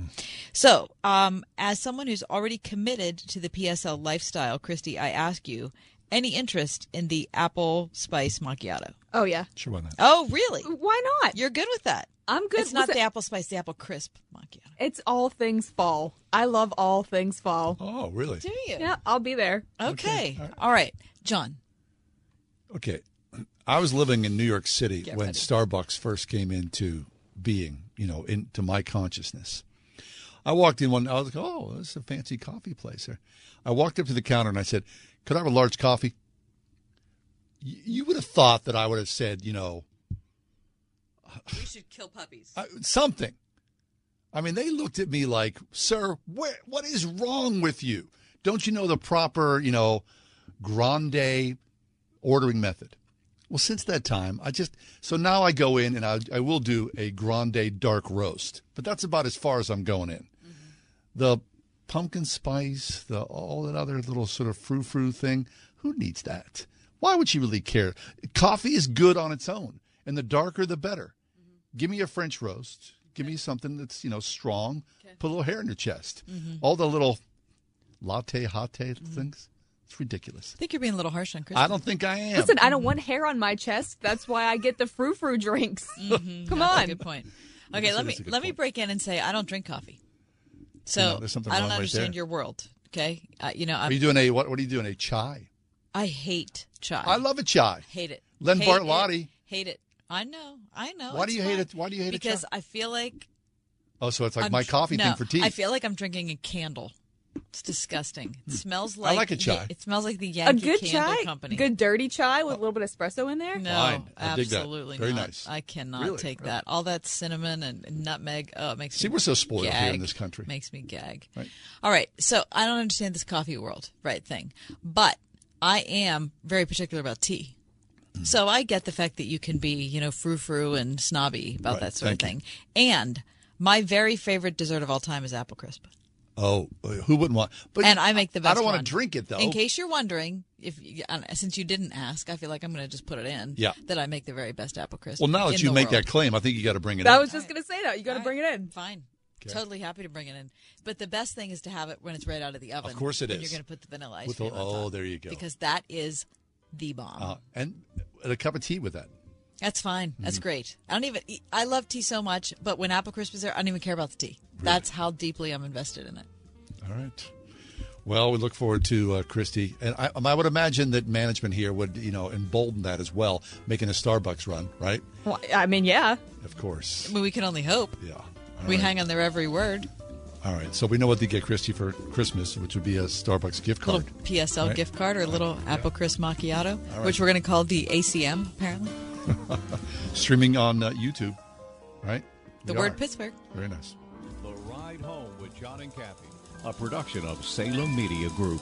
Speaker 3: So, um, as someone who's already committed to the PSL lifestyle, Christy, I ask you, any interest in the apple spice macchiato?
Speaker 64: Oh yeah.
Speaker 2: Sure, why not?
Speaker 3: Oh, really?
Speaker 64: Why not?
Speaker 3: You're good with that.
Speaker 64: I'm good.
Speaker 3: It's not
Speaker 64: Listen,
Speaker 3: the apple spice, the apple crisp macchiato.
Speaker 64: It's all things fall. I love all things fall.
Speaker 2: Oh, really?
Speaker 3: Do you?
Speaker 64: Yeah, I'll be there.
Speaker 3: Okay. All right. John.
Speaker 2: Okay. I was living in New York City
Speaker 3: Get
Speaker 2: when
Speaker 3: ready.
Speaker 2: Starbucks first came into being, you know, into my consciousness. I walked in one, I was like, oh, this is a fancy coffee place here. I walked up to the counter and I said, could I have a large coffee? Y- You would have thought that I would have said, you know,
Speaker 3: We should kill puppies.
Speaker 2: uh, something. I mean, they looked at me like, sir, where, what is wrong with you? Don't you know the proper, you know, grande ordering method? Well, since that time, I just, so now I go in and I, I will do a grande dark roast, but that's about as far as I'm going in. The pumpkin spice, the all that other little sort of frou frou thing, who needs that? Why would she really care? Coffee is good on its own, and the darker the better. Give me a French roast. Give me something that's you know strong. Put a little hair in your chest.
Speaker 3: Mhm.
Speaker 2: All the little latte, hot things. It's ridiculous.
Speaker 3: I think you're being a little harsh on Christy.
Speaker 2: I don't think I am.
Speaker 64: Listen, I don't want hair on my chest. That's why I get the frou frou drinks. (laughs) Come
Speaker 3: Mm-hmm. That's
Speaker 64: on.
Speaker 3: a good point. Okay,
Speaker 2: That's
Speaker 3: let me
Speaker 2: that's a good
Speaker 3: let me break in and say I don't drink coffee. So
Speaker 2: You know, there's something
Speaker 3: I don't
Speaker 2: right
Speaker 3: understand
Speaker 2: there.
Speaker 3: your world. Okay, uh, you know I'm,
Speaker 2: Are you doing a what? What are you doing? A chai?
Speaker 3: I hate chai.
Speaker 2: I love a chai.
Speaker 3: Hate it.
Speaker 2: Len
Speaker 3: Hate
Speaker 2: Bartlotti.
Speaker 3: it. Hate it. I know. I know.
Speaker 2: Why do you hate it? Why do you hate it,
Speaker 3: Because? I feel like
Speaker 2: Oh, so it's like
Speaker 3: I'm
Speaker 2: my coffee
Speaker 3: no,
Speaker 2: thing for tea.
Speaker 3: I feel like I'm drinking a candle. It's disgusting. It smells like
Speaker 2: Hmm. I like a
Speaker 3: the-
Speaker 2: chai.
Speaker 3: it smells like the
Speaker 64: A
Speaker 3: Yankee
Speaker 64: good
Speaker 3: Candle
Speaker 64: chai,
Speaker 3: Company.
Speaker 64: good dirty chai with a little bit of espresso in there.
Speaker 3: No,
Speaker 2: Fine. I
Speaker 3: absolutely
Speaker 2: Very
Speaker 3: not.
Speaker 2: nice.
Speaker 3: I cannot
Speaker 2: Really?
Speaker 3: take that. All that cinnamon and nutmeg. Oh, it makes
Speaker 2: See,
Speaker 3: me
Speaker 2: we're so spoiled here in this country.
Speaker 3: Makes me gag.
Speaker 2: Right.
Speaker 3: All right. So I don't understand this coffee world, right thing, but I am very particular about tea.
Speaker 2: Mm.
Speaker 3: So I get the fact that you can be, you know, frou frou and snobby about
Speaker 2: Right.
Speaker 3: that sort of
Speaker 2: Thank
Speaker 3: thing. And my very favorite dessert of all time is apple crisp.
Speaker 2: Oh, who wouldn't want? But
Speaker 3: and I make the best.
Speaker 2: I don't want
Speaker 3: one.
Speaker 2: to drink it though.
Speaker 3: In case you're wondering, if you- uh, since you didn't ask, I feel like I'm going to just put it in.
Speaker 2: Yeah.
Speaker 3: That I make the very best apple crisp.
Speaker 2: well, now that
Speaker 3: in
Speaker 2: you make
Speaker 3: world.
Speaker 2: that claim, I think you got to bring it.
Speaker 64: I
Speaker 2: in.
Speaker 64: I was just gonna say that. You got to bring it in.
Speaker 3: Fine.
Speaker 2: Okay.
Speaker 3: Totally happy to bring it in. But the best thing is to have it when it's right out of the oven.
Speaker 2: Of course it is.
Speaker 3: You're going to put the vanilla ice
Speaker 2: With
Speaker 3: cream
Speaker 2: the-
Speaker 3: on
Speaker 2: oh,
Speaker 3: top.
Speaker 2: there you go.
Speaker 3: Because that is the bomb.
Speaker 2: Uh, and a cup of tea with that.
Speaker 3: That's fine. That's
Speaker 2: Mm-hmm.
Speaker 3: great. I don't even. I love tea so much, but when apple crisp is there, I don't even care about the tea. That's how deeply I'm invested in it.
Speaker 2: All right. Well, we look forward to uh, Christy, and I, I would imagine that management here would, you know, embolden that as well, making a Starbucks run, right?
Speaker 64: Well, I mean, yeah.
Speaker 2: Of course.
Speaker 3: I mean, we can only hope.
Speaker 2: Yeah. All
Speaker 3: we
Speaker 2: right.
Speaker 3: hang on their every word.
Speaker 2: All right. So we know what to get Christy for Christmas, which would be a Starbucks gift card.
Speaker 3: A Little PSL
Speaker 2: Right?
Speaker 3: gift card or a little apple crisp macchiato,
Speaker 2: right.
Speaker 3: which we're going to call the ACM apparently. (laughs)
Speaker 2: Streaming on uh, YouTube, right?
Speaker 3: The
Speaker 2: We
Speaker 3: word
Speaker 2: are.
Speaker 3: Pittsburgh.
Speaker 2: Very nice.
Speaker 53: The Ride Home with John and Kathy, a production of Salem Media Group.